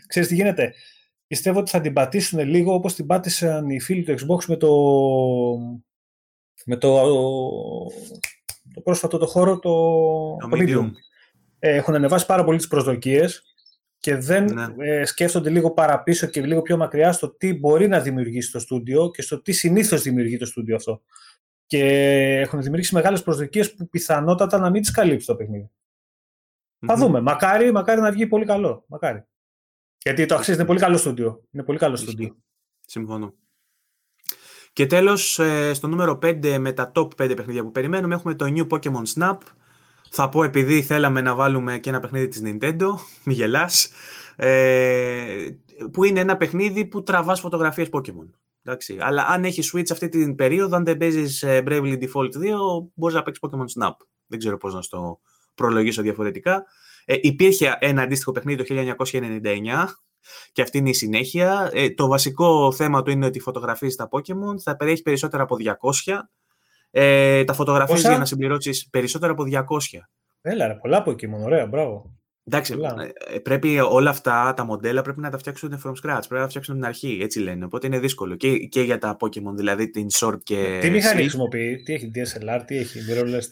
Ξέρεις τι γίνεται. Πιστεύω ότι θα την πατήσουν λίγο όπως την πάτησαν οι φίλοι του Xbox με το, με το, το πρόσφατο το χώρο, το, το, Medium. Ε, έχουν ανεβάσει πάρα πολύ τις προσδοκίες και δεν ναι. ε, σκέφτονται λίγο παραπίσω και λίγο πιο μακριά στο τι μπορεί να δημιουργήσει το στούντιο και στο τι συνήθως δημιουργεί το στούντιο αυτό. Και έχουν δημιουργήσει μεγάλες προσδοκίες που πιθανότατα να μην τις καλύψει το παιχνιδι Θα δούμε. Μακάρι, μακάρι να βγει πολύ καλό. Μακάρι. Γιατί το αξίζει. Είναι πολύ καλό στούντιο. Είναι πολύ καλό στούντιο. Συμφωνώ. Και τέλος, ε, στο νούμερο 5 με τα top 5 παιχνίδια που περιμένουμε έχουμε το New Pokemon Snap. Θα πω επειδή θέλαμε να βάλουμε και ένα παιχνίδι της Nintendo, μη γελάς, ε, που είναι ένα παιχνίδι που τραβάς φωτογραφίες Pokemon. Εντάξει. Αλλά αν έχεις Switch αυτή την περίοδο, αν δεν παίζεις ε, Bravely Default 2, μπορείς να παίξεις Pokemon Snap. Δεν ξέρω πώς να στο προλογίσω διαφορετικά. Ε, υπήρχε ένα αντίστοιχο παιχνίδι το 1999 και αυτή είναι η συνέχεια. Ε, το βασικό θέμα του είναι ότι φωτογραφίζεις τα Pokemon, θα περιέχει περισσότερα από 200. Ε, τα φωτογραφίζεις για να συμπληρώσεις περισσότερα από 200. Έλα, ρε, πολλά Pokemon, ωραία, μπράβο. Εντάξει, ε, πρέπει όλα αυτά τα μοντέλα πρέπει να τα φτιάξουν from scratch. Πρέπει να τα φτιάξουν την αρχή, έτσι λένε. Οπότε είναι δύσκολο. Και, και για τα Pokemon, δηλαδή την Sword και. Τι μηχανή χρησιμοποιεί, τι έχει DSLR, τι έχει,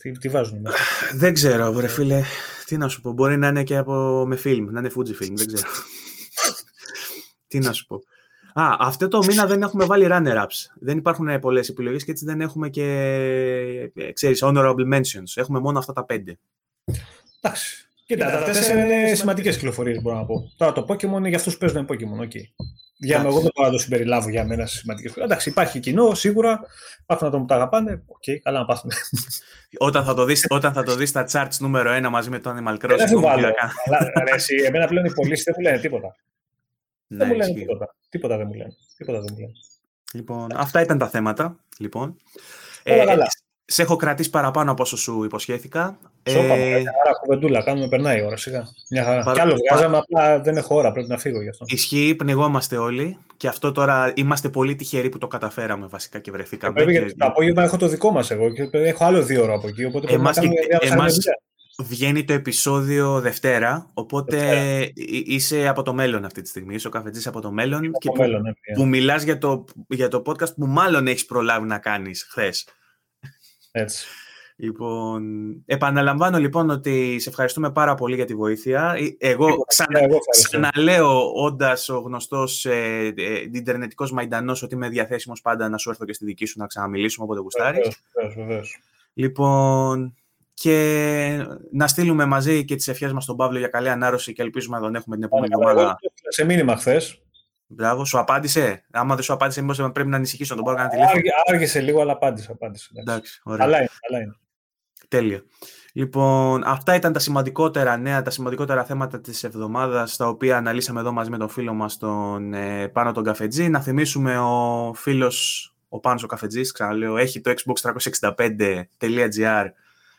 τι, τι βάζουν μέσα; Δεν ξέρω, βρε φίλε. Τι να σου πω, μπορεί να είναι και από, με film, να είναι Fujifilm, δεν ξέρω. Τι να σου πω. Α, αυτό το μήνα δεν έχουμε βάλει runner-ups. Δεν υπάρχουν πολλές επιλογές και έτσι δεν έχουμε και ε, ξέρεις, honorable mentions. Έχουμε μόνο αυτά τα πέντε. Εντάξει. Κοίτα, τα τέσσερα είναι σημαντικές κυκλοφορίες, μπορώ να πω. Τώρα το Pokémon είναι για αυτούς που παίζουν Pokémon. Okay. Για εγώ δεν μπορώ να το συμπεριλάβω για μένα σε σημαντικές Εντάξει, υπάρχει κοινό σίγουρα. Υπάρχουν άτομα που τα αγαπάνε. OK, okay, καλά να πάθουν. όταν, θα το δεις, όταν θα το δεις στα charts νούμερο 1 μαζί με το Animal Crossing. Δεν βάλω. Αλλά εσύ, εμένα πλέον οι πωλήσει δεν μου λένε τίποτα. δεν μου λένε τίποτα. Τίποτα δεν μου λένε. Τίποτα δεν μου λένε. Λοιπόν, αυτά ήταν τα θέματα. Λοιπόν. ε, καλά. Σε έχω κρατήσει παραπάνω από όσο σου υποσχέθηκα. Σώπα, ε... μια χαρά κουβεντούλα, κάνουμε, περνάει η ώρα σιγά. Μια χαρά. Παρα... Κι άλλο βγάζαμε, απλά δεν έχω ώρα, πρέπει να φύγω γι' αυτό. Ισχύει, πνιγόμαστε όλοι και αυτό τώρα είμαστε πολύ τυχεροί που το καταφέραμε βασικά και βρεθήκαμε. Ε, βέβαια, και... το απόγευμα έχω το δικό μας εγώ και έχω άλλο δύο ώρα από εκεί, οπότε πρέπει εμάς να κάνουμε και... Βγαίνει το επεισόδιο Δευτέρα, οπότε Δευτέρα. είσαι από το μέλλον αυτή τη στιγμή. Είσαι ο καφετζής από το μέλλον από και το μέλλον, ναι, που, που μιλάς για το, για το podcast που μάλλον έχεις προλάβει να κάνεις χθες. Έτσι. Λοιπόν, επαναλαμβάνω λοιπόν ότι σε ευχαριστούμε πάρα πολύ για τη βοήθεια. Ε, εγώ, ξανα, εγώ ξαναλέω, όντας ο γνωστός ε, ε, ιντερνετικός μαϊντανός, ότι είμαι διαθέσιμος πάντα να σου έρθω και στη δική σου να ξαναμιλήσουμε όποτε γουστάρεις. Λοιπόν, και να στείλουμε μαζί και τις ευχές μας στον Παύλο για καλή ανάρρωση και ελπίζουμε να τον έχουμε την επόμενη εβδομάδα. Σε μήνυμα χθες. Μπράβο, σου απάντησε. Άμα δεν σου απάντησε, μήπως πρέπει να ανησυχήσω τον πάρω κανένα τηλέφωνο. Άργησε λίγο, αλλά απάντησε. απάντησε εντάξει, ωραία. Καλά είναι, καλά είναι. Τέλεια. Λοιπόν, αυτά ήταν τα σημαντικότερα νέα, τα σημαντικότερα θέματα της εβδομάδας, τα οποία αναλύσαμε εδώ μαζί με τον φίλο μας, τον ε, Πάνο τον Καφετζή. Να θυμίσουμε ο φίλος, ο Πάνος ο Καφετζής, ξαναλέω, έχει το xbox365.gr,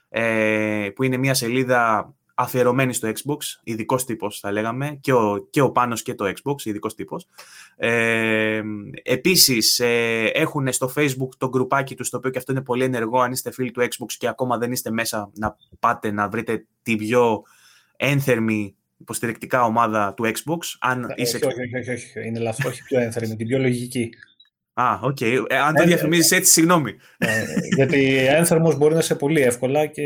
ε, που είναι μια σελίδα αφιερωμένη στο Xbox, ειδικός τύπος θα λέγαμε, και ο, και ο Πάνος και το Xbox, ειδικός τύπος. Ε, επίσης, ε, έχουν στο Facebook το γκρουπάκι τους, το οποίο και αυτό είναι πολύ ενεργό, αν είστε φίλοι του Xbox και ακόμα δεν είστε μέσα, να πάτε να βρείτε την πιο ένθερμη υποστηρικτική ομάδα του Xbox. Αν ε, είσαι... όχι, όχι, όχι, όχι, είναι λάθος, όχι πιο ένθερμη, την πιο λογική. Α, OK. Okay. Ε, αν το ε, διαφημίζεις έτσι, συγγνώμη. Ε, γιατί ένθερμος μπορεί να είσαι πολύ εύκολα και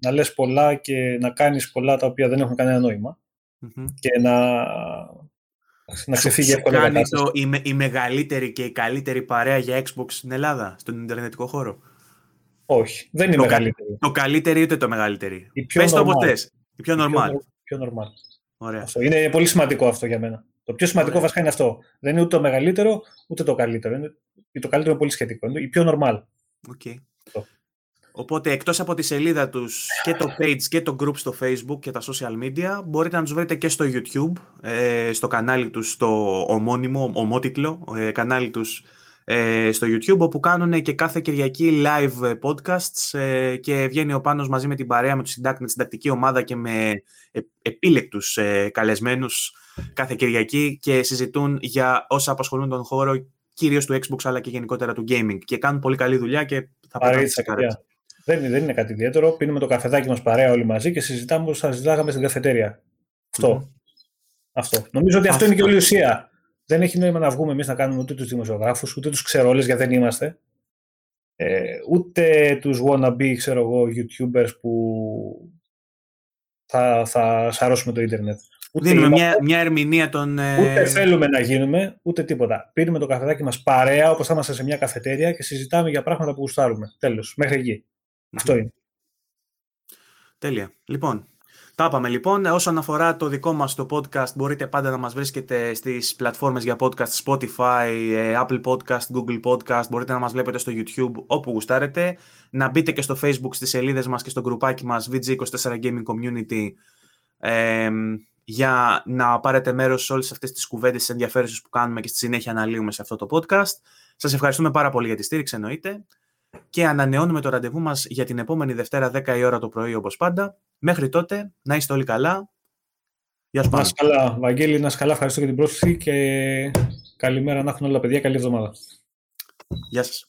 να λες πολλά και να κάνεις πολλά τα οποία δεν έχουν κανένα νόημα. Mm-hmm. Και να, να ξεφύγει εύκολα. Κάνει το, η, η μεγαλύτερη και η καλύτερη παρέα για Xbox στην Ελλάδα, στον Ιντερνετικό χώρο; Όχι, δεν είναι το μεγαλύτερη. Το καλύτερη ούτε το μεγαλύτερη; Πες το ποτέ. Η πιο normal. Η πιο normal. Ωραία. Αυτό. Είναι πολύ σημαντικό αυτό για μένα. Το πιο σημαντικό Ωραία. βασικά είναι αυτό. Δεν είναι ούτε το μεγαλύτερο, ούτε το καλύτερο. Είναι, το καλύτερο είναι πολύ σχετικό. Είναι η πιο normal. Okay. Οπότε εκτός από τη σελίδα τους και το page και το group στο facebook και τα social media μπορείτε να τους βρείτε και στο youtube, ε, στο κανάλι τους, στο ομώνυμο, ομότιτλο ε, κανάλι τους ε, στο YouTube όπου κάνουν και κάθε Κυριακή live podcasts ε, και βγαίνει ο Πάνος μαζί με την παρέα, με, συντάκ, με τη συντακτική ομάδα και με ε, επίλεκτους ε, καλεσμένους κάθε Κυριακή και συζητούν για όσα απασχολούν τον χώρο κυρίως του Xbox αλλά και γενικότερα του gaming και κάνουν πολύ καλή δουλειά και θα περάσουν δεν, δεν είναι κάτι ιδιαίτερο. Πίνουμε το καφεδάκι μας παρέα όλοι μαζί και συζητάμε όπως θα συζητάγαμε στην καφετέρια. Αυτό. αυτό. Νομίζω ότι αυτό είναι και όλη η ουσία. Δεν έχει νόημα να βγούμε εμείς να κάνουμε ούτε τους δημοσιογράφους, ούτε τους ξερόλες, γιατί δεν είμαστε. Ε, ούτε τους wannabe, ξέρω εγώ, YouTubers που θα, θα σαρώσουμε το ίντερνετ. Ούτε Δίνουμε μια, μια ερμηνεία των. Ε, ούτε θέλουμε να γίνουμε, ούτε τίποτα. Πίνουμε το καφεδάκι μας παρέα, όπως θα είμαστε σε μια καφετέρια και συζητάμε για πράγματα που γουστάρουμε. Τέλος. Μέχρι εκεί. Αυτό είναι. Τέλεια. Λοιπόν, τα είπαμε λοιπόν. Όσον αφορά το δικό μας το podcast, μπορείτε πάντα να μας βρίσκετε στις πλατφόρμες για podcast, Spotify, ε, Apple Podcast, Google Podcast. Μπορείτε να μας βλέπετε στο YouTube όπου γουστάρετε. Να μπείτε και στο Facebook στις σελίδες μας και στο γκρουπάκι μας VG24 Gaming Community ε, για να πάρετε μέρος σε όλες αυτές τις κουβέντες ενδιαφέρουσες που κάνουμε και στη συνέχεια αναλύουμε σε αυτό το podcast. Σας ευχαριστούμε πάρα πολύ για τη στήριξη εννοείται και ανανεώνουμε το ραντεβού μας για την επόμενη Δευτέρα 10 η ώρα το πρωί όπως πάντα. Μέχρι τότε, να είστε όλοι καλά. Γεια σου Να είστε καλά, Βαγγέλη, να είστε καλά. Ευχαριστώ για την πρόσκληση και καλημέρα να έχουν όλα τα παιδιά. Καλή εβδομάδα. Γεια σας.